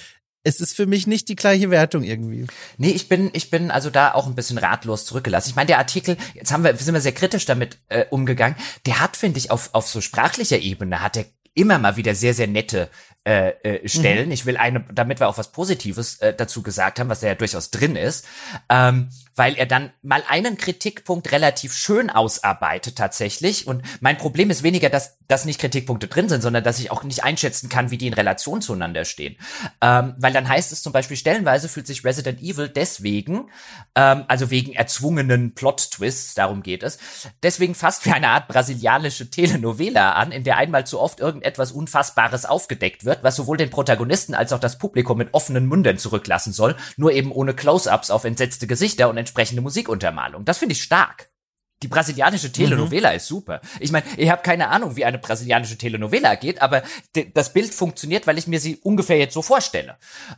es ist für mich nicht die gleiche Wertung irgendwie. Nee, ich bin, ich bin also da auch ein bisschen ratlos zurückgelassen. Ich meine, der Artikel, jetzt haben wir, sind wir sehr kritisch damit äh, umgegangen, der hat, finde ich, auf, auf so sprachlicher Ebene hat er immer mal wieder sehr, sehr nette äh, äh, stellen. Mhm. Ich will eine, damit wir auch was Positives äh, dazu gesagt haben, was da ja durchaus drin ist, ähm, weil er dann mal einen Kritikpunkt relativ schön ausarbeitet tatsächlich. Und mein Problem ist weniger, dass, dass nicht Kritikpunkte drin sind, sondern dass ich auch nicht einschätzen kann, wie die in Relation zueinander stehen. Ähm, weil dann heißt es zum Beispiel, stellenweise fühlt sich Resident Evil deswegen, ähm, also wegen erzwungenen Plot-Twists, darum geht es, deswegen fast wie eine Art brasilianische Telenovela an, in der einmal zu oft irgendetwas Unfassbares aufgedeckt wird was sowohl den Protagonisten als auch das Publikum mit offenen Mündern zurücklassen soll, nur eben ohne Close-ups auf entsetzte Gesichter und entsprechende Musikuntermalung. Das finde ich stark. Die brasilianische Telenovela mhm. ist super. Ich meine, ich habe keine Ahnung, wie eine brasilianische Telenovela geht, aber das Bild funktioniert, weil ich mir sie ungefähr jetzt so vorstelle.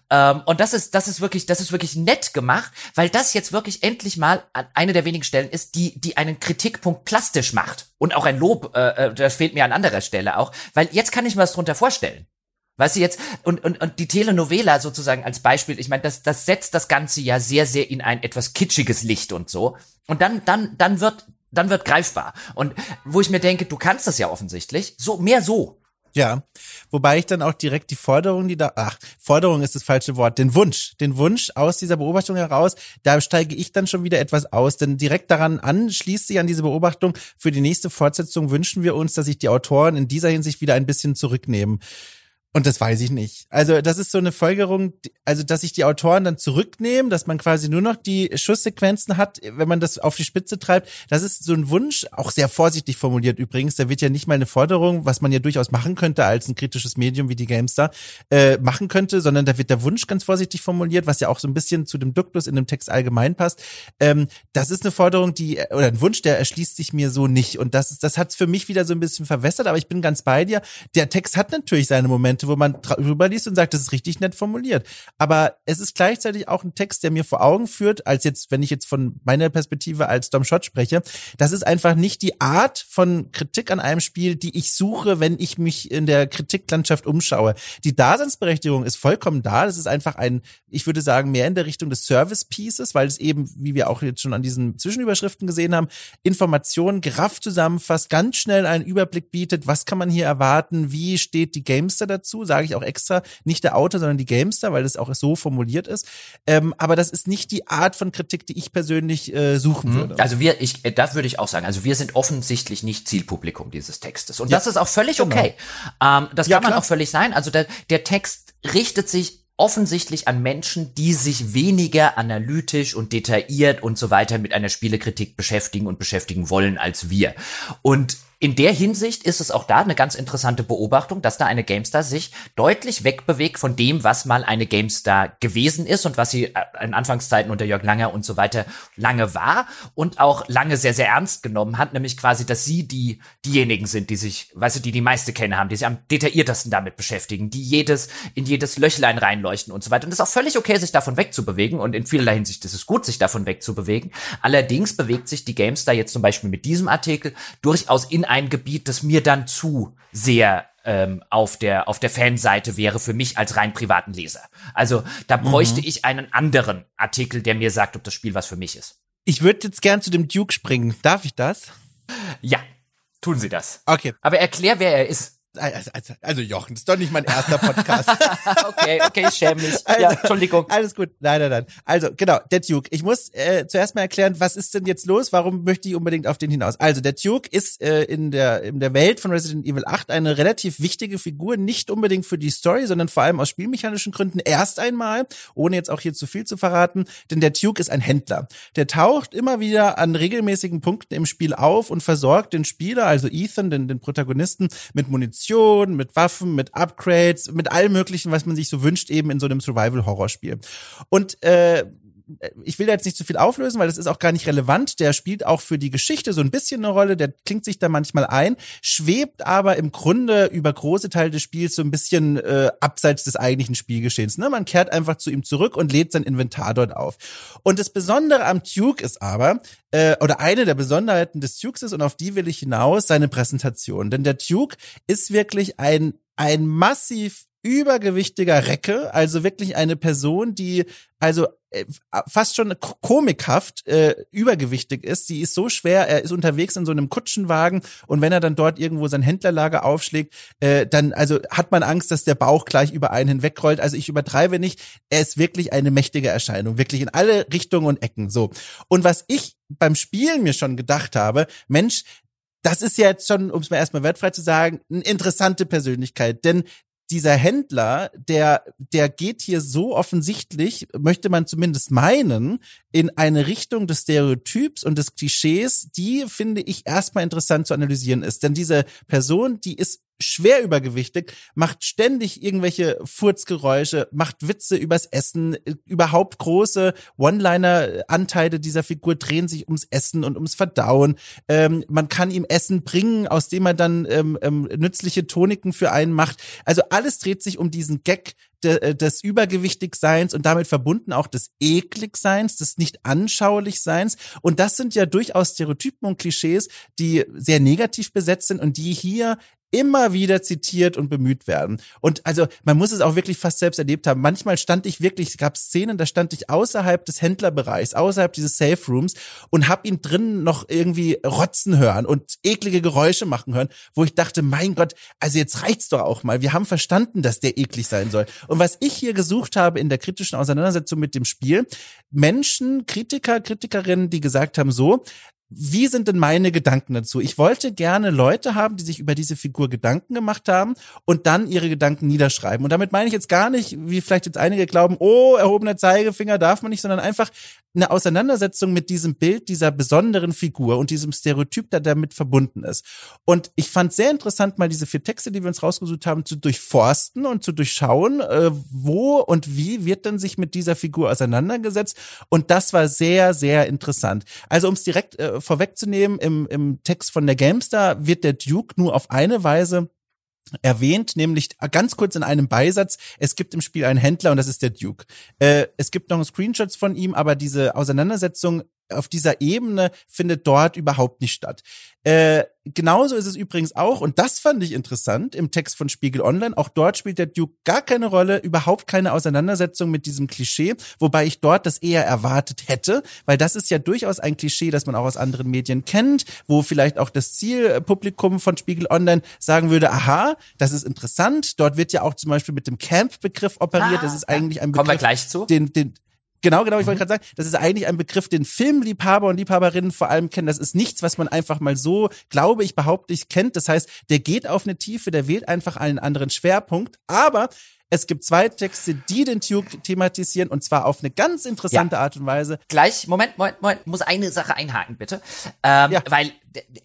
Ähm, und das ist, das ist wirklich, das ist wirklich nett gemacht, weil das jetzt wirklich endlich mal eine der wenigen Stellen ist, die, die einen Kritikpunkt plastisch macht und auch ein Lob. Äh, äh das fehlt mir an anderer Stelle auch, weil jetzt kann ich mir was drunter vorstellen. Weißt du jetzt, und, und, und die Telenovela sozusagen als Beispiel, ich meine, das, das setzt das Ganze ja sehr, sehr in ein etwas kitschiges Licht und so. Und dann, dann, dann wird, dann wird greifbar. Und wo ich mir denke, du kannst das ja offensichtlich, so, mehr so. Ja, wobei ich dann auch direkt die Forderung, die da, ach, Forderung ist das falsche Wort, den Wunsch, den Wunsch aus dieser Beobachtung heraus, da steige ich dann schon wieder etwas aus, denn direkt daran anschließt sich an diese Beobachtung, für die nächste Fortsetzung wünschen wir uns, dass sich die Autoren in dieser Hinsicht wieder ein bisschen zurücknehmen. Und das weiß ich nicht. Also das ist so eine Folgerung, also dass sich die Autoren dann zurücknehmen, dass man quasi nur noch die Schusssequenzen hat, wenn man das auf die Spitze treibt. Das ist so ein Wunsch, auch sehr vorsichtig formuliert übrigens. Da wird ja nicht mal eine Forderung, was man ja durchaus machen könnte als ein kritisches Medium wie die Gamestar, äh, machen könnte, sondern da wird der Wunsch ganz vorsichtig formuliert, was ja auch so ein bisschen zu dem Duktus in dem Text allgemein passt. Ähm, das ist eine Forderung, die, oder ein Wunsch, der erschließt sich mir so nicht. Und das, das hat es für mich wieder so ein bisschen verwässert, aber ich bin ganz bei dir. Der Text hat natürlich seine Momente, Momente, wo man drüber liest und sagt, das ist richtig nett formuliert. Aber es ist gleichzeitig auch ein Text, der mir vor Augen führt, als jetzt, wenn ich jetzt von meiner Perspektive als Dom Schott spreche, das ist einfach nicht die Art von Kritik an einem Spiel, die ich suche, wenn ich mich in der Kritiklandschaft umschaue. Die Daseinsberechtigung ist vollkommen da. Das ist einfach ein, ich würde sagen, mehr in der Richtung des Service Pieces, weil es eben, wie wir auch jetzt schon an diesen Zwischenüberschriften gesehen haben, Informationen gerafft zusammenfasst, ganz schnell einen Überblick bietet, was kann man hier erwarten, wie steht die Gamester dazu dazu, sage ich auch extra, nicht der Autor, sondern die Gamester, weil das auch so formuliert ist. Ähm, aber das ist nicht die Art von Kritik, die ich persönlich äh, suchen mhm. würde. Also wir, ich, äh, das würde ich auch sagen. Also wir sind offensichtlich nicht Zielpublikum dieses Textes. Und ja, das ist auch völlig genau. okay. Ähm, das ja, kann man klar. auch völlig sein. Also der, der Text richtet sich offensichtlich an Menschen, die sich weniger analytisch und detailliert und so weiter mit einer Spielekritik beschäftigen und beschäftigen wollen als wir. Und in der Hinsicht ist es auch da eine ganz interessante Beobachtung, dass da eine GameStar sich deutlich wegbewegt von dem, was mal eine GameStar gewesen ist und was sie äh, in Anfangszeiten unter Jörg Langer und so weiter lange war und auch lange sehr, sehr ernst genommen hat, nämlich quasi, dass sie die, diejenigen sind, die sich, weißt du, die die meiste kennen haben, die sich am detailliertesten damit beschäftigen, die jedes, in jedes Löchlein reinleuchten und so weiter. Und es ist auch völlig okay, sich davon wegzubewegen und in vielerlei Hinsicht ist es gut, sich davon wegzubewegen. Allerdings bewegt sich die GameStar jetzt zum Beispiel mit diesem Artikel durchaus in ein Gebiet, das mir dann zu sehr ähm, auf der auf der Fanseite wäre für mich als rein privaten Leser. Also da bräuchte mhm. ich einen anderen Artikel, der mir sagt, ob das Spiel was für mich ist. Ich würde jetzt gern zu dem Duke springen. Darf ich das? Ja, tun Sie das. Okay. Aber erklär, wer er ist. Also, also, also Jochen, das ist doch nicht mein erster Podcast. okay, okay, ich schäme mich. Also, ja, Entschuldigung. Alles gut. Nein, nein, nein. Also, genau, der Duke. Ich muss äh, zuerst mal erklären, was ist denn jetzt los? Warum möchte ich unbedingt auf den hinaus? Also, der Duke ist äh, in der in der Welt von Resident Evil 8 eine relativ wichtige Figur, nicht unbedingt für die Story, sondern vor allem aus spielmechanischen Gründen erst einmal, ohne jetzt auch hier zu viel zu verraten, denn der Duke ist ein Händler. Der taucht immer wieder an regelmäßigen Punkten im Spiel auf und versorgt den Spieler, also Ethan, den, den Protagonisten, mit Munition Munition, mit Waffen, mit Upgrades, mit allem möglichen, was man sich so wünscht, eben in so einem Survival-Horror-Spiel. Und äh, ich will da jetzt nicht zu viel auflösen, weil das ist auch gar nicht relevant. Der spielt auch für die Geschichte so ein bisschen eine Rolle, der klingt sich da manchmal ein, schwebt aber im Grunde über große Teile des Spiels so ein bisschen äh, abseits des eigentlichen Spielgeschehens. Ne? Man kehrt einfach zu ihm zurück und lädt sein Inventar dort auf. Und das Besondere am Duke ist aber, äh, oder eine der Besonderheiten des Dukes ist, und auf die will ich hinaus, seine Präsentation. Denn der Duke ist wirklich ein, ein massiv übergewichtiger Recke, also wirklich eine Person, die also äh, fast schon komikhaft äh, übergewichtig ist. Sie ist so schwer, er ist unterwegs in so einem Kutschenwagen und wenn er dann dort irgendwo sein Händlerlager aufschlägt, äh, dann also hat man Angst, dass der Bauch gleich über einen hinwegrollt. Also ich übertreibe nicht, er ist wirklich eine mächtige Erscheinung, wirklich in alle Richtungen und Ecken so. Und was ich beim Spielen mir schon gedacht habe, Mensch, das ist ja jetzt schon, um es mal erstmal wertfrei zu sagen, eine interessante Persönlichkeit. Denn dieser Händler, der, der geht hier so offensichtlich, möchte man zumindest meinen, in eine Richtung des Stereotyps und des Klischees, die finde ich erstmal interessant zu analysieren ist. Denn diese Person, die ist schwer übergewichtig, macht ständig irgendwelche Furzgeräusche, macht Witze übers Essen, überhaupt große One-Liner-Anteile dieser Figur drehen sich ums Essen und ums Verdauen. Ähm, man kann ihm Essen bringen, aus dem er dann ähm, ähm, nützliche Toniken für einen macht. Also alles dreht sich um diesen Gag äh, des Übergewichtigseins und damit verbunden auch des Ekligseins, des nicht anschaulichseins. Und das sind ja durchaus Stereotypen und Klischees, die sehr negativ besetzt sind und die hier immer wieder zitiert und bemüht werden. Und also man muss es auch wirklich fast selbst erlebt haben. Manchmal stand ich wirklich, es gab Szenen, da stand ich außerhalb des Händlerbereichs, außerhalb dieses Safe Rooms und hab ihn drinnen noch irgendwie rotzen hören und eklige Geräusche machen hören, wo ich dachte, mein Gott, also jetzt reicht's doch auch mal. Wir haben verstanden, dass der eklig sein soll. Und was ich hier gesucht habe in der kritischen Auseinandersetzung mit dem Spiel, Menschen, Kritiker, Kritikerinnen, die gesagt haben so, wie sind denn meine Gedanken dazu? Ich wollte gerne Leute haben, die sich über diese Figur Gedanken gemacht haben und dann ihre Gedanken niederschreiben. Und damit meine ich jetzt gar nicht, wie vielleicht jetzt einige glauben, oh, erhobener Zeigefinger darf man nicht, sondern einfach eine Auseinandersetzung mit diesem Bild dieser besonderen Figur und diesem Stereotyp, der damit verbunden ist. Und ich fand sehr interessant, mal diese vier Texte, die wir uns rausgesucht haben, zu durchforsten und zu durchschauen, äh, wo und wie wird denn sich mit dieser Figur auseinandergesetzt. Und das war sehr, sehr interessant. Also um es direkt äh, vorwegzunehmen, im, im Text von der Gamestar wird der Duke nur auf eine Weise erwähnt, nämlich ganz kurz in einem Beisatz, es gibt im Spiel einen Händler und das ist der Duke. Äh, es gibt noch Screenshots von ihm, aber diese Auseinandersetzung auf dieser Ebene findet dort überhaupt nicht statt. Äh, genauso ist es übrigens auch, und das fand ich interessant im Text von Spiegel Online, auch dort spielt der Duke gar keine Rolle, überhaupt keine Auseinandersetzung mit diesem Klischee, wobei ich dort das eher erwartet hätte, weil das ist ja durchaus ein Klischee, das man auch aus anderen Medien kennt, wo vielleicht auch das Zielpublikum von Spiegel Online sagen würde, aha, das ist interessant, dort wird ja auch zum Beispiel mit dem Camp-Begriff operiert, ah, das ist eigentlich ein Begriff, Kommen wir gleich zu. den, den, Genau, genau, ich wollte gerade sagen, das ist eigentlich ein Begriff, den Filmliebhaber und Liebhaberinnen vor allem kennen. Das ist nichts, was man einfach mal so, glaube ich, behaupte ich, kennt. Das heißt, der geht auf eine Tiefe, der wählt einfach einen anderen Schwerpunkt. Aber es gibt zwei Texte, die den Duke thematisieren und zwar auf eine ganz interessante ja. Art und Weise. Gleich, Moment, Moment, Moment, muss eine Sache einhaken, bitte. Ähm, ja. Weil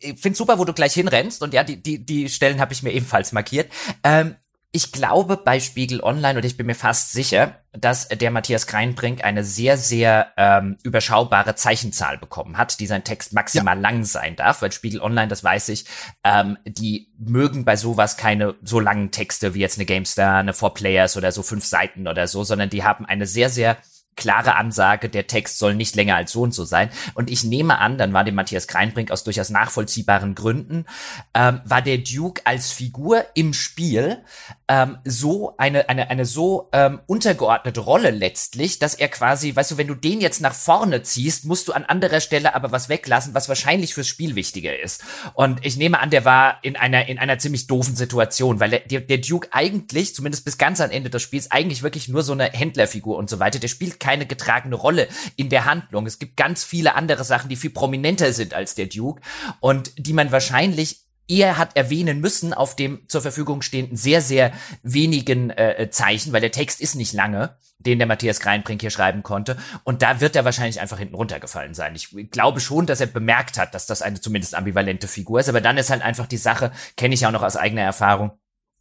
ich finde super, wo du gleich hinrennst und ja, die, die, die Stellen habe ich mir ebenfalls markiert. Ähm, ich glaube bei Spiegel Online und ich bin mir fast sicher, dass der Matthias Kreinbrink eine sehr, sehr ähm, überschaubare Zeichenzahl bekommen hat, die sein Text maximal ja. lang sein darf, weil Spiegel Online, das weiß ich, ähm, die mögen bei sowas keine so langen Texte wie jetzt eine GameStar, eine Four Players oder so fünf Seiten oder so, sondern die haben eine sehr, sehr klare Ansage, der Text soll nicht länger als so und so sein. Und ich nehme an, dann war dem Matthias Kreinbrink aus durchaus nachvollziehbaren Gründen, ähm, war der Duke als Figur im Spiel ähm, so eine, eine, eine so ähm, untergeordnete Rolle letztlich, dass er quasi, weißt du, wenn du den jetzt nach vorne ziehst, musst du an anderer Stelle aber was weglassen, was wahrscheinlich fürs Spiel wichtiger ist. Und ich nehme an, der war in einer, in einer ziemlich doofen Situation, weil der, der Duke eigentlich, zumindest bis ganz am Ende des Spiels, eigentlich wirklich nur so eine Händlerfigur und so weiter. Der spielt keine getragene Rolle in der Handlung. Es gibt ganz viele andere Sachen, die viel prominenter sind als der Duke und die man wahrscheinlich eher hat erwähnen müssen auf dem zur Verfügung stehenden sehr, sehr wenigen äh, Zeichen, weil der Text ist nicht lange, den der Matthias Greinbrink hier schreiben konnte. Und da wird er wahrscheinlich einfach hinten runtergefallen sein. Ich glaube schon, dass er bemerkt hat, dass das eine zumindest ambivalente Figur ist. Aber dann ist halt einfach die Sache, kenne ich auch noch aus eigener Erfahrung,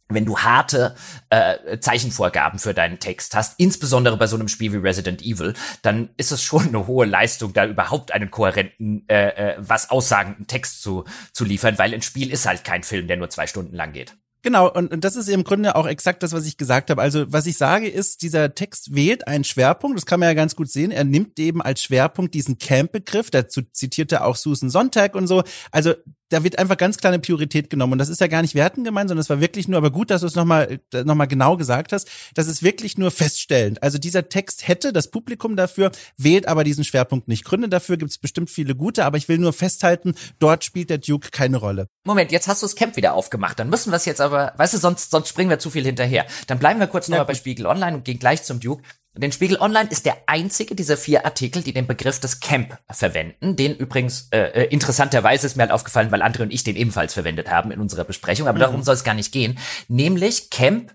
wenn du harte äh, Zeichenvorgaben für deinen Text hast, insbesondere bei so einem Spiel wie Resident Evil, dann ist es schon eine hohe Leistung, da überhaupt einen kohärenten, äh, äh, was aussagenden Text zu, zu liefern, weil ein Spiel ist halt kein Film, der nur zwei Stunden lang geht. Genau, und, und das ist im Grunde auch exakt das, was ich gesagt habe. Also, was ich sage, ist, dieser Text wählt einen Schwerpunkt, das kann man ja ganz gut sehen. Er nimmt eben als Schwerpunkt diesen Camp-Begriff, dazu zitierte auch Susan Sonntag und so. Also, da wird einfach ganz kleine Priorität genommen. Und das ist ja gar nicht werten gemeint, sondern es war wirklich nur, aber gut, dass du es nochmal äh, noch mal genau gesagt hast, das ist wirklich nur feststellend. Also dieser Text hätte das Publikum dafür, wählt aber diesen Schwerpunkt nicht. Gründe dafür gibt es bestimmt viele gute, aber ich will nur festhalten, dort spielt der Duke keine Rolle. Moment, jetzt hast du das Camp wieder aufgemacht. Dann müssen wir es jetzt aber, weißt du, sonst, sonst springen wir zu viel hinterher. Dann bleiben wir kurz nochmal bei Spiegel Online und gehen gleich zum Duke. Den Spiegel Online ist der einzige dieser vier Artikel, die den Begriff des Camp verwenden. Den übrigens äh, äh, interessanterweise ist mir halt aufgefallen, weil Andre und ich den ebenfalls verwendet haben in unserer Besprechung. Aber mhm. darum soll es gar nicht gehen. Nämlich Camp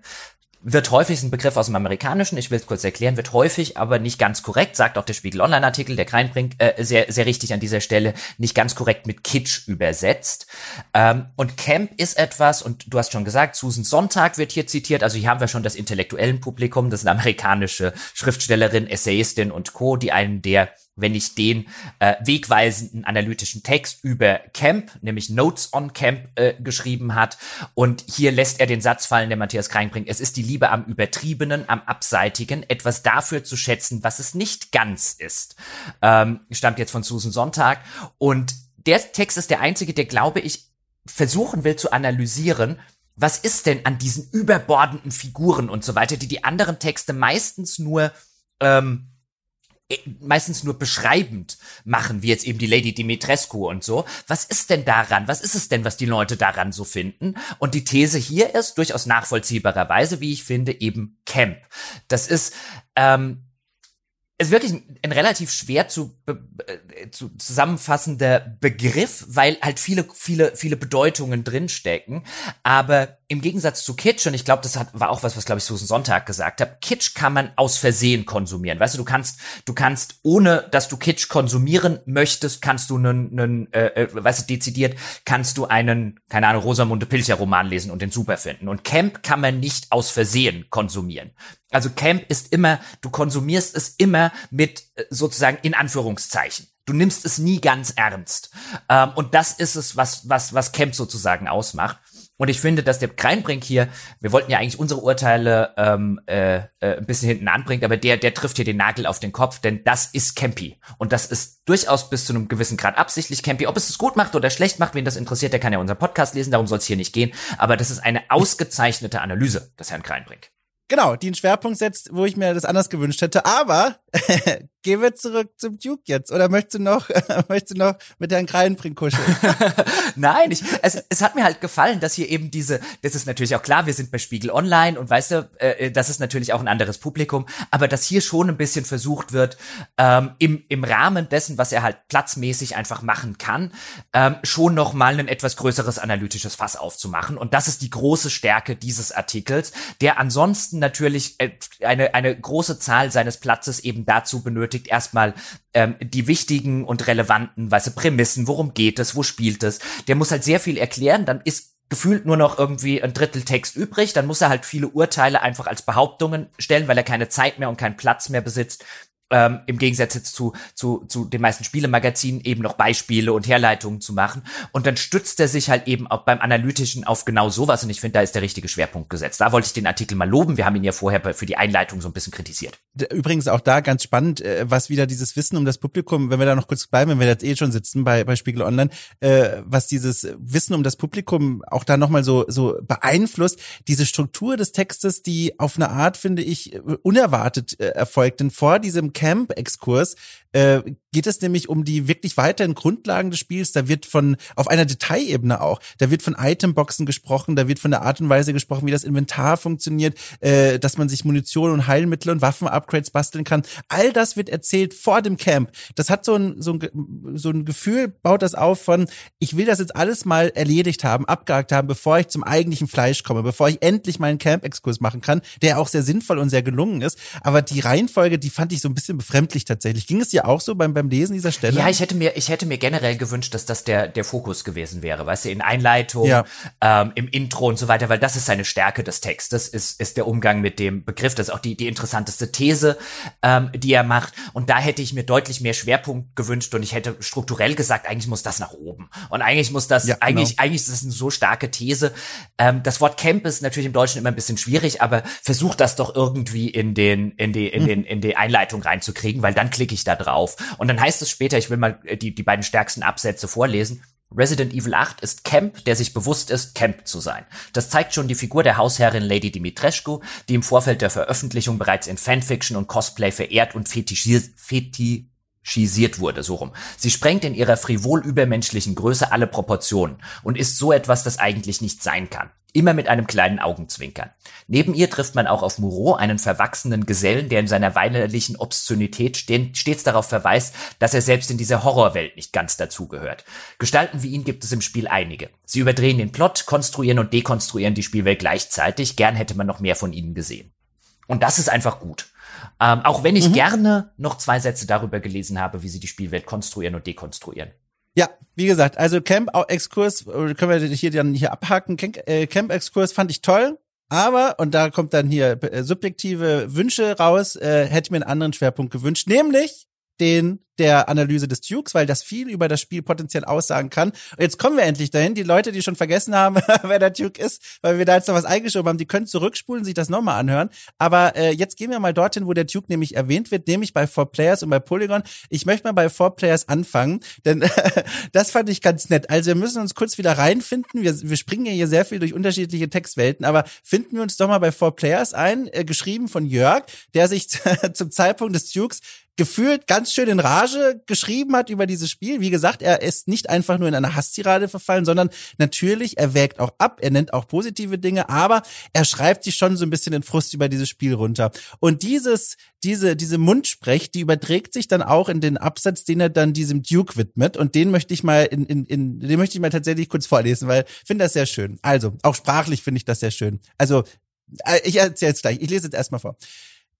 wird häufig, ist ein Begriff aus dem Amerikanischen, ich will es kurz erklären, wird häufig, aber nicht ganz korrekt, sagt auch der Spiegel Online-Artikel, der Kreinbrink, äh, sehr, sehr richtig an dieser Stelle, nicht ganz korrekt mit Kitsch übersetzt. Ähm, und Camp ist etwas, und du hast schon gesagt, Susan Sonntag wird hier zitiert, also hier haben wir schon das intellektuellen Publikum, das ist amerikanische Schriftstellerin, Essayistin und Co., die einen der wenn ich den äh, wegweisenden analytischen Text über Camp, nämlich Notes on Camp, äh, geschrieben hat. Und hier lässt er den Satz fallen, der Matthias Krein bringt. Es ist die Liebe am Übertriebenen, am Abseitigen, etwas dafür zu schätzen, was es nicht ganz ist. Ähm, stammt jetzt von Susan Sonntag. Und der Text ist der einzige, der, glaube ich, versuchen will zu analysieren, was ist denn an diesen überbordenden Figuren und so weiter, die die anderen Texte meistens nur ähm, äh, meistens nur beschreibend machen, wie jetzt eben die Lady Dimitrescu und so. Was ist denn daran? Was ist es denn, was die Leute daran so finden? Und die These hier ist durchaus nachvollziehbarerweise, wie ich finde, eben Camp. Das ist ähm, ist wirklich ein, ein relativ schwer zu, äh, zu zusammenfassender Begriff, weil halt viele, viele, viele Bedeutungen drinstecken. Aber im Gegensatz zu Kitsch, und ich glaube, das hat, war auch was, was, glaube ich, Susan Sonntag gesagt hat, Kitsch kann man aus Versehen konsumieren. Weißt du, du kannst, du kannst, ohne dass du Kitsch konsumieren möchtest, kannst du einen, einen äh, äh, weißt du, dezidiert, kannst du einen, keine Ahnung, Rosamunde Pilcher Roman lesen und den super finden. Und Camp kann man nicht aus Versehen konsumieren. Also Camp ist immer, du konsumierst es immer mit äh, sozusagen in Anführungszeichen. Du nimmst es nie ganz ernst. Ähm, und das ist es, was, was, was Camp sozusagen ausmacht. Und ich finde, dass der Kreinbrink hier, wir wollten ja eigentlich unsere Urteile ähm, äh, äh, ein bisschen hinten anbringen, aber der, der trifft hier den Nagel auf den Kopf, denn das ist Campy. Und das ist durchaus bis zu einem gewissen Grad absichtlich Campy. Ob es es gut macht oder schlecht macht, wen das interessiert, der kann ja unseren Podcast lesen, darum soll es hier nicht gehen. Aber das ist eine ausgezeichnete Analyse des Herrn Kreinbrink. Genau, die einen Schwerpunkt setzt, wo ich mir das anders gewünscht hätte. Aber gehen wir zurück zum Duke jetzt. Oder möchtest du noch, möchtest du noch mit Herrn Krallenbrink kuscheln? Nein, ich, es, es hat mir halt gefallen, dass hier eben diese, das ist natürlich auch klar, wir sind bei Spiegel Online und weißt du, äh, das ist natürlich auch ein anderes Publikum, aber dass hier schon ein bisschen versucht wird, ähm, im, im Rahmen dessen, was er halt platzmäßig einfach machen kann, ähm, schon noch mal ein etwas größeres analytisches Fass aufzumachen. Und das ist die große Stärke dieses Artikels, der ansonsten natürlich äh, eine, eine große Zahl seines Platzes eben dazu benötigt, erstmal ähm, die wichtigen und relevanten, weiße Prämissen, worum geht es, wo spielt es. Der muss halt sehr viel erklären, dann ist gefühlt nur noch irgendwie ein Drittel Text übrig, dann muss er halt viele Urteile einfach als Behauptungen stellen, weil er keine Zeit mehr und keinen Platz mehr besitzt ähm, im Gegensatz jetzt zu, zu, zu den meisten Spielemagazinen eben noch Beispiele und Herleitungen zu machen. Und dann stützt er sich halt eben auch beim Analytischen auf genau sowas. Und ich finde, da ist der richtige Schwerpunkt gesetzt. Da wollte ich den Artikel mal loben. Wir haben ihn ja vorher für die Einleitung so ein bisschen kritisiert. Übrigens auch da ganz spannend, äh, was wieder dieses Wissen um das Publikum, wenn wir da noch kurz bleiben, wenn wir jetzt eh schon sitzen bei, bei Spiegel Online, äh, was dieses Wissen um das Publikum auch da nochmal so, so beeinflusst, diese Struktur des Textes, die auf eine Art, finde ich, unerwartet äh, erfolgt. Denn vor diesem Camp-Exkurs äh, geht es nämlich um die wirklich weiteren Grundlagen des Spiels. Da wird von, auf einer Detailebene auch, da wird von Itemboxen gesprochen, da wird von der Art und Weise gesprochen, wie das Inventar funktioniert, äh, dass man sich Munition und Heilmittel und Waffen-Upgrades basteln kann. All das wird erzählt vor dem Camp. Das hat so ein, so ein, so ein Gefühl, baut das auf von, ich will das jetzt alles mal erledigt haben, abgehakt haben, bevor ich zum eigentlichen Fleisch komme, bevor ich endlich meinen Camp-Exkurs machen kann, der auch sehr sinnvoll und sehr gelungen ist. Aber die Reihenfolge, die fand ich so ein bisschen befremdlich tatsächlich. Ging es dir auch so beim, beim Lesen dieser Stelle? Ja, ich hätte mir, ich hätte mir generell gewünscht, dass das der, der Fokus gewesen wäre, weißt du, in Einleitung, ja. ähm, im Intro und so weiter, weil das ist seine Stärke des Textes, ist, ist der Umgang mit dem Begriff, das ist auch die, die interessanteste These, ähm, die er macht. Und da hätte ich mir deutlich mehr Schwerpunkt gewünscht und ich hätte strukturell gesagt, eigentlich muss das nach oben. Und eigentlich muss das, ja, genau. eigentlich, eigentlich ist das eine so starke These. Ähm, das Wort Camp ist natürlich im Deutschen immer ein bisschen schwierig, aber versuch das doch irgendwie in den, in die, in den, in die Einleitung reinzukriegen, weil dann klicke ich da drauf. Und dann heißt es später, ich will mal äh, die, die beiden stärksten Absätze vorlesen. Resident Evil 8 ist Camp, der sich bewusst ist, Camp zu sein. Das zeigt schon die Figur der Hausherrin Lady Dimitrescu, die im Vorfeld der Veröffentlichung bereits in Fanfiction und Cosplay verehrt und fetischisiert, fetischisiert wurde, so rum. Sie sprengt in ihrer frivol übermenschlichen Größe alle Proportionen und ist so etwas, das eigentlich nicht sein kann. Immer mit einem kleinen Augenzwinkern. Neben ihr trifft man auch auf Moreau, einen verwachsenen Gesellen, der in seiner weinerlichen Obszönität stets darauf verweist, dass er selbst in dieser Horrorwelt nicht ganz dazugehört. Gestalten wie ihn gibt es im Spiel einige. Sie überdrehen den Plot, konstruieren und dekonstruieren die Spielwelt gleichzeitig. Gern hätte man noch mehr von ihnen gesehen. Und das ist einfach gut. Ähm, auch wenn ich mhm. gerne noch zwei Sätze darüber gelesen habe, wie sie die Spielwelt konstruieren und dekonstruieren. Ja, wie gesagt, also Camp-Exkurs, können wir hier dann hier abhaken. Äh, Camp-Exkurs fand ich toll, aber, und da kommt dann hier äh, subjektive Wünsche raus, äh, hätte mir einen anderen Schwerpunkt gewünscht, nämlich den der Analyse des Dukes, weil das viel über das Spiel potenziell aussagen kann. Und jetzt kommen wir endlich dahin. Die Leute, die schon vergessen haben, wer der Duke ist, weil wir da jetzt noch was eingeschoben haben, die können zurückspulen, sich das nochmal anhören. Aber äh, jetzt gehen wir mal dorthin, wo der Duke nämlich erwähnt wird, nämlich bei Four Players und bei Polygon. Ich möchte mal bei Four Players anfangen, denn das fand ich ganz nett. Also wir müssen uns kurz wieder reinfinden. Wir, wir springen ja hier sehr viel durch unterschiedliche Textwelten, aber finden wir uns doch mal bei Four Players ein, äh, geschrieben von Jörg, der sich zum Zeitpunkt des Dukes gefühlt ganz schön in Rage geschrieben hat über dieses Spiel. Wie gesagt, er ist nicht einfach nur in eine Hasstirade verfallen, sondern natürlich, er wägt auch ab, er nennt auch positive Dinge, aber er schreibt sich schon so ein bisschen den Frust über dieses Spiel runter. Und dieses, diese, diese Mundsprech, die überträgt sich dann auch in den Absatz, den er dann diesem Duke widmet. Und den möchte ich mal in, in, in den möchte ich mal tatsächlich kurz vorlesen, weil ich finde das sehr schön. Also, auch sprachlich finde ich das sehr schön. Also, äh, ich erzähle jetzt gleich. Ich lese jetzt erstmal vor.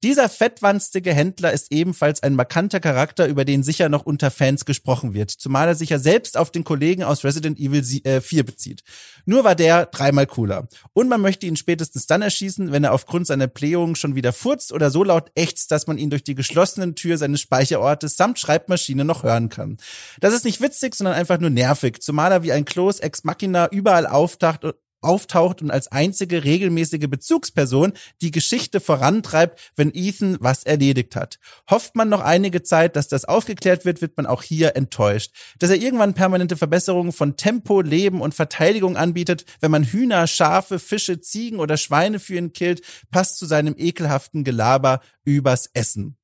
Dieser fettwanzige Händler ist ebenfalls ein markanter Charakter, über den sicher noch unter Fans gesprochen wird, zumal er sich ja selbst auf den Kollegen aus Resident Evil 4 äh, bezieht. Nur war der dreimal cooler. Und man möchte ihn spätestens dann erschießen, wenn er aufgrund seiner Blähung schon wieder furzt oder so laut ächzt, dass man ihn durch die geschlossenen Tür seines Speicherortes samt Schreibmaschine noch hören kann. Das ist nicht witzig, sondern einfach nur nervig, zumal er wie ein Klos Ex Machina überall auftaucht auftaucht und als einzige regelmäßige Bezugsperson die Geschichte vorantreibt, wenn Ethan was erledigt hat. Hofft man noch einige Zeit, dass das aufgeklärt wird, wird man auch hier enttäuscht. Dass er irgendwann permanente Verbesserungen von Tempo, Leben und Verteidigung anbietet, wenn man Hühner, Schafe, Fische, Ziegen oder Schweine für ihn killt, passt zu seinem ekelhaften Gelaber übers Essen.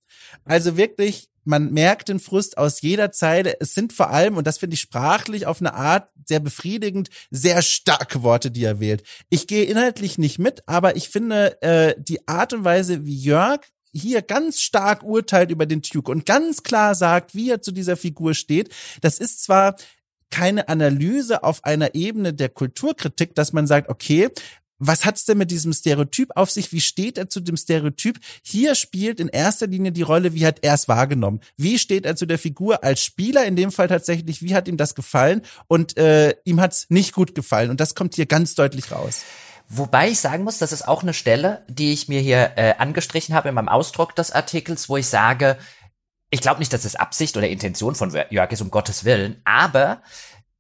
Also wirklich man merkt den Frust aus jeder Zeile. Es sind vor allem, und das finde ich sprachlich auf eine Art sehr befriedigend, sehr starke Worte, die er wählt. Ich gehe inhaltlich nicht mit, aber ich finde äh, die Art und Weise, wie Jörg hier ganz stark urteilt über den Duke und ganz klar sagt, wie er zu dieser Figur steht, das ist zwar keine Analyse auf einer Ebene der Kulturkritik, dass man sagt, okay, was hat's denn mit diesem Stereotyp auf sich? Wie steht er zu dem Stereotyp? Hier spielt in erster Linie die Rolle, wie hat er es wahrgenommen? Wie steht er zu der Figur als Spieler? In dem Fall tatsächlich, wie hat ihm das gefallen? Und äh, ihm hat's nicht gut gefallen. Und das kommt hier ganz deutlich raus. Wobei ich sagen muss, das ist auch eine Stelle, die ich mir hier äh, angestrichen habe in meinem Ausdruck des Artikels, wo ich sage, ich glaube nicht, dass es Absicht oder Intention von Jörg ist, um Gottes Willen, aber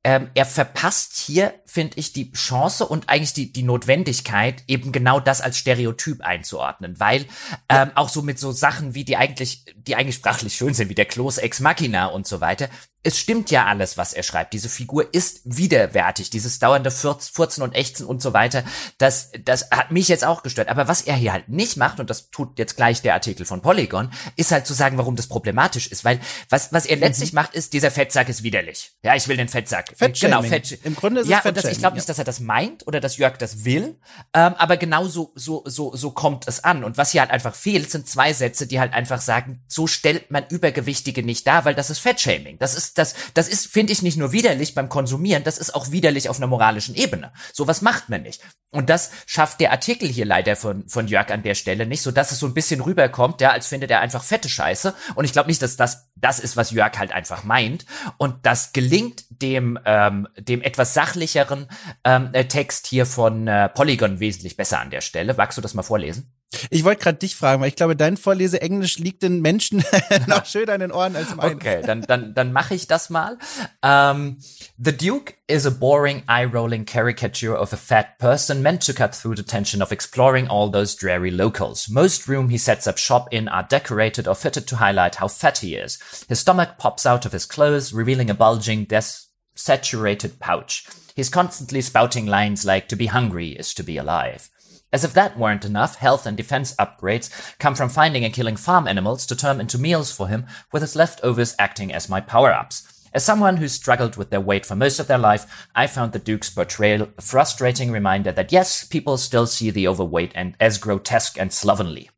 ähm, er verpasst hier, finde ich, die Chance und eigentlich die, die Notwendigkeit, eben genau das als Stereotyp einzuordnen, weil ähm, auch so mit so Sachen wie die eigentlich, die eigentlich sprachlich schön sind, wie der Close Ex Machina und so weiter, es stimmt ja alles, was er schreibt. Diese Figur ist widerwärtig, dieses dauernde Furzen und Ächzen und so weiter. Das, das hat mich jetzt auch gestört. Aber was er hier halt nicht macht, und das tut jetzt gleich der Artikel von Polygon, ist halt zu sagen, warum das problematisch ist. Weil was, was er letztlich mhm. macht, ist, dieser Fettsack ist widerlich. Ja, ich will den Fettsack. Genau, Fett. Im Grunde ist ja, es und das, ich glaube nicht, dass er das meint oder dass Jörg das will. Ähm, aber genau so, so, so, so kommt es an. Und was hier halt einfach fehlt, sind zwei Sätze, die halt einfach sagen, so stellt man Übergewichtige nicht dar, weil das ist Fettshaming. Das ist das, das ist, finde ich, nicht nur widerlich beim Konsumieren, das ist auch widerlich auf einer moralischen Ebene. Sowas macht man nicht. Und das schafft der Artikel hier leider von, von Jörg an der Stelle nicht, so dass es so ein bisschen rüberkommt, ja, als findet er einfach fette Scheiße. Und ich glaube nicht, dass das das ist, was Jörg halt einfach meint. Und das gelingt dem, ähm, dem etwas sachlicheren ähm, äh, Text hier von äh, Polygon wesentlich besser an der Stelle. Magst du das mal vorlesen? Ich wollte gerade dich fragen, weil ich glaube, dein Vorleseenglisch liegt den Menschen noch schöner in den Ohren als mein. Okay, dann, dann, dann mache ich das mal. Um, the Duke is a boring, eye-rolling caricature of a fat person meant to cut through the tension of exploring all those dreary locals. Most room he sets up shop in are decorated or fitted to highlight how fat he is. His stomach pops out of his clothes, revealing a bulging, saturated pouch. He's constantly spouting lines like, to be hungry is to be alive. As if that weren't enough, health and defense upgrades come from finding and killing farm animals to turn into meals for him, with his leftovers acting as my power-ups. As someone who struggled with their weight for most of their life, I found the Duke's portrayal a frustrating reminder that yes, people still see the overweight and as grotesque and slovenly.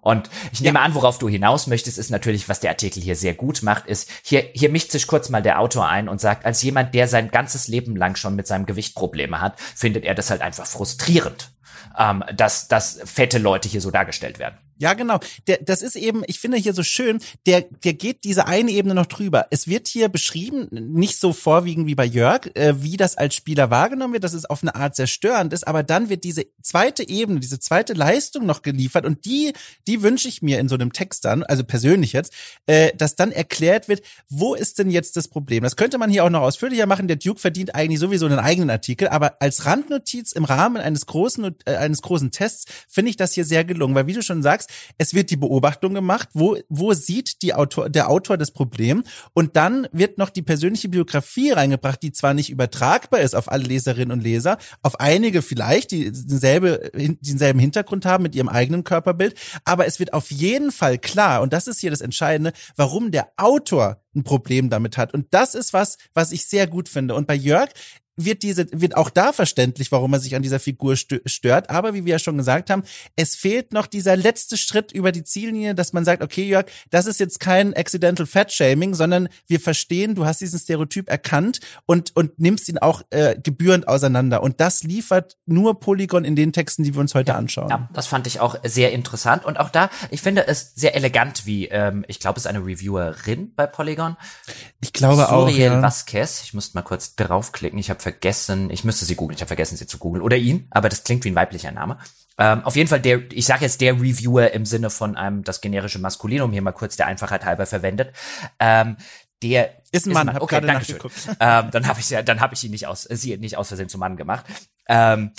Und ich nehme ja. an, worauf du hinaus möchtest, ist natürlich, was der Artikel hier sehr gut macht, ist, hier, hier mischt sich kurz mal der Autor ein und sagt, als jemand, der sein ganzes Leben lang schon mit seinem Gewicht Probleme hat, findet er das halt einfach frustrierend ähm, dass, dass fette Leute hier so dargestellt werden. Ja, genau. Der, das ist eben, ich finde hier so schön, der, der geht diese eine Ebene noch drüber. Es wird hier beschrieben, nicht so vorwiegend wie bei Jörg, äh, wie das als Spieler wahrgenommen wird, dass es auf eine Art sehr störend ist, aber dann wird diese zweite Ebene, diese zweite Leistung noch geliefert und die, die wünsche ich mir in so einem Text dann, also persönlich jetzt, äh, dass dann erklärt wird, wo ist denn jetzt das Problem? Das könnte man hier auch noch ausführlicher machen. Der Duke verdient eigentlich sowieso einen eigenen Artikel, aber als Randnotiz im Rahmen eines großen, äh, eines großen Tests finde ich das hier sehr gelungen, weil wie du schon sagst, es wird die Beobachtung gemacht, wo, wo sieht die Autor, der Autor das Problem und dann wird noch die persönliche Biografie reingebracht, die zwar nicht übertragbar ist auf alle Leserinnen und Leser, auf einige vielleicht, die denselbe, denselben Hintergrund haben mit ihrem eigenen Körperbild, aber es wird auf jeden Fall klar, und das ist hier das Entscheidende, warum der Autor ein Problem damit hat. Und das ist was, was ich sehr gut finde. Und bei Jörg wird diese, wird auch da verständlich, warum er sich an dieser Figur stört. Aber wie wir ja schon gesagt haben, es fehlt noch dieser letzte Schritt über die Ziellinie, dass man sagt, okay, Jörg, das ist jetzt kein accidental fat shaming, sondern wir verstehen, du hast diesen Stereotyp erkannt und, und nimmst ihn auch äh, gebührend auseinander. Und das liefert nur Polygon in den Texten, die wir uns heute anschauen. Ja, das fand ich auch sehr interessant. Und auch da, ich finde es sehr elegant, wie, ähm, ich glaube, es ist eine Reviewerin bei Polygon. Ich glaube Suriel auch. Suriel ja. Vasquez. Ich musste mal kurz draufklicken. Ich habe vergessen, ich müsste sie googeln, ich habe vergessen, sie zu googeln. Oder ihn, aber das klingt wie ein weiblicher Name. Ähm, auf jeden Fall der, ich sage jetzt der Reviewer im Sinne von einem das generische Maskulinum hier mal kurz der Einfachheit halber verwendet. Ähm, der ist ein Mann, Mann. okay, danke schön. ähm, dann habe ich ja, dann habe ich ihn nicht aus, sie nicht aus Versehen zum Mann gemacht. Ähm,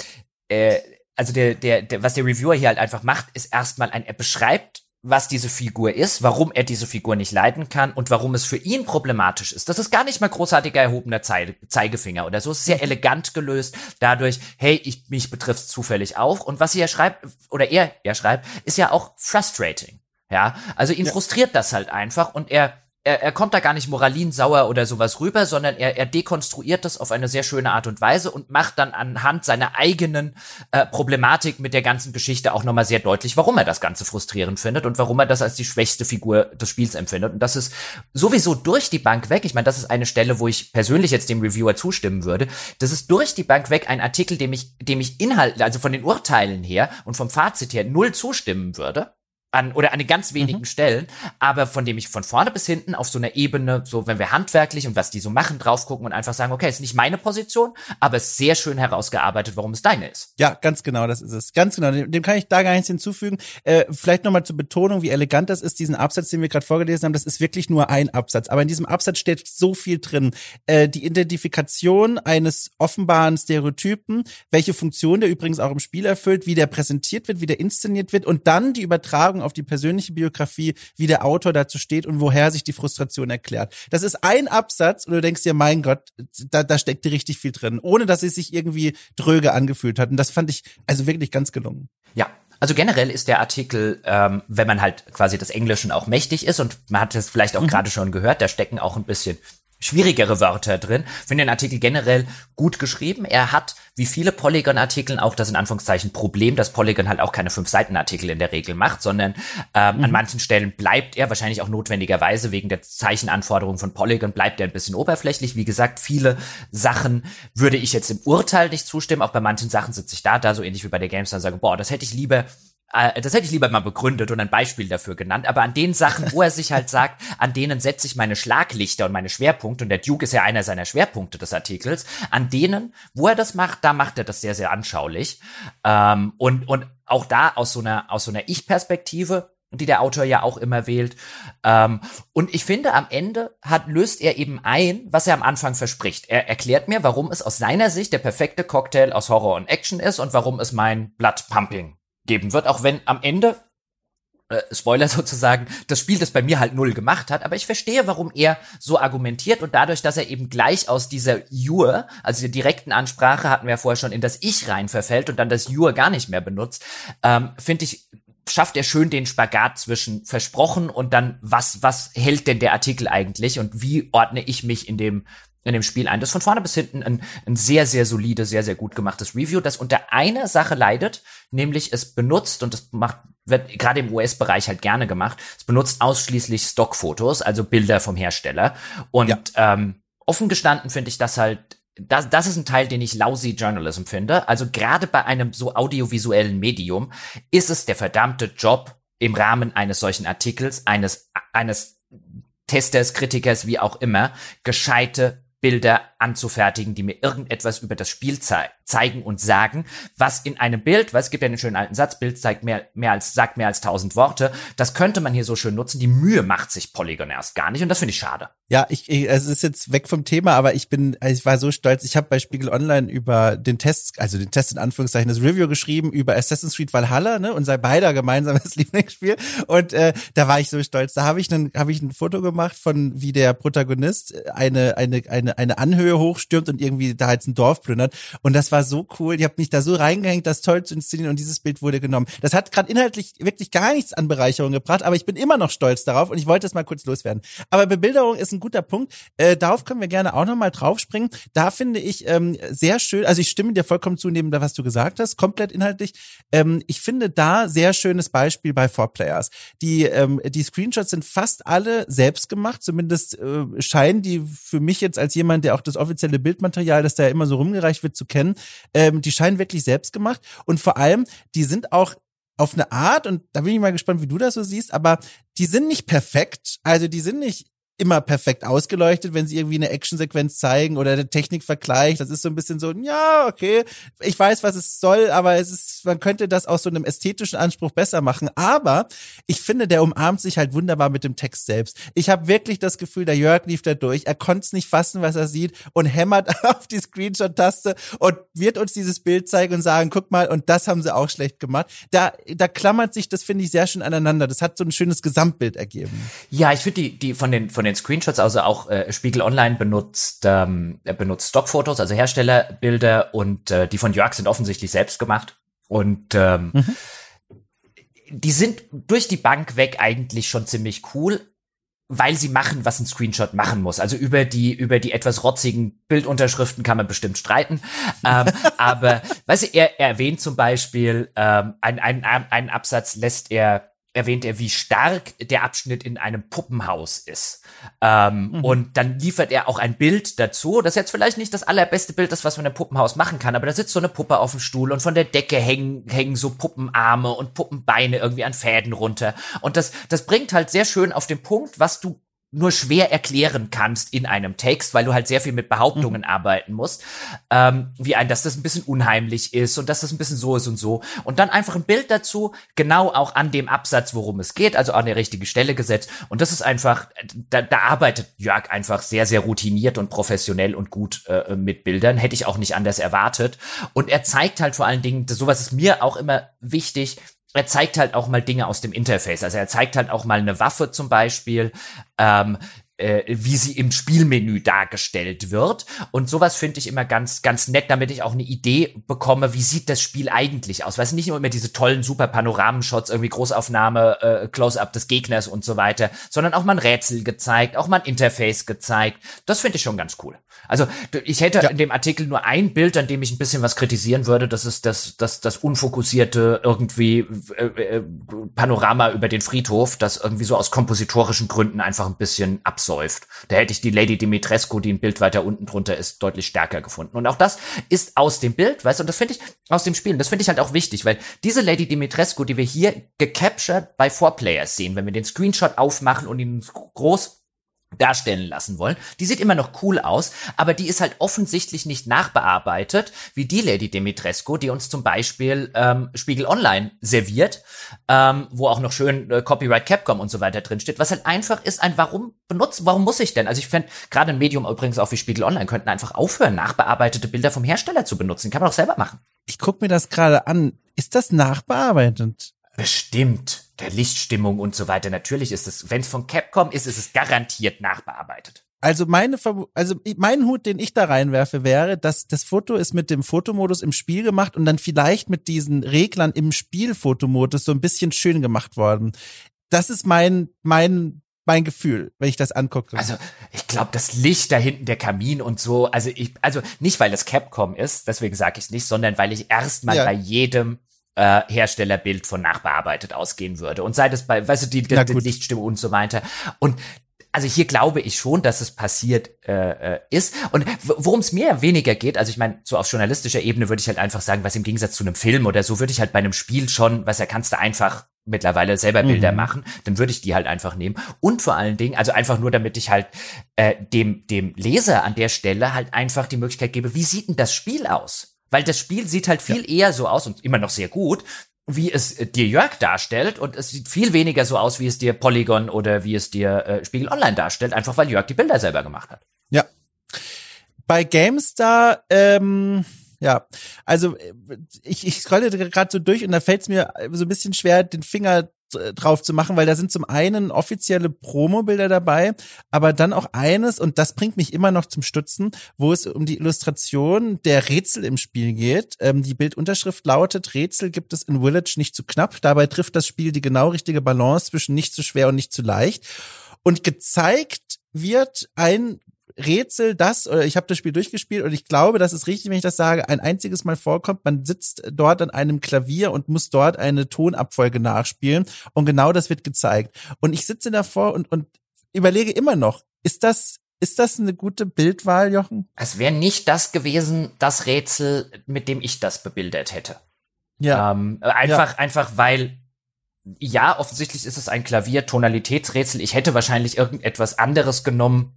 äh, also der, der, der, was der Reviewer hier halt einfach macht, ist erstmal ein, er beschreibt was diese Figur ist, warum er diese Figur nicht leiden kann und warum es für ihn problematisch ist. Das ist gar nicht mal großartiger erhobener Zeigefinger oder so. Es ist sehr mhm. elegant gelöst dadurch, hey, ich, mich betrifft zufällig auch. Und was er schreibt, oder er, er schreibt, ist ja auch frustrating. Ja, also ihn ja. frustriert das halt einfach und er er, er kommt da gar nicht moralinsauer oder sowas rüber, sondern er, er dekonstruiert das auf eine sehr schöne Art und Weise und macht dann anhand seiner eigenen äh, Problematik mit der ganzen Geschichte auch nochmal sehr deutlich, warum er das Ganze frustrierend findet und warum er das als die schwächste Figur des Spiels empfindet. Und das ist sowieso durch die Bank weg. Ich meine, das ist eine Stelle, wo ich persönlich jetzt dem Reviewer zustimmen würde. Das ist durch die Bank weg ein Artikel, dem ich, dem ich Inhalt, also von den Urteilen her und vom Fazit her null zustimmen würde. An oder an den ganz wenigen mhm. Stellen, aber von dem ich von vorne bis hinten auf so einer Ebene, so wenn wir handwerklich und was die so machen, drauf gucken und einfach sagen, okay, ist nicht meine Position, aber ist sehr schön herausgearbeitet, warum es deine ist. Ja, ganz genau, das ist es. Ganz genau. Dem, dem kann ich da gar nichts hinzufügen. Äh, vielleicht nochmal zur Betonung, wie elegant das ist, diesen Absatz, den wir gerade vorgelesen haben, das ist wirklich nur ein Absatz. Aber in diesem Absatz steht so viel drin. Äh, die Identifikation eines offenbaren Stereotypen, welche Funktion der übrigens auch im Spiel erfüllt, wie der präsentiert wird, wie der inszeniert wird und dann die Übertragung Fragen auf die persönliche Biografie, wie der Autor dazu steht und woher sich die Frustration erklärt. Das ist ein Absatz und du denkst dir, mein Gott, da, da steckt richtig viel drin, ohne dass es sich irgendwie dröge angefühlt hat. Und das fand ich also wirklich ganz gelungen. Ja, also generell ist der Artikel, ähm, wenn man halt quasi des Englischen auch mächtig ist und man hat es vielleicht auch mhm. gerade schon gehört, da stecken auch ein bisschen schwierigere Wörter drin. Finde den Artikel generell gut geschrieben. Er hat, wie viele Polygon-Artikel, auch das in Anführungszeichen Problem, dass Polygon halt auch keine Fünf-Seiten-Artikel in der Regel macht, sondern ähm, mhm. an manchen Stellen bleibt er wahrscheinlich auch notwendigerweise wegen der Zeichenanforderungen von Polygon bleibt er ein bisschen oberflächlich. Wie gesagt, viele Sachen würde ich jetzt im Urteil nicht zustimmen. Auch bei manchen Sachen sitze ich da, da so ähnlich wie bei der GameStar und sage, boah, das hätte ich lieber das hätte ich lieber mal begründet und ein Beispiel dafür genannt, aber an den Sachen, wo er sich halt sagt, an denen setze ich meine Schlaglichter und meine Schwerpunkte, und der Duke ist ja einer seiner Schwerpunkte des Artikels, an denen, wo er das macht, da macht er das sehr, sehr anschaulich. Ähm, und, und auch da aus so einer, aus so einer Ich-Perspektive, die der Autor ja auch immer wählt. Ähm, und ich finde, am Ende hat, löst er eben ein, was er am Anfang verspricht. Er erklärt mir, warum es aus seiner Sicht der perfekte Cocktail aus Horror und Action ist und warum es mein Blood Pumping geben wird, auch wenn am Ende äh, Spoiler sozusagen, das Spiel das bei mir halt null gemacht hat, aber ich verstehe, warum er so argumentiert und dadurch, dass er eben gleich aus dieser Jur, also der direkten Ansprache hatten wir ja vorher schon, in das Ich rein verfällt und dann das Jur gar nicht mehr benutzt, ähm, finde ich, schafft er schön den Spagat zwischen versprochen und dann was, was hält denn der Artikel eigentlich und wie ordne ich mich in dem in dem Spiel ein. Das ist von vorne bis hinten ein, ein sehr, sehr solide, sehr, sehr gut gemachtes Review, das unter einer Sache leidet, nämlich es benutzt, und das macht, wird gerade im US-Bereich halt gerne gemacht, es benutzt ausschließlich Stockfotos, also Bilder vom Hersteller. Und ja. ähm, offen gestanden finde ich das halt das, das ist ein Teil, den ich lousy Journalism finde. Also gerade bei einem so audiovisuellen Medium ist es der verdammte Job im Rahmen eines solchen Artikels, eines, eines Testers, Kritikers, wie auch immer, gescheite Bilder anzufertigen, die mir irgendetwas über das Spiel zei zeigen und sagen, was in einem Bild, es gibt ja einen schönen alten Satz, Bild zeigt mehr, mehr als, sagt mehr als tausend Worte, das könnte man hier so schön nutzen. Die Mühe macht sich Polygon erst gar nicht und das finde ich schade. Ja, ich, ich, es ist jetzt weg vom Thema, aber ich bin, ich war so stolz. Ich habe bei Spiegel Online über den Test, also den Test in Anführungszeichen, das Review geschrieben über Assassin's Creed Valhalla, ne, unser beider gemeinsames Lieblingsspiel. Und äh, da war ich so stolz. Da habe ich habe ich ein Foto gemacht von wie der Protagonist eine eine eine eine Anhöhe hochstürmt und irgendwie da jetzt ein Dorf plündert. Und das war so cool. Ich habe mich da so reingehängt, das toll zu inszenieren und dieses Bild wurde genommen. Das hat gerade inhaltlich wirklich gar nichts an Bereicherung gebracht, aber ich bin immer noch stolz darauf und ich wollte es mal kurz loswerden. Aber Bebilderung ist ein guter Punkt. Äh, darauf können wir gerne auch nochmal draufspringen. Da finde ich ähm, sehr schön, also ich stimme dir vollkommen zu, neben was du gesagt hast, komplett inhaltlich. Ähm, ich finde da sehr schönes Beispiel bei Four Players. Die, ähm, die Screenshots sind fast alle selbst gemacht, zumindest äh, scheinen die für mich jetzt als jemand, der auch das offizielle Bildmaterial, das da ja immer so rumgereicht wird, zu kennen, ähm, die scheinen wirklich selbst gemacht und vor allem, die sind auch auf eine Art, und da bin ich mal gespannt, wie du das so siehst, aber die sind nicht perfekt. Also die sind nicht immer perfekt ausgeleuchtet, wenn sie irgendwie eine Actionsequenz zeigen oder der Technikvergleich. Das ist so ein bisschen so, ja, okay, ich weiß, was es soll, aber es ist, man könnte das aus so einem ästhetischen Anspruch besser machen. Aber ich finde, der umarmt sich halt wunderbar mit dem Text selbst. Ich habe wirklich das Gefühl, der Jörg lief da durch, er konnte es nicht fassen, was er sieht und hämmert auf die Screenshot-Taste und wird uns dieses Bild zeigen und sagen, guck mal, und das haben sie auch schlecht gemacht. Da, da klammert sich das, finde ich, sehr schön aneinander. Das hat so ein schönes Gesamtbild ergeben. Ja, ich finde die, die von den, von den den Screenshots, also auch äh, Spiegel Online benutzt, ähm, benutzt Stockfotos, also Herstellerbilder und äh, die von Jörg sind offensichtlich selbst gemacht. Und ähm, mhm. die sind durch die Bank weg eigentlich schon ziemlich cool, weil sie machen, was ein Screenshot machen muss. Also über die über die etwas rotzigen Bildunterschriften kann man bestimmt streiten. ähm, aber weißt du, er, er erwähnt zum Beispiel ähm, ein, ein, ein Absatz lässt er erwähnt er, wie stark der Abschnitt in einem Puppenhaus ist. Ähm, mhm. Und dann liefert er auch ein Bild dazu. Das ist jetzt vielleicht nicht das allerbeste Bild, das was man im Puppenhaus machen kann, aber da sitzt so eine Puppe auf dem Stuhl und von der Decke hängen, hängen so Puppenarme und Puppenbeine irgendwie an Fäden runter. Und das, das bringt halt sehr schön auf den Punkt, was du nur schwer erklären kannst in einem Text, weil du halt sehr viel mit Behauptungen mhm. arbeiten musst, ähm, wie ein, dass das ein bisschen unheimlich ist und dass das ein bisschen so ist und so. Und dann einfach ein Bild dazu, genau auch an dem Absatz, worum es geht, also an der richtigen Stelle gesetzt. Und das ist einfach, da, da arbeitet Jörg einfach sehr, sehr routiniert und professionell und gut äh, mit Bildern. Hätte ich auch nicht anders erwartet. Und er zeigt halt vor allen Dingen, sowas ist mir auch immer wichtig, er zeigt halt auch mal Dinge aus dem Interface. Also er zeigt halt auch mal eine Waffe zum Beispiel, ähm, äh, wie sie im Spielmenü dargestellt wird. Und sowas finde ich immer ganz, ganz nett, damit ich auch eine Idee bekomme, wie sieht das Spiel eigentlich aus. Weißt du, nicht nur immer diese tollen, super Panoramenshots, irgendwie Großaufnahme, äh, Close-up des Gegners und so weiter, sondern auch mal ein Rätsel gezeigt, auch mal ein Interface gezeigt. Das finde ich schon ganz cool. Also ich hätte ja. in dem Artikel nur ein Bild, an dem ich ein bisschen was kritisieren würde. Das ist das, das, das unfokussierte irgendwie äh, äh, Panorama über den Friedhof, das irgendwie so aus kompositorischen Gründen einfach ein bisschen absurd absäuft. Da hätte ich die Lady Dimitrescu, die ein Bild weiter unten drunter ist, deutlich stärker gefunden. Und auch das ist aus dem Bild, weißt du, und das finde ich aus dem Spiel, das finde ich halt auch wichtig, weil diese Lady Dimitrescu, die wir hier gecaptured bei Four Players sehen, wenn wir den Screenshot aufmachen und ihn groß darstellen lassen wollen. Die sieht immer noch cool aus, aber die ist halt offensichtlich nicht nachbearbeitet, wie die Lady Dimitrescu, die uns zum Beispiel ähm, Spiegel Online serviert, ähm, wo auch noch schön äh, Copyright Capcom und so weiter drin steht, was halt einfach ist ein, warum benutzen, warum muss ich denn? Also ich fände, gerade ein Medium übrigens auch wie Spiegel Online könnten einfach aufhören, nachbearbeitete Bilder vom Hersteller zu benutzen. Kann man auch selber machen. Ich guck mir das gerade an. Ist das nachbearbeitet? Bestimmt der Lichtstimmung und so weiter. Natürlich ist es, wenn es von Capcom ist, ist es garantiert nachbearbeitet. Also meine, also mein Hut, den ich da reinwerfe, wäre, dass das Foto ist mit dem Fotomodus im Spiel gemacht und dann vielleicht mit diesen Reglern im Spielfotomodus so ein bisschen schön gemacht worden. Das ist mein, mein, mein Gefühl, wenn ich das angucke. Also ich glaube, das Licht da hinten, der Kamin und so, also ich, also nicht weil es Capcom ist, deswegen sage ich es nicht, sondern weil ich erstmal ja. bei jedem äh, Herstellerbild von nachbearbeitet ausgehen würde. Und sei das bei, weißt du, die, die, die Lichtstimme und so weiter. Und also hier glaube ich schon, dass es passiert äh, äh ist. Und worum es mir weniger geht, also ich meine, so auf journalistischer Ebene würde ich halt einfach sagen, was im Gegensatz zu einem Film oder so, würde ich halt bei einem Spiel schon, was ja kannst du einfach mittlerweile selber Bilder mhm. machen, dann würde ich die halt einfach nehmen. Und vor allen Dingen, also einfach nur, damit ich halt äh, dem, dem Leser an der Stelle halt einfach die Möglichkeit gebe, wie sieht denn das Spiel aus? Weil das Spiel sieht halt viel ja. eher so aus und immer noch sehr gut, wie es äh, dir Jörg darstellt und es sieht viel weniger so aus, wie es dir Polygon oder wie es dir äh, Spiegel Online darstellt, einfach weil Jörg die Bilder selber gemacht hat. Ja. Bei GameStar, ähm, ja, also äh, ich, ich scrolle gerade so durch und da fällt es mir so ein bisschen schwer, den Finger drauf zu machen, weil da sind zum einen offizielle Promo-Bilder dabei, aber dann auch eines, und das bringt mich immer noch zum Stutzen, wo es um die Illustration der Rätsel im Spiel geht. Ähm, die Bildunterschrift lautet, Rätsel gibt es in Village nicht zu knapp. Dabei trifft das Spiel die genau richtige Balance zwischen nicht zu schwer und nicht zu leicht. Und gezeigt wird ein Rätsel, das, oder ich habe das Spiel durchgespielt und ich glaube, das ist richtig, wenn ich das sage, ein einziges Mal vorkommt. Man sitzt dort an einem Klavier und muss dort eine Tonabfolge nachspielen und genau das wird gezeigt. Und ich sitze davor und, und überlege immer noch, ist das ist das eine gute Bildwahl, Jochen? Es wäre nicht das gewesen, das Rätsel, mit dem ich das bebildert hätte. Ja. Ähm, einfach, ja. einfach, weil ja, offensichtlich ist es ein Klavier-Tonalitätsrätsel. Ich hätte wahrscheinlich irgendetwas anderes genommen,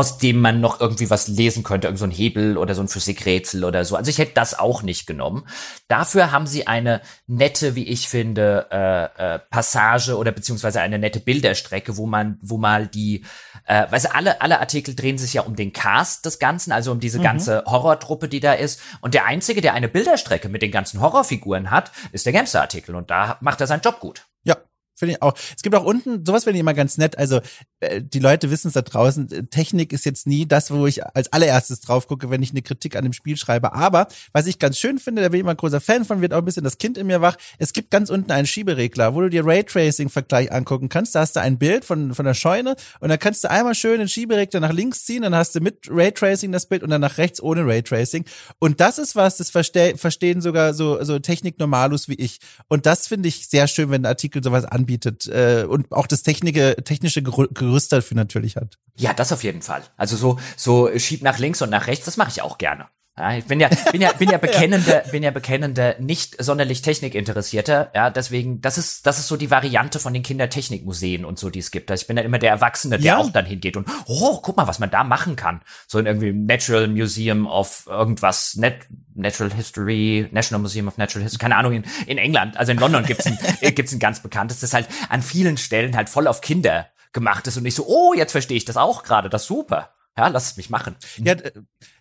aus dem man noch irgendwie was lesen könnte, irgend so ein Hebel oder so ein Physikrätsel oder so. Also ich hätte das auch nicht genommen. Dafür haben sie eine nette, wie ich finde, äh, äh, Passage oder beziehungsweise eine nette Bilderstrecke, wo man, wo mal die, äh, weißt du, alle, alle Artikel drehen sich ja um den Cast des Ganzen, also um diese mhm. ganze Horrortruppe, die da ist. Und der einzige, der eine Bilderstrecke mit den ganzen Horrorfiguren hat, ist der Gamester-Artikel. Und da macht er seinen Job gut. Ja, Finde ich auch. Es gibt auch unten, sowas finde ich immer ganz nett. Also äh, die Leute wissen es da draußen, äh, Technik ist jetzt nie das, wo ich als allererstes drauf gucke, wenn ich eine Kritik an dem Spiel schreibe. Aber was ich ganz schön finde, da bin ich immer ein großer Fan von, wird auch ein bisschen das Kind in mir wach. Es gibt ganz unten einen Schieberegler, wo du dir Raytracing-Vergleich angucken kannst. Da hast du ein Bild von, von der Scheune und dann kannst du einmal schön den Schieberegler nach links ziehen, dann hast du mit Raytracing das Bild und dann nach rechts ohne Raytracing. Und das ist was, das verste verstehen sogar so, so Technik-Normalus wie ich. Und das finde ich sehr schön, wenn ein Artikel sowas anbietet anbietet äh, und auch das technische, technische Gerüst dafür natürlich hat. Ja, das auf jeden Fall. Also so, so schieb nach links und nach rechts, das mache ich auch gerne. Ja, ich bin ja, bin ja, bin ja bekennender, bin ja bekennender, nicht sonderlich Technikinteressierter. Ja, deswegen, das ist, das ist so die Variante von den Kindertechnikmuseen und so, die es gibt. Also ich bin dann immer der Erwachsene, der ja. auch dann hingeht und, oh, guck mal, was man da machen kann. So in irgendwie Natural Museum of irgendwas, Net, Natural History, National Museum of Natural History, keine Ahnung, in, in England, also in London gibt's ein, gibt's ein ganz bekanntes, das halt an vielen Stellen halt voll auf Kinder gemacht ist und ich so, oh, jetzt verstehe ich das auch gerade, das super. Ja, lass es mich machen. Ja,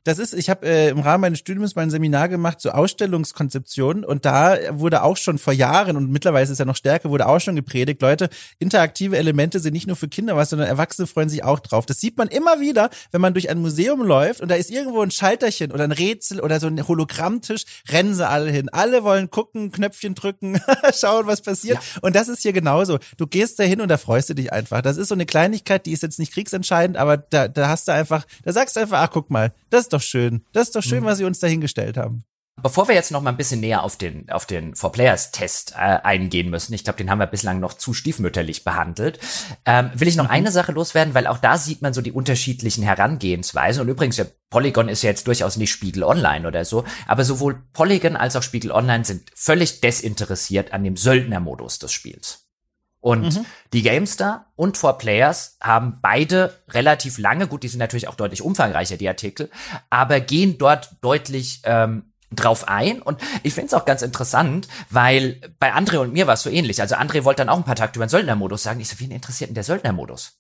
das ist, ich habe äh, im Rahmen meines Studiums mal ein Seminar gemacht zur so Ausstellungskonzeption und da wurde auch schon vor Jahren und mittlerweile ist ja noch stärker, wurde auch schon gepredigt, Leute, interaktive Elemente sind nicht nur für Kinder was, sondern Erwachsene freuen sich auch drauf. Das sieht man immer wieder, wenn man durch ein Museum läuft und da ist irgendwo ein Schalterchen oder ein Rätsel oder so ein Hologrammtisch, rennen sie alle hin. Alle wollen gucken, Knöpfchen drücken, schauen, was passiert. Ja. Und das ist hier genauso. Du gehst da hin und da freust du dich einfach. Das ist so eine Kleinigkeit, die ist jetzt nicht kriegsentscheidend, aber da, da hast du einfach, da sagst du einfach, ach guck mal, das ist doch schön. Das ist doch schön, mhm. was sie uns dahingestellt haben. Bevor wir jetzt noch mal ein bisschen näher auf den auf den Four Players Test äh, eingehen müssen, ich glaube, den haben wir bislang noch zu stiefmütterlich behandelt, ähm, will ich noch mhm. eine Sache loswerden, weil auch da sieht man so die unterschiedlichen Herangehensweisen. Und übrigens, ja, Polygon ist ja jetzt durchaus nicht Spiegel Online oder so, aber sowohl Polygon als auch Spiegel Online sind völlig desinteressiert an dem Söldnermodus des Spiels. Und mhm. die GameStar und 4Players haben beide relativ lange, gut, die sind natürlich auch deutlich umfangreicher, die Artikel, aber gehen dort deutlich ähm, drauf ein. Und ich finde es auch ganz interessant, weil bei André und mir war es so ähnlich. Also André wollte dann auch ein paar Takte über den Söldnermodus sagen. Ich so, wen interessiert denn der Söldnermodus?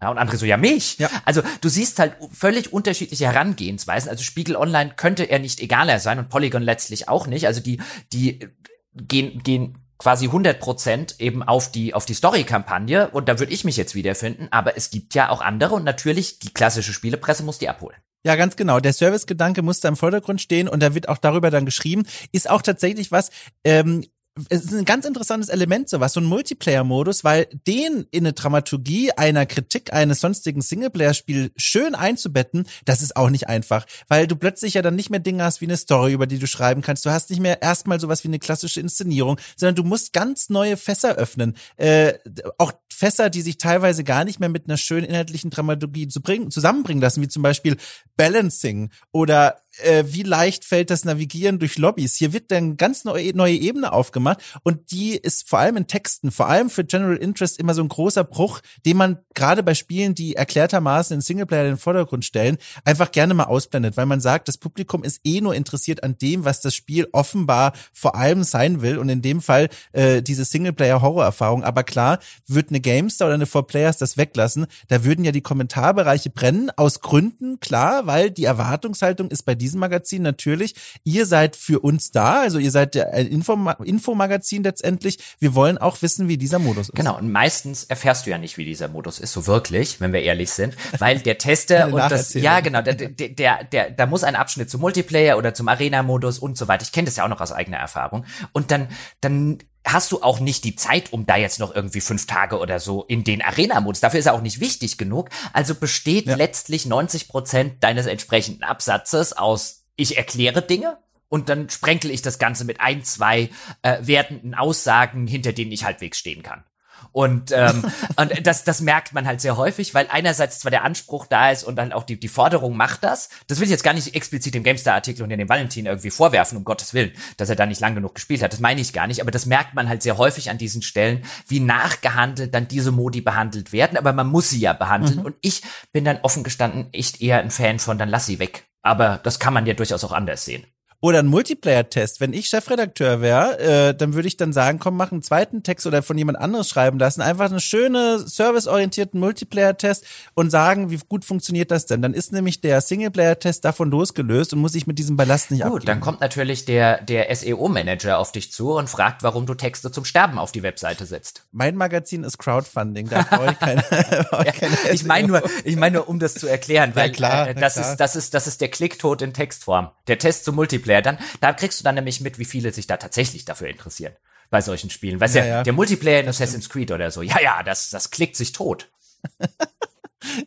Ja, und André so, ja, mich. Ja. Also du siehst halt völlig unterschiedliche Herangehensweisen. Also Spiegel Online könnte er nicht egaler sein und Polygon letztlich auch nicht. Also die, die gehen, gehen quasi 100 Prozent eben auf die auf die Story-Kampagne und da würde ich mich jetzt wiederfinden. Aber es gibt ja auch andere und natürlich die klassische Spielepresse muss die abholen. Ja, ganz genau. Der Service-Gedanke muss da im Vordergrund stehen und da wird auch darüber dann geschrieben. Ist auch tatsächlich was, ähm, es ist ein ganz interessantes Element, sowas, so ein Multiplayer-Modus, weil den in eine Dramaturgie einer Kritik eines sonstigen Singleplayer-Spiels schön einzubetten, das ist auch nicht einfach, weil du plötzlich ja dann nicht mehr Dinge hast wie eine Story, über die du schreiben kannst. Du hast nicht mehr erstmal sowas wie eine klassische Inszenierung, sondern du musst ganz neue Fässer öffnen. Äh, auch Fässer, die sich teilweise gar nicht mehr mit einer schönen inhaltlichen Dramaturgie zu bringen, zusammenbringen lassen, wie zum Beispiel Balancing oder äh, wie leicht fällt das Navigieren durch Lobbys. Hier wird dann ganz neue, neue Ebene aufgemacht und die ist vor allem in Texten, vor allem für General Interest immer so ein großer Bruch, den man gerade bei Spielen, die erklärtermaßen in Singleplayer in den Vordergrund stellen, einfach gerne mal ausblendet, weil man sagt, das Publikum ist eh nur interessiert an dem, was das Spiel offenbar vor allem sein will und in dem Fall äh, diese Singleplayer-Horrorerfahrung. Aber klar, wird eine GameStar oder eine 4Players das weglassen, da würden ja die Kommentarbereiche brennen, aus Gründen, klar, weil die Erwartungshaltung ist bei diesem Magazin natürlich, ihr seid für uns da, also ihr seid ein Info Infomagazin letztendlich, wir wollen auch wissen, wie dieser Modus ist. Genau, und meistens erfährst du ja nicht, wie dieser Modus ist, so wirklich, wenn wir ehrlich sind, weil der Tester und das, ja genau, der, der, der, der, da muss ein Abschnitt zum Multiplayer oder zum Arena-Modus und so weiter, ich kenne das ja auch noch aus eigener Erfahrung. Und dann, dann hast du auch nicht die Zeit, um da jetzt noch irgendwie fünf Tage oder so in den Arena-Modus. Dafür ist er auch nicht wichtig genug. Also besteht ja. letztlich 90 Prozent deines entsprechenden Absatzes aus ich erkläre Dinge und dann sprenkel ich das Ganze mit ein, zwei äh, wertenden Aussagen, hinter denen ich halbwegs stehen kann. Und, ähm, und das, das merkt man halt sehr häufig, weil einerseits zwar der Anspruch da ist und dann auch die, die Forderung macht das. Das will ich jetzt gar nicht explizit im GameStar-Artikel und dem Valentin irgendwie vorwerfen, um Gottes Willen, dass er da nicht lang genug gespielt hat. Das meine ich gar nicht, aber das merkt man halt sehr häufig an diesen Stellen, wie nachgehandelt dann diese Modi behandelt werden. Aber man muss sie ja behandeln. Mhm. Und ich bin dann offen gestanden echt eher ein Fan von, dann lass sie weg. Aber das kann man ja durchaus auch anders sehen. Oder ein Multiplayer-Test. Wenn ich Chefredakteur wäre, äh, dann würde ich dann sagen, komm, mach einen zweiten Text oder von jemand anderes schreiben lassen. Einfach einen schönen, serviceorientierten Multiplayer-Test und sagen, wie gut funktioniert das denn? Dann ist nämlich der Singleplayer-Test davon losgelöst und muss sich mit diesem Ballast nicht Gut, abgeben. dann kommt natürlich der, der SEO-Manager auf dich zu und fragt, warum du Texte zum Sterben auf die Webseite setzt. Mein Magazin ist Crowdfunding, da brauche ich keine, ich keine ja, Ich meine nur, ich meine nur, um das zu erklären, weil ja, klar, äh, das klar. ist, das ist, das ist der Klicktod in Textform. Der Test zum Multiplayer Multiplayer, dann, da kriegst du dann nämlich mit, wie viele sich da tatsächlich dafür interessieren bei solchen Spielen. Weißt ja, ja, der Multiplayer in Assassin's Creed oder so, ja, ja, das, das klickt sich tot.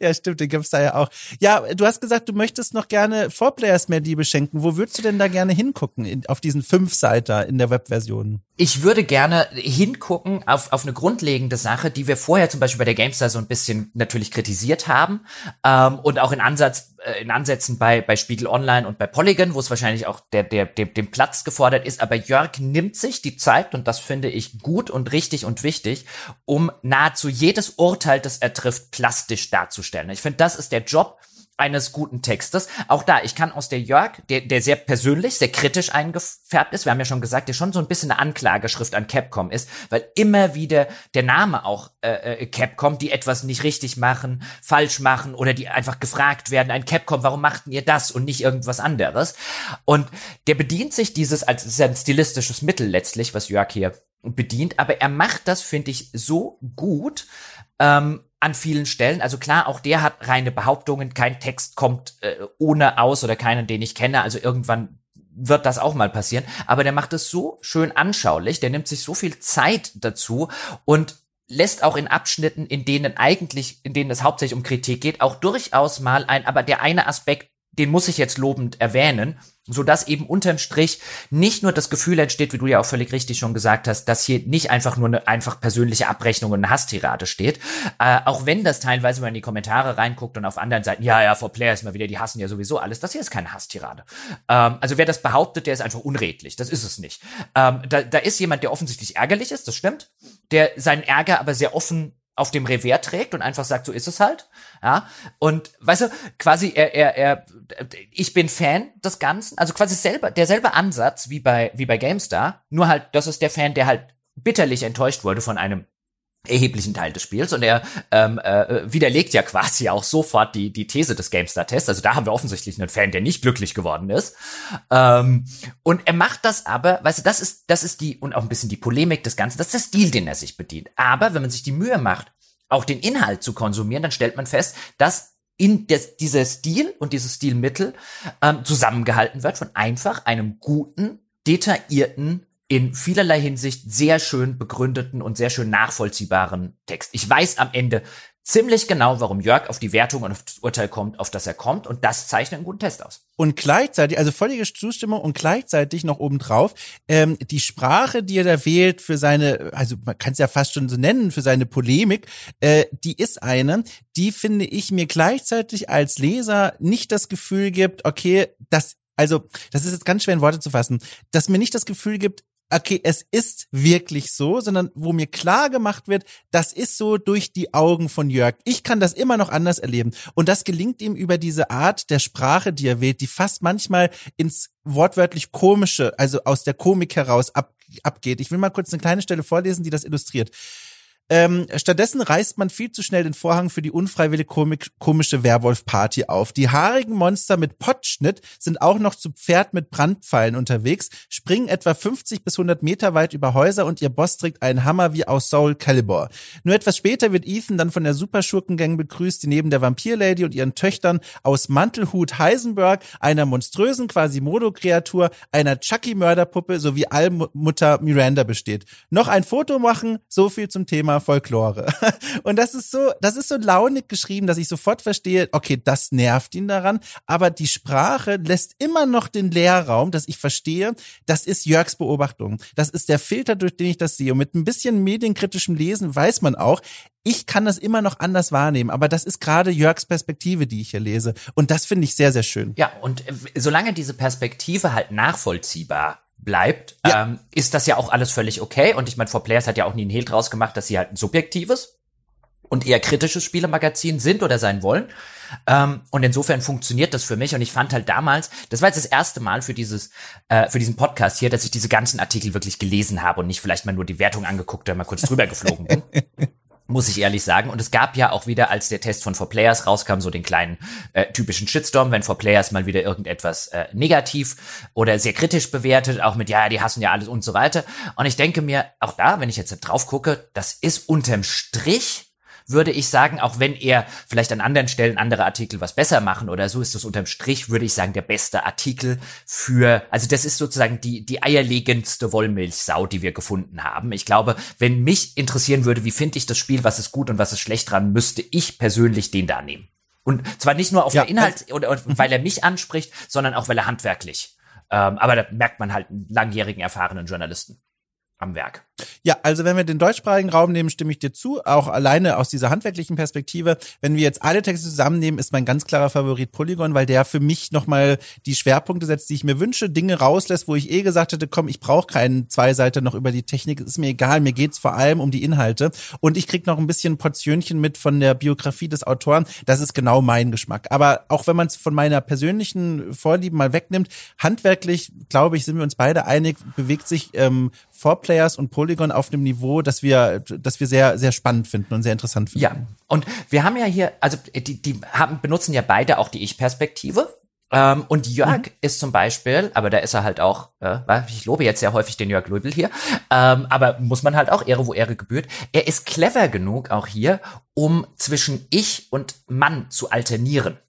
Ja, stimmt, den gibt's da ja auch. Ja, du hast gesagt, du möchtest noch gerne Vorplayers mehr Liebe schenken. Wo würdest du denn da gerne hingucken in, auf diesen Fünf-Seiter in der Webversion? Ich würde gerne hingucken auf, auf eine grundlegende Sache, die wir vorher zum Beispiel bei der GameStar so ein bisschen natürlich kritisiert haben ähm, und auch in Ansatz äh, in Ansätzen bei bei Spiegel Online und bei Polygon, wo es wahrscheinlich auch der der dem, dem Platz gefordert ist. Aber Jörg nimmt sich die Zeit und das finde ich gut und richtig und wichtig, um nahezu jedes Urteil, das er trifft, plastisch darzustellen. Ich finde, das ist der Job eines guten Textes. Auch da, ich kann aus der Jörg, der, der sehr persönlich, sehr kritisch eingefärbt ist, wir haben ja schon gesagt, der schon so ein bisschen eine Anklageschrift an Capcom ist, weil immer wieder der Name auch äh, äh, Capcom, die etwas nicht richtig machen, falsch machen oder die einfach gefragt werden, ein Capcom, warum machten ihr das und nicht irgendwas anderes? Und der bedient sich dieses als ein stilistisches Mittel letztlich, was Jörg hier bedient, aber er macht das, finde ich, so gut, ähm, an vielen Stellen. Also klar, auch der hat reine Behauptungen. Kein Text kommt äh, ohne aus oder keinen, den ich kenne. Also irgendwann wird das auch mal passieren. Aber der macht es so schön anschaulich. Der nimmt sich so viel Zeit dazu und lässt auch in Abschnitten, in denen eigentlich, in denen es hauptsächlich um Kritik geht, auch durchaus mal ein, aber der eine Aspekt, den muss ich jetzt lobend erwähnen, so dass eben unterm Strich nicht nur das Gefühl entsteht, wie du ja auch völlig richtig schon gesagt hast, dass hier nicht einfach nur eine einfach persönliche Abrechnung und eine Hasstirade steht, äh, auch wenn das teilweise, wenn man in die Kommentare reinguckt und auf anderen Seiten, ja, ja, vor Players mal wieder, die hassen ja sowieso alles, das hier ist keine Hasstirade. Ähm, also wer das behauptet, der ist einfach unredlich, das ist es nicht. Ähm, da, da ist jemand, der offensichtlich ärgerlich ist, das stimmt, der seinen Ärger aber sehr offen auf dem Revers trägt und einfach sagt, so ist es halt. Ja. Und weißt du, quasi er, er, er, ich bin Fan des Ganzen, also quasi selber, derselbe Ansatz wie bei, wie bei GameStar, nur halt, das ist der Fan, der halt bitterlich enttäuscht wurde von einem erheblichen Teil des Spiels und er ähm, äh, widerlegt ja quasi auch sofort die die These des GameStar-Tests. Also da haben wir offensichtlich einen Fan, der nicht glücklich geworden ist. Ähm, und er macht das aber, weißt du, das ist das ist die und auch ein bisschen die Polemik des Ganzen. Das ist der Stil, den er sich bedient. Aber wenn man sich die Mühe macht, auch den Inhalt zu konsumieren, dann stellt man fest, dass in des, dieser Stil und dieses Stilmittel ähm, zusammengehalten wird von einfach einem guten, detaillierten in vielerlei Hinsicht sehr schön begründeten und sehr schön nachvollziehbaren Text. Ich weiß am Ende ziemlich genau, warum Jörg auf die Wertung und auf das Urteil kommt, auf das er kommt. Und das zeichnet einen guten Test aus. Und gleichzeitig, also völlige Zustimmung und gleichzeitig noch obendrauf, ähm, die Sprache, die er da wählt für seine, also man kann es ja fast schon so nennen, für seine Polemik, äh, die ist eine, die finde ich mir gleichzeitig als Leser nicht das Gefühl gibt, okay, das also, das ist jetzt ganz schwer in Worte zu fassen, dass mir nicht das Gefühl gibt, okay, es ist wirklich so, sondern wo mir klar gemacht wird, das ist so durch die Augen von Jörg. Ich kann das immer noch anders erleben. Und das gelingt ihm über diese Art der Sprache, die er wählt, die fast manchmal ins wortwörtlich komische, also aus der Komik heraus ab, abgeht. Ich will mal kurz eine kleine Stelle vorlesen, die das illustriert. Ähm, stattdessen reißt man viel zu schnell den Vorhang für die unfreiwillig komische Werwolf-Party auf. Die haarigen Monster mit Pottschnitt sind auch noch zu Pferd mit Brandpfeilen unterwegs, springen etwa 50 bis 100 Meter weit über Häuser und ihr Boss trägt einen Hammer wie aus Soul Calibur. Nur etwas später wird Ethan dann von der Superschurkengang begrüßt, die neben der Vampirlady und ihren Töchtern aus Mantelhut Heisenberg, einer monströsen Quasimodo-Kreatur, einer Chucky-Mörderpuppe sowie Allmutter Miranda besteht. Noch ein Foto machen, so viel zum Thema Folklore. Und das ist so, das ist so launig geschrieben, dass ich sofort verstehe, okay, das nervt ihn daran, aber die Sprache lässt immer noch den Leerraum, dass ich verstehe, das ist Jörgs Beobachtung. Das ist der Filter, durch den ich das sehe. Und mit ein bisschen medienkritischem Lesen weiß man auch, ich kann das immer noch anders wahrnehmen, aber das ist gerade Jörgs Perspektive, die ich hier lese. Und das finde ich sehr, sehr schön. Ja, und äh, solange diese Perspektive halt nachvollziehbar bleibt, ja. ähm, ist das ja auch alles völlig okay. Und ich meine, For Players hat ja auch nie einen Hehl draus gemacht, dass sie halt ein subjektives und eher kritisches Spielemagazin sind oder sein wollen. Ähm, und insofern funktioniert das für mich. Und ich fand halt damals, das war jetzt das erste Mal für dieses, äh, für diesen Podcast hier, dass ich diese ganzen Artikel wirklich gelesen habe und nicht vielleicht mal nur die Wertung angeguckt oder mal kurz drüber geflogen bin. muss ich ehrlich sagen. Und es gab ja auch wieder, als der Test von 4Players rauskam, so den kleinen äh, typischen Shitstorm, wenn 4Players mal wieder irgendetwas äh, negativ oder sehr kritisch bewertet, auch mit, ja, die hassen ja alles und so weiter. Und ich denke mir, auch da, wenn ich jetzt drauf gucke, das ist unterm Strich würde ich sagen, auch wenn er vielleicht an anderen Stellen andere Artikel was besser machen oder so, ist das unterm Strich, würde ich sagen, der beste Artikel für, also das ist sozusagen die, die eierlegendste Wollmilchsau, die wir gefunden haben. Ich glaube, wenn mich interessieren würde, wie finde ich das Spiel, was ist gut und was ist schlecht dran, müsste ich persönlich den da nehmen. Und zwar nicht nur auf ja, der Inhalt oder, oder weil er mich anspricht, sondern auch weil er handwerklich. Ähm, aber da merkt man halt einen langjährigen, erfahrenen Journalisten am Werk. Ja, also wenn wir den deutschsprachigen Raum nehmen, stimme ich dir zu, auch alleine aus dieser handwerklichen Perspektive. Wenn wir jetzt alle Texte zusammennehmen, ist mein ganz klarer Favorit Polygon, weil der für mich nochmal die Schwerpunkte setzt, die ich mir wünsche, Dinge rauslässt, wo ich eh gesagt hätte, komm, ich brauche keinen zwei Seiten noch über die Technik, ist mir egal, mir geht's vor allem um die Inhalte. Und ich krieg noch ein bisschen Portionchen mit von der Biografie des Autoren. Das ist genau mein Geschmack. Aber auch wenn man es von meiner persönlichen Vorlieben mal wegnimmt, handwerklich, glaube ich, sind wir uns beide einig, bewegt sich ähm, Four Players und Polygon Polygon auf einem Niveau, das wir, das wir sehr, sehr spannend finden und sehr interessant finden. Ja, und wir haben ja hier, also die, die haben, benutzen ja beide auch die Ich-Perspektive. Ähm, und Jörg mhm. ist zum Beispiel, aber da ist er halt auch, äh, ich lobe jetzt sehr häufig den Jörg Löbel hier, ähm, aber muss man halt auch Ehre, wo Ehre gebührt. Er ist clever genug auch hier, um zwischen Ich und Mann zu alternieren.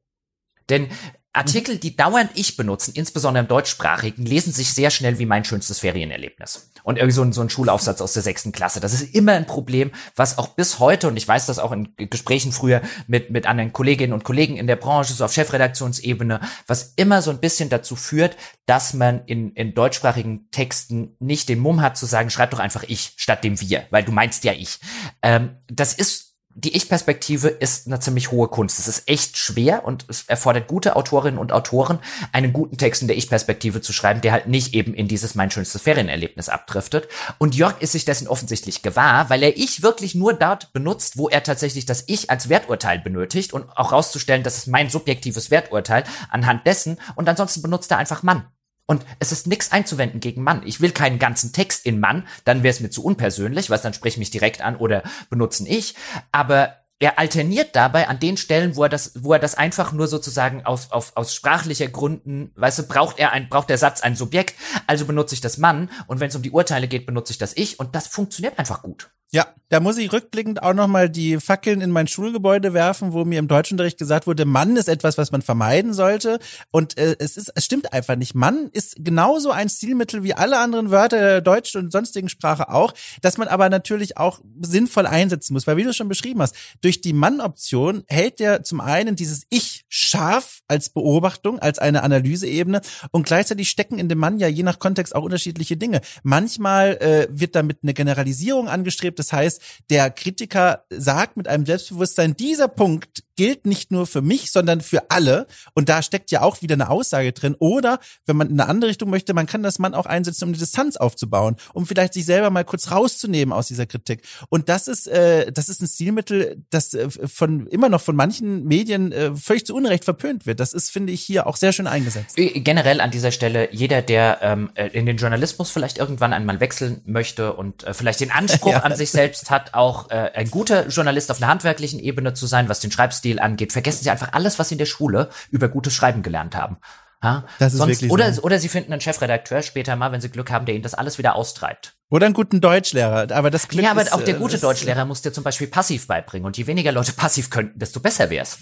Denn Artikel, die dauernd ich benutzen, insbesondere im deutschsprachigen, lesen sich sehr schnell wie mein schönstes Ferienerlebnis. Und irgendwie so ein, so ein Schulaufsatz aus der sechsten Klasse. Das ist immer ein Problem, was auch bis heute, und ich weiß das auch in Gesprächen früher mit, mit anderen Kolleginnen und Kollegen in der Branche, so auf Chefredaktionsebene, was immer so ein bisschen dazu führt, dass man in, in deutschsprachigen Texten nicht den Mumm hat zu sagen, schreib doch einfach ich statt dem wir, weil du meinst ja ich. Ähm, das ist die Ich-Perspektive ist eine ziemlich hohe Kunst. Es ist echt schwer und es erfordert gute Autorinnen und Autoren, einen guten Text in der Ich-Perspektive zu schreiben, der halt nicht eben in dieses mein schönstes Ferienerlebnis abdriftet. Und Jörg ist sich dessen offensichtlich gewahr, weil er Ich wirklich nur dort benutzt, wo er tatsächlich das Ich als Werturteil benötigt und auch rauszustellen, das ist mein subjektives Werturteil anhand dessen und ansonsten benutzt er einfach Mann. Und es ist nichts einzuwenden gegen Mann. Ich will keinen ganzen Text in Mann, dann wäre es mir zu unpersönlich, was dann spreche mich direkt an oder benutzen ich. Aber er alterniert dabei an den Stellen, wo er das, wo er das einfach nur sozusagen aus, auf, aus sprachlicher Gründen, weißt du, braucht er ein, braucht der Satz ein Subjekt, also benutze ich das Mann und wenn es um die Urteile geht, benutze ich das Ich und das funktioniert einfach gut. Ja, da muss ich rückblickend auch nochmal die Fackeln in mein Schulgebäude werfen, wo mir im Deutschunterricht gesagt wurde, Mann ist etwas, was man vermeiden sollte. Und äh, es ist, es stimmt einfach nicht. Mann ist genauso ein Stilmittel wie alle anderen Wörter der deutschen und sonstigen Sprache auch, dass man aber natürlich auch sinnvoll einsetzen muss. Weil wie du schon beschrieben hast, durch die Mann-Option hält der zum einen dieses Ich scharf als Beobachtung, als eine Analyseebene und gleichzeitig stecken in dem Mann ja je nach Kontext auch unterschiedliche Dinge. Manchmal äh, wird damit eine Generalisierung angestrebt, das heißt, der Kritiker sagt mit einem Selbstbewusstsein, dieser Punkt gilt nicht nur für mich, sondern für alle. Und da steckt ja auch wieder eine Aussage drin. Oder wenn man in eine andere Richtung möchte, man kann das Mann auch einsetzen, um eine Distanz aufzubauen, um vielleicht sich selber mal kurz rauszunehmen aus dieser Kritik. Und das ist, äh, das ist ein Stilmittel, das äh, von immer noch von manchen Medien äh, völlig zu Unrecht verpönt wird. Das ist, finde ich, hier auch sehr schön eingesetzt. Äh, generell an dieser Stelle, jeder, der ähm, äh, in den Journalismus vielleicht irgendwann einmal wechseln möchte und äh, vielleicht den Anspruch ja. an sich selbst hat, auch äh, ein guter Journalist auf einer handwerklichen Ebene zu sein, was den Schreibstil angeht. Vergessen Sie einfach alles, was Sie in der Schule über gutes Schreiben gelernt haben. Ha? Das ist Sonst, wirklich oder, so. oder Sie finden einen Chefredakteur später mal, wenn Sie Glück haben, der Ihnen das alles wieder austreibt. Oder einen guten Deutschlehrer. Aber das Glück Ja, aber ist, auch der äh, gute Deutschlehrer muss dir zum Beispiel passiv beibringen. Und je weniger Leute passiv könnten, desto besser wär's.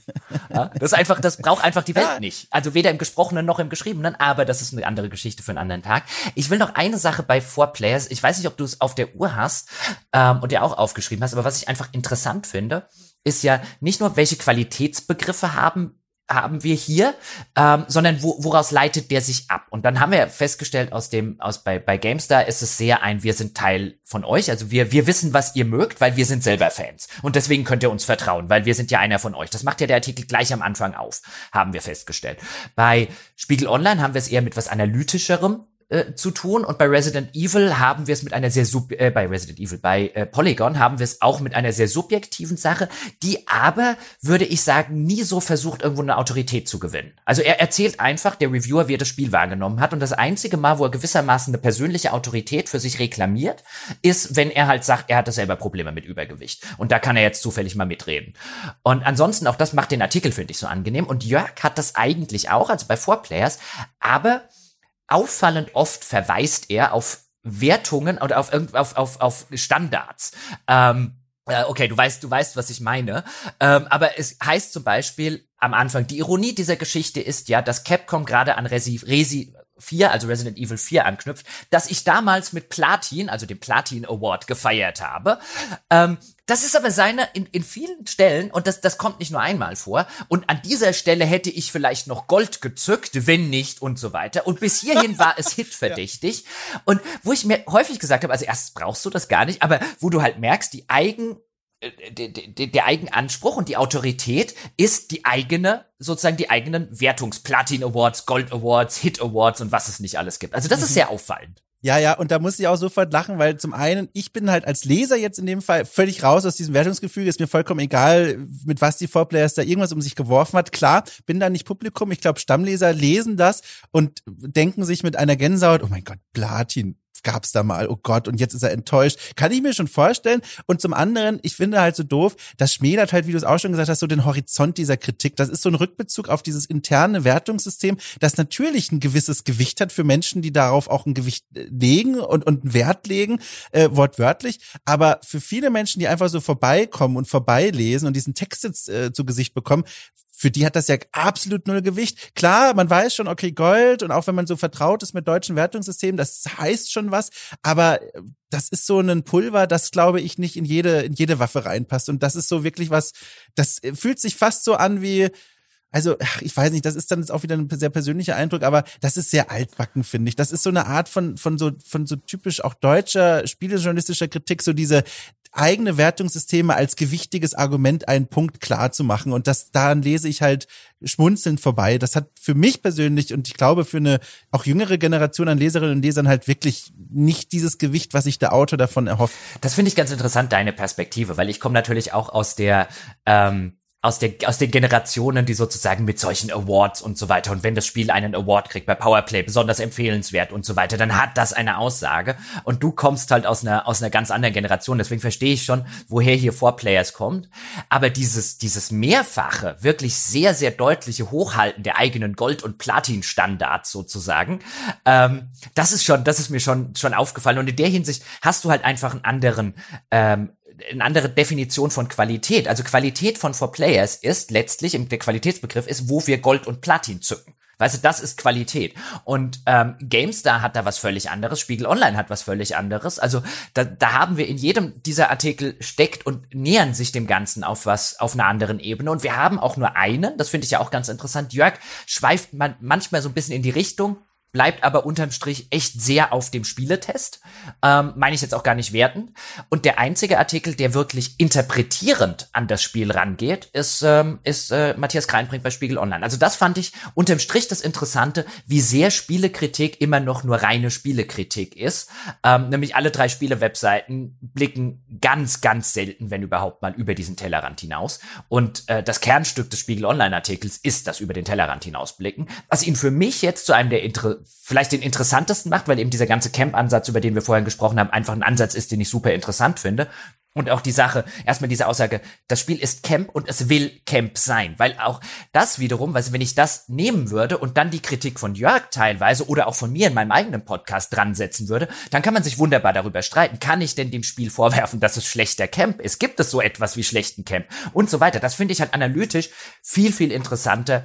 ja? Das ist einfach, das braucht einfach die Welt ja. nicht. Also weder im Gesprochenen noch im Geschriebenen, aber das ist eine andere Geschichte für einen anderen Tag. Ich will noch eine Sache bei Four Players. Ich weiß nicht, ob du es auf der Uhr hast ähm, und dir auch aufgeschrieben hast, aber was ich einfach interessant finde, ist ja nicht nur, welche Qualitätsbegriffe haben haben wir hier, ähm, sondern wo, woraus leitet der sich ab? Und dann haben wir festgestellt aus dem, aus bei, bei GameStar ist es sehr ein, wir sind Teil von euch, also wir, wir wissen, was ihr mögt, weil wir sind selber Fans. Und deswegen könnt ihr uns vertrauen, weil wir sind ja einer von euch. Das macht ja der Artikel gleich am Anfang auf, haben wir festgestellt. Bei Spiegel Online haben wir es eher mit was Analytischerem äh, zu tun. Und bei Resident Evil haben wir es mit einer sehr sub äh, bei Resident Evil bei äh, Polygon haben wir es auch mit einer sehr subjektiven Sache, die aber würde ich sagen nie so versucht irgendwo eine Autorität zu gewinnen. Also er erzählt einfach der Reviewer, wie er das Spiel wahrgenommen hat. Und das einzige Mal, wo er gewissermaßen eine persönliche Autorität für sich reklamiert, ist, wenn er halt sagt, er hatte selber Probleme mit Übergewicht. Und da kann er jetzt zufällig mal mitreden. Und ansonsten auch das macht den Artikel finde ich so angenehm. Und Jörg hat das eigentlich auch, also bei Four Players, aber auffallend oft verweist er auf Wertungen oder auf, auf, auf, auf Standards. Ähm, Äh, okay, du weißt, du weißt, was ich meine. Ähm, aber es heißt zum Beispiel am Anfang, die Ironie dieser Geschichte ist ja, dass Capcom gerade an Resi, Resi 4, also Resident Evil 4 anknüpft, dass ich damals mit Platin, also dem Platin Award gefeiert habe. Ähm, das ist aber seine in, in vielen Stellen, und das, das kommt nicht nur einmal vor, und an dieser Stelle hätte ich vielleicht noch Gold gezückt, wenn nicht und so weiter. Und bis hierhin war es hitverdächtig. ja. Und wo ich mir häufig gesagt habe, also erstens brauchst du das gar nicht, aber wo du halt merkst, die Eigen der, der, der Eigenanspruch und die Autorität ist die eigene, sozusagen die eigenen Wertungs, Platin Awards, Gold Awards, Hit Awards und was es nicht alles gibt. Also das mhm. ist sehr auffallend. Ja, ja, und da muss ich auch sofort lachen, weil zum einen, ich bin halt als Leser jetzt in dem Fall völlig raus aus diesem Wertungsgefühl. Ist mir vollkommen egal, mit was die Vorplayers da irgendwas um sich geworfen hat. Klar, bin da nicht Publikum. Ich glaube, Stammleser lesen das und denken sich mit einer Gänsehaut, oh mein Gott, Platin, gab's da mal, oh Gott, und jetzt ist er enttäuscht. Kann ich mir schon vorstellen. Und zum anderen, ich finde halt so doof, das schmälert halt, wie du es auch schon gesagt hast, so den Horizont dieser Kritik. Das ist so ein Rückbezug auf dieses interne Wertungssystem, das natürlich ein gewisses Gewicht hat für Menschen, die darauf auch ein Gewicht äh, legen und, und einen Wert legen, äh, wortwörtlich. Aber für viele Menschen, die einfach so vorbeikommen und vorbeilesen und diesen Text jetzt äh, zu Gesicht bekommen, für die hat das ja absolut null Gewicht. Klar, man weiß schon, okay, Gold und auch wenn man so vertraut ist mit deutschen Wertungssystemen, das heißt schon was, aber äh, das ist so ein Pulver, das glaube ich nicht in jede, in jede Waffe reinpasst. Und das ist so wirklich was, das äh, fühlt sich fast so an wie, also ich weiß nicht, das ist dann jetzt auch wieder ein sehr persönlicher Eindruck, aber das ist sehr altbacken, finde ich. Das ist so eine Art von von so von so typisch auch deutscher spielejournalistischer Kritik, so diese eigene Wertungssysteme als gewichtiges Argument einen Punkt klar zu machen. Und das daran lese ich halt schmunzelnd vorbei. Das hat für mich persönlich und ich glaube für eine auch jüngere Generation an Leserinnen und Lesern halt wirklich nicht dieses Gewicht, was sich der Autor davon erhofft. Das finde ich ganz interessant, deine Perspektive, weil ich komme natürlich auch aus der ähm aus, der, aus den Generationen, die sozusagen mit solchen Awards und so weiter. Und wenn das Spiel einen Award kriegt bei Powerplay, besonders empfehlenswert und so weiter, dann hat das eine Aussage. Und du kommst halt aus einer, aus einer ganz anderen Generation. Deswegen verstehe ich schon, woher hier Four Players kommt. Aber dieses, dieses mehrfache, wirklich sehr, sehr deutliche Hochhalten der eigenen Gold- und Platin-Standards sozusagen, ähm, das ist schon, das ist mir schon, schon aufgefallen. Und in der Hinsicht hast du halt einfach einen anderen, ähm, eine andere Definition von Qualität. Also Qualität von For Players ist letztlich, der Qualitätsbegriff ist, wo wir Gold und Platin zücken. Weißt du, das ist Qualität. Und ähm, GameStar hat da was völlig anderes, Spiegel Online hat was völlig anderes. Also da, da haben wir in jedem dieser Artikel steckt und nähern sich dem Ganzen auf was, auf einer anderen Ebene. Und wir haben auch nur einen, das finde ich ja auch ganz interessant. Jörg schweift man manchmal so ein bisschen in die Richtung, bleibt aber unterm Strich echt sehr auf dem Spieletest. Ähm, meine ich jetzt auch gar nicht wertend. Und der einzige Artikel, der wirklich interpretierend an das Spiel rangeht, ist, ähm, ist äh, Matthias Kreinbrink bei Spiegel Online. Also das fand ich unterm Strich das Interessante, wie sehr Spielekritik immer noch nur reine Spielekritik ist. Ähm, nämlich alle drei Spiele-Webseiten blicken ganz, ganz selten, wenn überhaupt mal, über diesen Tellerrand hinaus. Und äh, das Kernstück des Spiegel Online-Artikels ist das über den Tellerrand hinausblicken, was ihn für mich jetzt zu einem der Inter vielleicht den interessantesten macht, weil eben dieser ganze Camp-Ansatz, über den wir vorhin gesprochen haben, einfach ein Ansatz ist, den ich super interessant finde. Und auch die Sache, erstmal diese Aussage, das Spiel ist Camp und es will Camp sein. Weil auch das wiederum, weil wenn ich das nehmen würde und dann die Kritik von Jörg teilweise oder auch von mir in meinem eigenen Podcast dran setzen würde, dann kann man sich wunderbar darüber streiten. Kann ich denn dem Spiel vorwerfen, dass es schlechter Camp ist? Gibt es so etwas wie schlechten Camp? Und so weiter. Das finde ich halt analytisch viel, viel interessanter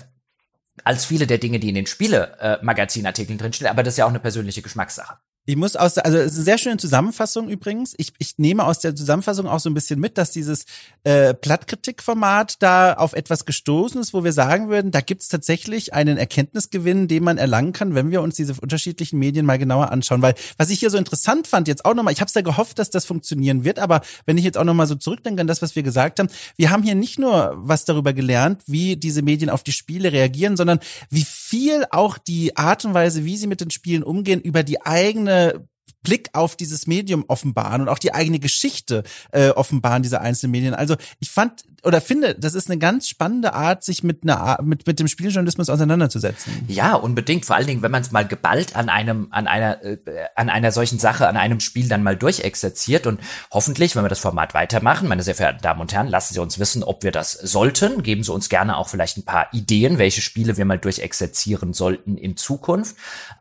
als viele der Dinge, die in den Spiele-Magazinartikeln äh, drinstehen, aber das ist ja auch eine persönliche Geschmackssache. Ich muss aus, also es ist eine sehr schöne Zusammenfassung übrigens. Ich, ich nehme aus der Zusammenfassung auch so ein bisschen mit, dass dieses äh, Plattkritikformat da auf etwas gestoßen ist, wo wir sagen würden, da gibt es tatsächlich einen Erkenntnisgewinn, den man erlangen kann, wenn wir uns diese unterschiedlichen Medien mal genauer anschauen. Weil was ich hier so interessant fand, jetzt auch nochmal, ich habe es ja gehofft, dass das funktionieren wird, aber wenn ich jetzt auch nochmal so zurückdenke an das, was wir gesagt haben, wir haben hier nicht nur was darüber gelernt, wie diese Medien auf die Spiele reagieren, sondern wie viel auch die Art und Weise, wie sie mit den Spielen umgehen, über die eigene Uh. Blick auf dieses Medium offenbaren und auch die eigene Geschichte äh, offenbaren dieser einzelnen Medien. Also ich fand oder finde, das ist eine ganz spannende Art, sich mit einer mit mit dem Spieljournalismus auseinanderzusetzen. Ja, unbedingt. Vor allen Dingen, wenn man es mal geballt an einem an einer äh, an einer solchen Sache, an einem Spiel dann mal durchexerziert und hoffentlich, wenn wir das Format weitermachen, meine sehr verehrten Damen und Herren, lassen Sie uns wissen, ob wir das sollten. Geben Sie uns gerne auch vielleicht ein paar Ideen, welche Spiele wir mal durchexerzieren sollten in Zukunft.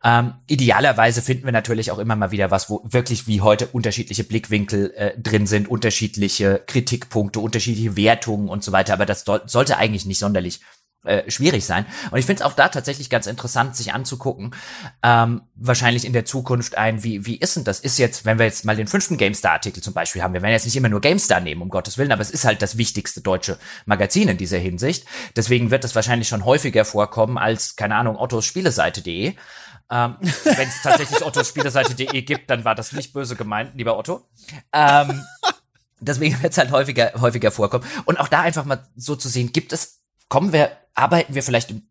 Ähm, idealerweise finden wir natürlich auch immer mal wieder wieder was, wo wirklich wie heute unterschiedliche Blickwinkel äh, drin sind, unterschiedliche Kritikpunkte, unterschiedliche Wertungen und so weiter. Aber das sollte eigentlich nicht sonderlich äh, schwierig sein. Und ich finde es auch da tatsächlich ganz interessant, sich anzugucken, ähm, wahrscheinlich in der Zukunft ein, wie, wie ist denn das? Ist jetzt, wenn wir jetzt mal den fünften GameStar-Artikel zum Beispiel haben, wir werden jetzt nicht immer nur GameStar nehmen, um Gottes Willen, aber es ist halt das wichtigste deutsche Magazin in dieser Hinsicht. Deswegen wird das wahrscheinlich schon häufiger vorkommen als, keine Ahnung, Ottos Spieleseite.de. Ähm, wenn es tatsächlich Ottos Spieleseite.de gibt, dann war das nicht böse gemeint, lieber Otto. Ähm, deswegen wird es halt häufiger, häufiger vorkommen. Und auch da einfach mal so zu sehen, gibt es, kommen wir arbeiten wir vielleicht im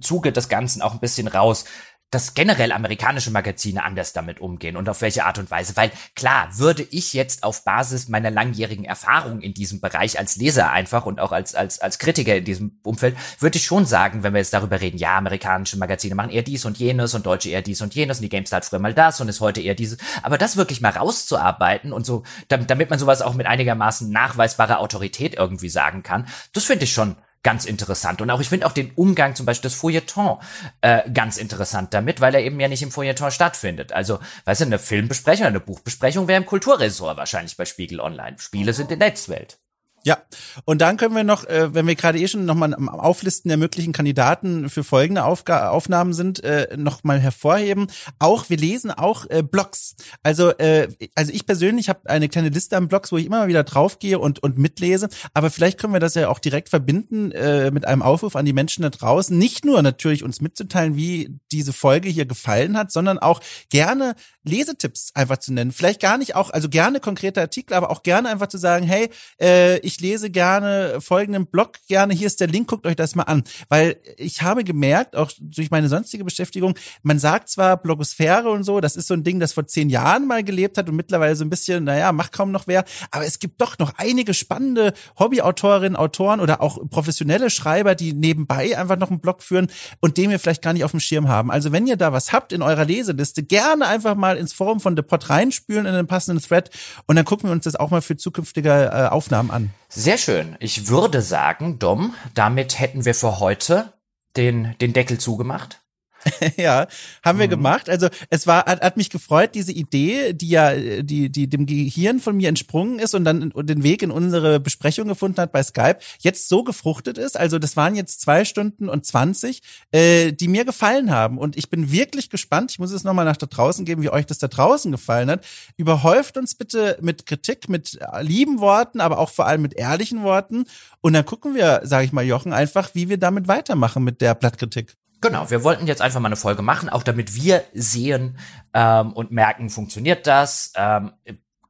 Zuge des Ganzen auch ein bisschen raus, dass generell amerikanische Magazine anders damit umgehen und auf welche Art und Weise. Weil klar, würde ich jetzt auf Basis meiner langjährigen Erfahrung in diesem Bereich als Leser einfach und auch als, als, als Kritiker in diesem Umfeld, würde ich schon sagen, wenn wir jetzt darüber reden, ja, amerikanische Magazine machen eher dies und jenes und deutsche eher dies und jenes und die GameStar hat früher mal das und ist heute eher dieses. Aber das wirklich mal rauszuarbeiten und so, damit man sowas auch mit einigermaßen nachweisbarer Autorität irgendwie sagen kann, das finde ich schon ganz interessant. Und auch ich finde auch den Umgang zum Beispiel des Feuilleton äh, ganz interessant damit, weil er eben ja nicht im Feuilleton stattfindet. Also, weißt du, eine Filmbesprechung, eine Buchbesprechung wäre im Kulturressort wahrscheinlich bei Spiegel Online. Spiele sind in Netzwelt. Ja, und dann können wir noch, äh, wenn wir gerade eh schon nochmal am Auflisten der möglichen Kandidaten für folgende Aufga Aufnahmen sind, äh, nochmal hervorheben. Auch, wir lesen auch äh, Blogs. Also, äh, also ich persönlich habe eine kleine Liste an Blogs, wo ich immer mal wieder draufgehe und, und mitlese. Aber vielleicht können wir das ja auch direkt verbinden äh, mit einem Aufruf an die Menschen da draußen. Nicht nur natürlich uns mitzuteilen, wie diese Folge hier gefallen hat, sondern auch gerne Lesetipps einfach zu nennen. Vielleicht gar nicht auch, also gerne konkrete Artikel, aber auch gerne einfach zu sagen, hey, äh, ich lese gerne folgenden Blog gerne, hier ist der Link, guckt euch das mal an. Weil ich habe gemerkt, auch durch meine sonstige Beschäftigung, man sagt zwar Blogosphäre und so, das ist so ein Ding, das vor zehn Jahren mal gelebt hat und mittlerweile so ein bisschen, naja, macht kaum noch wer, aber es gibt doch noch einige spannende Hobbyautorinnen, Autoren oder auch professionelle Schreiber, die nebenbei einfach noch einen Blog führen und den wir vielleicht gar nicht auf dem Schirm haben. Also wenn ihr da was habt in eurer Leseliste, gerne einfach mal ins Forum von The Pod reinspülen in den passenden Thread und dann gucken wir uns das auch mal für zukünftige äh, Aufnahmen an. Sehr schön. Ich würde sagen, Dom, damit hätten wir für heute den, den Deckel zugemacht. ja, haben wir mhm. gemacht. Also es war, hat, hat mich gefreut, diese Idee, die ja, die, die dem Gehirn von mir entsprungen ist und dann den Weg in unsere Besprechung gefunden hat bei Skype, jetzt so gefruchtet ist. Also das waren jetzt zwei Stunden und zwanzig, äh, die mir gefallen haben. Und ich bin wirklich gespannt. Ich muss es nochmal nach da draußen geben, wie euch das da draußen gefallen hat. Überhäuft uns bitte mit Kritik, mit lieben Worten, aber auch vor allem mit ehrlichen Worten. Und dann gucken wir, sage ich mal, Jochen, einfach, wie wir damit weitermachen mit der Blattkritik. Genau, wir wollten jetzt einfach mal eine Folge machen, auch damit wir sehen ähm, und merken, funktioniert das, ähm,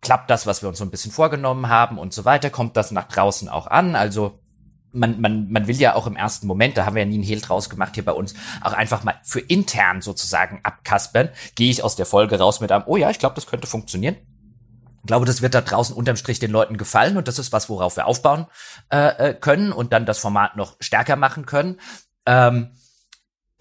klappt das, was wir uns so ein bisschen vorgenommen haben und so weiter, kommt das nach draußen auch an, also man, man, man will ja auch im ersten Moment, da haben wir ja nie einen Hehl draus gemacht hier bei uns, auch einfach mal für intern sozusagen abkaspern. Gehe ich aus der Folge raus mit einem, oh ja, ich glaube, das könnte funktionieren. Ich glaube, das wird da draußen unterm Strich den Leuten gefallen und das ist was, worauf wir aufbauen äh, äh können und dann das Format noch stärker machen können. Ähm,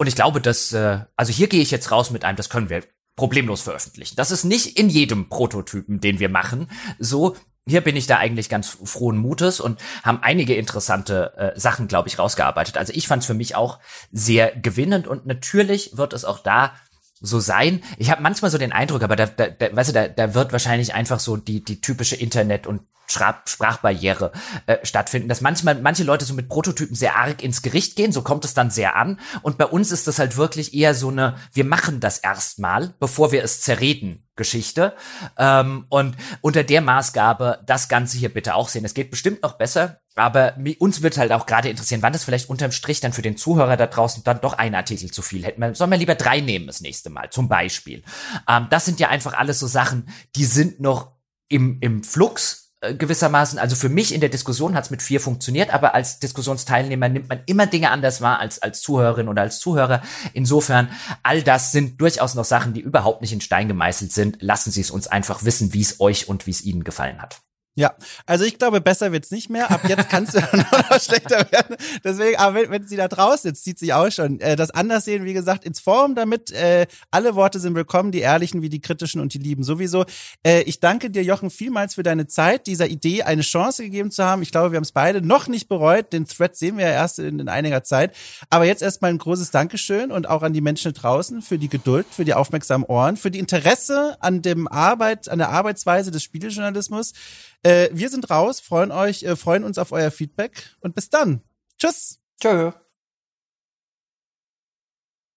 und ich glaube, dass, äh, also hier gehe ich jetzt raus mit einem, das können wir problemlos veröffentlichen. Das ist nicht in jedem Prototypen, den wir machen, so. Hier bin ich da eigentlich ganz frohen Mutes und haben einige interessante äh, Sachen, glaube ich, rausgearbeitet. Also ich fand es für mich auch sehr gewinnend und natürlich wird es auch da so sein. Ich habe manchmal so den Eindruck, aber da, da, da weißt du, da, da wird wahrscheinlich einfach so die die typische Internet und Sprachbarriere äh, stattfinden, dass manchmal manche Leute so mit Prototypen sehr arg ins Gericht gehen, so kommt es dann sehr an. Und bei uns ist das halt wirklich eher so eine, wir machen das erstmal, bevor wir es zerreden. Geschichte. Ähm, und unter der Maßgabe das Ganze hier bitte auch sehen. Es geht bestimmt noch besser, aber uns wird halt auch gerade interessieren, wann das vielleicht unterm Strich dann für den Zuhörer da draußen dann doch ein Artikel zu viel hätten. Sollen wir lieber drei nehmen das nächste Mal, zum Beispiel. Ähm, das sind ja einfach alles so Sachen, die sind noch im, im Flux gewissermaßen, also für mich in der Diskussion hat es mit vier funktioniert, aber als Diskussionsteilnehmer nimmt man immer Dinge anders wahr als als Zuhörerin oder als Zuhörer. Insofern, all das sind durchaus noch Sachen, die überhaupt nicht in Stein gemeißelt sind. Lassen Sie es uns einfach wissen, wie es euch und wie es Ihnen gefallen hat. Ja, also ich glaube, besser wird's nicht mehr. Ab jetzt kannst du noch schlechter werden. Deswegen, aber wenn, wenn sie da draußen sitzt, zieht sich auch schon. Äh, das Anderssehen, wie gesagt, ins Forum damit. Äh, alle Worte sind willkommen, die ehrlichen wie die kritischen und die lieben sowieso. Äh, ich danke dir, Jochen, vielmals für deine Zeit, dieser Idee eine Chance gegeben zu haben. Ich glaube, wir haben es beide noch nicht bereut. Den Thread sehen wir ja erst in, in einiger Zeit. Aber jetzt erstmal ein großes Dankeschön und auch an die Menschen draußen für die Geduld, für die aufmerksamen Ohren, für die Interesse an dem Arbeit, an der Arbeitsweise des Spielejournalismus. Äh, wir sind raus, freuen euch, äh, freuen uns auf euer Feedback und bis dann. Tschüss. Tschö.